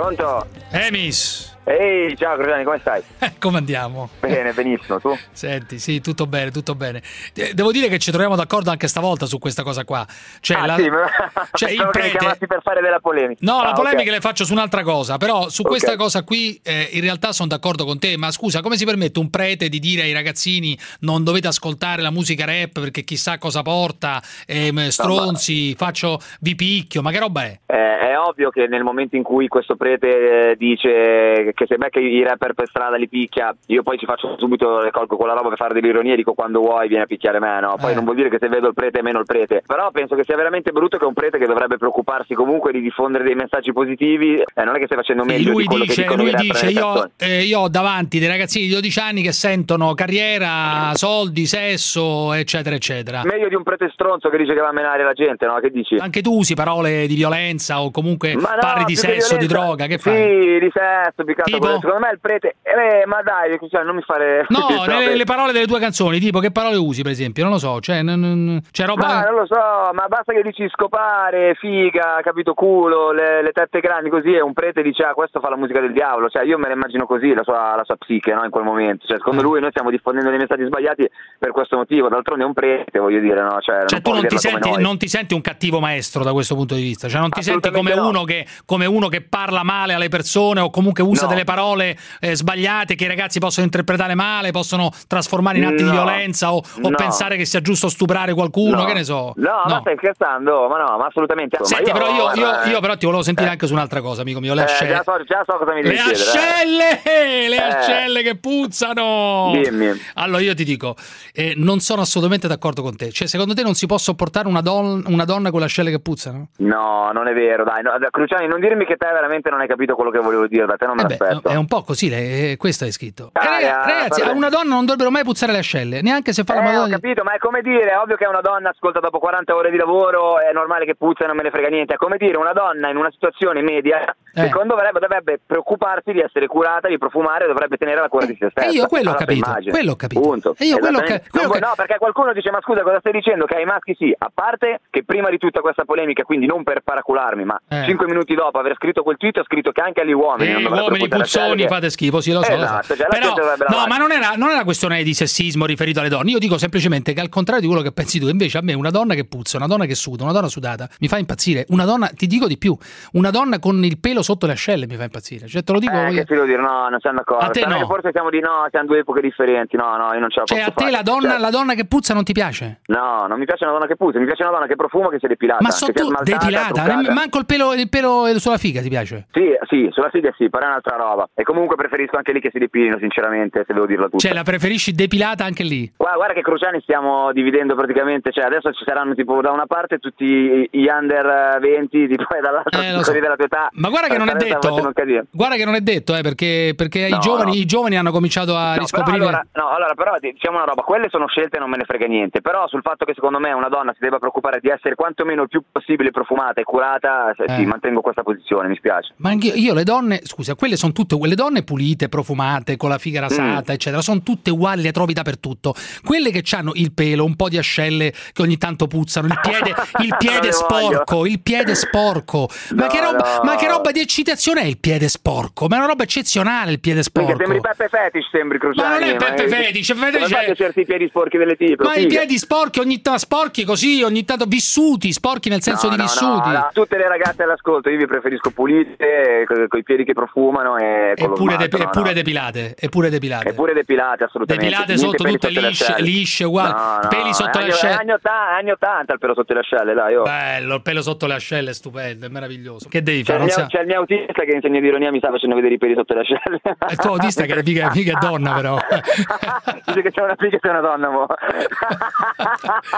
Pronto? Emis! Ehi, ciao Crociani, come stai? Come andiamo? Bene, benissimo, tu? Senti, sì, tutto bene, tutto bene. Eh, Devo dire che ci troviamo d'accordo anche stavolta su questa cosa qua. Cioè, ah, la- sì, ma... cioè, il prete- per fare della polemica. No, la Ah, polemica ok. le faccio su un'altra cosa, però su Ok. questa cosa qui eh, in realtà sono d'accordo con te, ma scusa, come si permette un prete di dire ai ragazzini non dovete ascoltare la musica rap perché chissà cosa porta, ehm, stronzi, faccio vi picchio, ma che roba è? Eh, è ovvio che nel momento in cui questo prete eh, dice che se becca i rapper per strada li picchia, io poi ci faccio subito, le colgo quella roba per fare dell'ironia e dico quando vuoi vieni a picchiare me, no? Poi Eh. non vuol dire che se vedo il prete è meno il prete, però penso che sia veramente brutto che un prete che dovrebbe preoccuparsi comunque di diffondere dei messaggi positivi, eh, non è che stai facendo meglio lui di quello che dice, lui dice io, eh, io ho davanti dei ragazzini di 12 anni che sentono carriera, soldi, sesso, eccetera, eccetera. Meglio di un prete stronzo che dice che va a menare la gente, no? Che dici? Anche tu usi parole di violenza o comunque Ma no, parli di sesso, di violenza- droga, che fai? Sì, di sesso, altro Tipo? quello. Secondo me il prete... Eh, ma dai, cioè, non mi fare... No, nelle, le parole delle tue canzoni, tipo che parole usi, per esempio? Non lo so, cioè, non- non- c'è roba. Ma non lo so, ma basta che dici scopare, figa, capito, culo, le, le tette grandi così e un prete dice ah questo fa la musica del diavolo, cioè io me la immagino così la sua, la sua psiche no, in quel momento, cioè secondo lui noi stiamo diffondendo dei messaggi sbagliati per questo motivo, d'altronde è un prete voglio dire, no? Cioè, Cioè, tu può non ti, senti, non ti senti un cattivo maestro da questo punto di vista, cioè non ti senti come no. uno, che, come uno che parla male alle persone o comunque usa No, delle parole eh, sbagliate che i ragazzi possono interpretare male, possono trasformare in atti di No. violenza o, o No. pensare che sia giusto stuprare qualcuno, No. che ne so. No, ma stai scherzando? Ma no, ma assolutamente. Ma Senti, però io, io- io però ti volevo sentire anche su un'altra cosa, amico mio. Le eh, ascelle. già, so, già so cosa mi devi Le chiedere. eh. ascelle! Le Eh. ascelle che puzzano! Dimmi. Allora io ti dico, eh, non sono assolutamente d'accordo con te. Cioè, secondo te non si può sopportare una, don- una donna con le ascelle che puzzano? No, non è vero, dai. No, Cruciani, non dirmi che te veramente non hai capito quello che volevo dire, da te non me Eh beh, l'aspetto. è un po' così, le- eh, questo è scritto. Eh, Ah, raga- ah, ragazzi, a una donna non dovrebbero mai puzzare le ascelle, neanche se fa la Eh, ho madonna. capito, ma è come dire, è ovvio che una donna ascolta dopo 40 ore di lavoro, è normale che puzza e non me ne frega niente. È come dire, una donna in una situazione media, Eh. secondo me dovrebbe preoccuparsi di essere curata, di profumare, dovrebbe tenere la cura di se stessa. Eh, io quello ho capito, immagine. quello ho capito. Punto. E io quello ho ca- quello Non vuoi- No, perché qualcuno dice, ma scusa, cosa stai dicendo? Che ai maschi sì, a parte che prima di tutta questa polemica, quindi non per paracularmi, ma Eh. 5 minuti dopo aver scritto quel tweet ho scritto che anche agli uomini non Eh, dovrebbero uomini puzzoni ascelle. fate schifo, sì, lo so. lo so. Esatto, cioè Però, no, ma non era, non era questione di sessismo riferito alle donne. Io dico semplicemente che al contrario di quello che pensi tu, invece a me una donna che puzza, una donna che suda, una donna sudata mi fa impazzire. Una donna, ti dico di più, una donna con il pelo sotto le ascelle mi fa impazzire. Cioè, te lo dico. Eh, che ti devo dire, no, non siamo d'accordo. A te no. che Forse siamo di no, siamo due epoche differenti. No, no, io non ce la Cioè, a te fare. la donna, Cioè, la donna che puzza non ti piace? No, non mi piace una donna che puzza, mi piace una donna che profuma, che sia depilata. Ma che sotto depilata, truccata. manco il pelo, il pelo sulla figa ti piace? Sì, sì, sulla figa sì, però è un'altra roba. E comunque preferisco anche lì che si depilino, sinceramente, se devo dirla tutta. Cioè, la preferisci depilata anche lì? Guarda, guarda che Cruciani stiamo dividendo praticamente, cioè adesso ci saranno tipo da una parte tutti gli under 20, tipo e dall'altra Eh, so. della tua età. Ma guarda che non è detto. Guarda che non è detto, eh, perché, perché No, i, giovani, no. i giovani hanno cominciato a No, riscoprire. Però allora, no, allora, però diciamo una roba, quelle sono scelte e non me ne frega niente, però sul fatto che secondo me una donna si debba preoccupare di essere quantomeno il più possibile profumata e curata, Eh. sì, mantengo questa posizione, mi spiace. Ma anche io, le donne, scusa, quelle sono tutte quelle donne pulite, profumate, con la figa rasata, Mm. eccetera, sono tutte uguali, le trovi dappertutto. Quelle che hanno il pelo, un po' di ascelle che ogni tanto puzzano, il piede, il piede sporco, il piede sporco. Ma, No, che roba, no. ma che roba di eccitazione è il piede sporco? Ma è una roba eccezionale il piede sporco. sembri Peppe Fetish, sembri Cruciani. Ma non è Peppe Fetish, Fetish Come fai è- certi piedi sporchi delle tipe? Ma i figa. piedi sporchi ogni tanto sporchi così, ogni tanto vissuti, sporchi nel senso No, di vissuti. no, no, tutte le ragazze all'ascolto, io vi preferisco pulite, con i piedi che profumano e Eppure, de- no, no. depilate, eppure depilate. Eppure depilate, assolutamente. Depilate sotto, tutte sotto lisce, lisce, uguali. No, Peli sotto le ascelle. Anni 80, anni 80 il pelo sotto le ascelle, dai. Oh. Bello, il pelo sotto le ascelle è stupendo, è meraviglioso. Che devi C'è fare? il, Non mio, c'è il mio autista che insegna di ironia, mi sta facendo vedere i peli sotto le ascelle. Il tuo autista che è figa, figa è donna però. Dice che c'è una figa e c'è una donna, mo.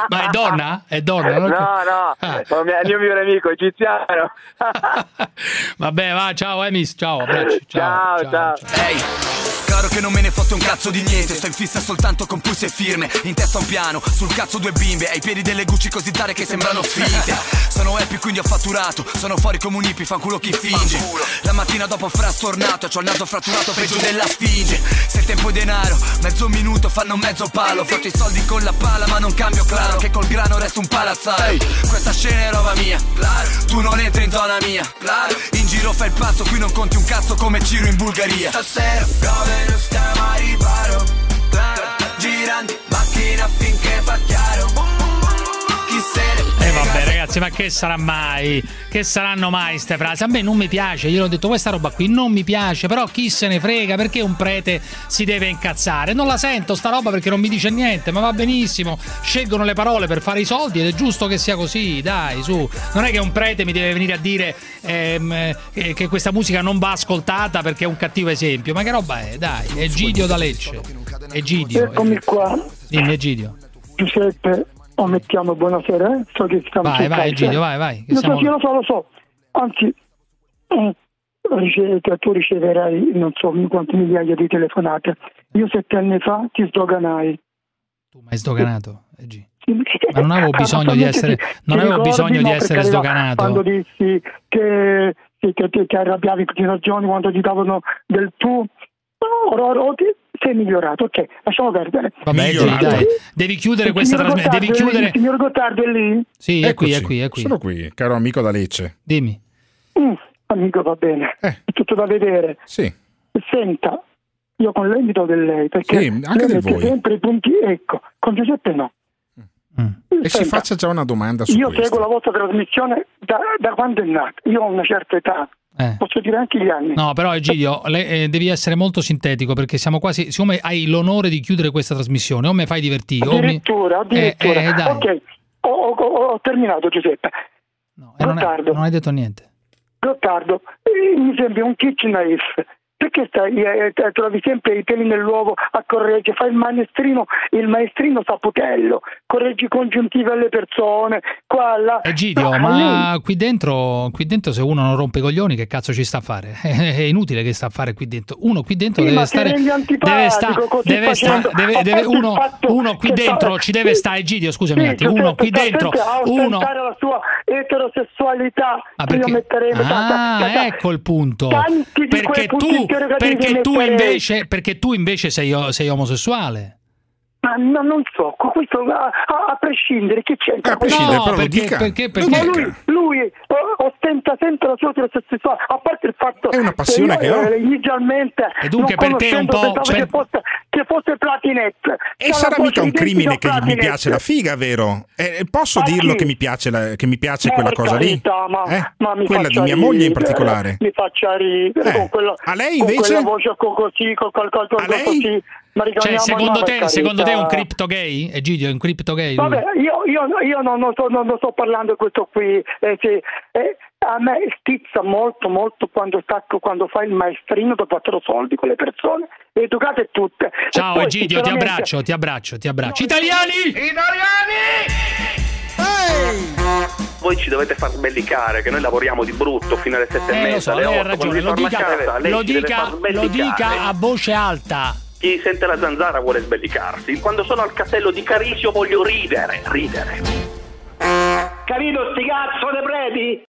Ma è donna? È donna? No, no, Ah. il mio migliore amico, egiziano. Vabbè, va, ciao Emis, ciao, abbracci. Ciao, ciao, Ehi, caro che non me ne fotte un cazzo di niente. Sto in fissa soltanto con pulse e firme In testa un piano, sul cazzo due bimbe Ai piedi delle Gucci così tare che sembrano finte Sono happy quindi ho fatturato Sono fuori come un hippie, fanculo chi finge. La mattina dopo frastornato C'ho il naso fratturato peggio della sfinge. Se il tempo è denaro, mezzo minuto fanno mezzo palo. Frotto i soldi con la pala ma non cambio claro Che col grano resto un palazzaro Questa scena è roba mia. Tu non entri in zona mia. In giro fai il pazzo, qui non conti un cazzo come Ciro in Bulgaria. Stasera non stiamo a riparo. Girando in macchina finché fa chiaro. Chi se ne E frega vabbè ragazzi, ma che sarà mai? Che saranno mai ste frasi? A me non mi piace, glielo ho detto, questa roba qui non mi piace, però chi se ne frega, perché un prete si deve incazzare? Non la sento sta roba perché non mi dice niente, ma va benissimo, scelgono le parole per fare i soldi ed è giusto che sia così, dai, su. Non è che un prete mi deve venire a dire ehm, eh, che questa musica non va ascoltata perché è un cattivo esempio, ma che roba è? Dai, Egidio da Lecce. Egidio. Eccomi qua, Dimmi Egidio. Giuseppe. O mettiamo buonasera, eh? so che stiamo Vai, vai Egidio, eh. vai, vai. Lo so, siamo- sì, lo so, lo so. Anzi, eh, rice- tu riceverai non so quante migliaia di telefonate. Io sette anni fa ti sdoganai. Tu mi hai sdoganato, Egi. Sì, Ma non avevo ah, bisogno di essere- non Ti avevo bisogno di essere sdoganato. Quando dissi che, ti che arrabbiavi con i ragioni quando ti davano del tu, ora, ora, ora ti- sei migliorato, ok, lasciamo perdere. Egi, dai, devi chiudere Il questa trasmissione. Devi è lì? chiudere. Il signor Gottardo è lì? Sì, è qui, è qui, è qui. Sono qui, caro amico da Lecce. Dimmi. Mm, amico, va bene. È tutto da vedere. Sì. Senta, io con lei mi do del lei, perché Sì, anche lei del mette voi. sempre i punti, ecco, con Giuseppe no. E si faccia già una domanda su Io questo. seguo la vostra trasmissione da, da quando è nata. Io ho una certa età, Eh. Posso dire anche gli anni. No, però Egidio, le- eh, devi essere molto sintetico perché siamo quasi. Siccome hai l'onore di chiudere questa trasmissione, o mi fai divertire, o mi. Addirittura, addirittura. Eh, eh, ok, ho, ho- ho terminato Giuseppe. Eh, non, Gottardo, non hai detto niente. Gottardo, eh, mi sembri un kitchen knife. Perché stai, eh, eh, trovi sempre i peli nell'uovo a correggere? Fai il maestrino, il maestrino saputello, correggi congiuntive alle persone, qua, là. Egidio, No, ma lei- qui dentro, qui dentro se uno non rompe i coglioni, che cazzo ci sta a fare? È inutile che sta a fare qui dentro. Uno qui dentro Sì, deve stare. Deve sta- deve sta- deve- deve- uno, uno qui dentro sta- ci deve sì, stare, Egidio, scusami un Sì, attimo. Giuseppe, Uno qui dentro, uno. la sua eterosessualità Ah, perché- Ah, ecco il punto. Perché tu, perché tu invece, perché tu invece sei, sei omosessuale. Ma no, non so, con questo a, a- a prescindere che c'entra? A prescindere, No, però perché- dica. perché- perché- Ma lui, lui, eh, ostenta sempre la sua eterosessualità, a parte il fatto È una passione io, che ho. eh, inizialmente E dunque non per te un po'- pensavo cioè- che fosse, che fosse Platinette. E sarà mica un crimine che mi piace la figa, vero? Eh, posso Ma dirlo chi? che mi piace, la- che mi piace Ma quella cosa lì? carità, ma, Eh? ma mi Quella di mia moglie in ridere, particolare. Mi faccia ridere Eh, con quella, a lei con invece? quella voce co- così, con qualcosa così. Ma Cioè, secondo no, te, secondo te è un cripto gay? Egidio è un cripto gay? Vabbè, io, io, io non, non sto, non sto parlando di questo qui. eh, sì, eh, a me stizza molto, molto quando, stacco, quando fai il maestrino dopo quattro soldi con le persone, educate tutte. E Ciao poi, Egidio, ti sinceramente, abbraccio, ti abbraccio, ti abbraccio. Italiani! Voi ci dovete far sbellicare che noi lavoriamo di brutto fino alle sette e Eh, lo mezza, so, alle lei ha otto. lo dica, lo dica, lo dica a voce alta. Chi sente la zanzara vuole sbellicarsi. Quando sono al castello di Carisio voglio ridere, ridere. Capito sti cazzo de preti?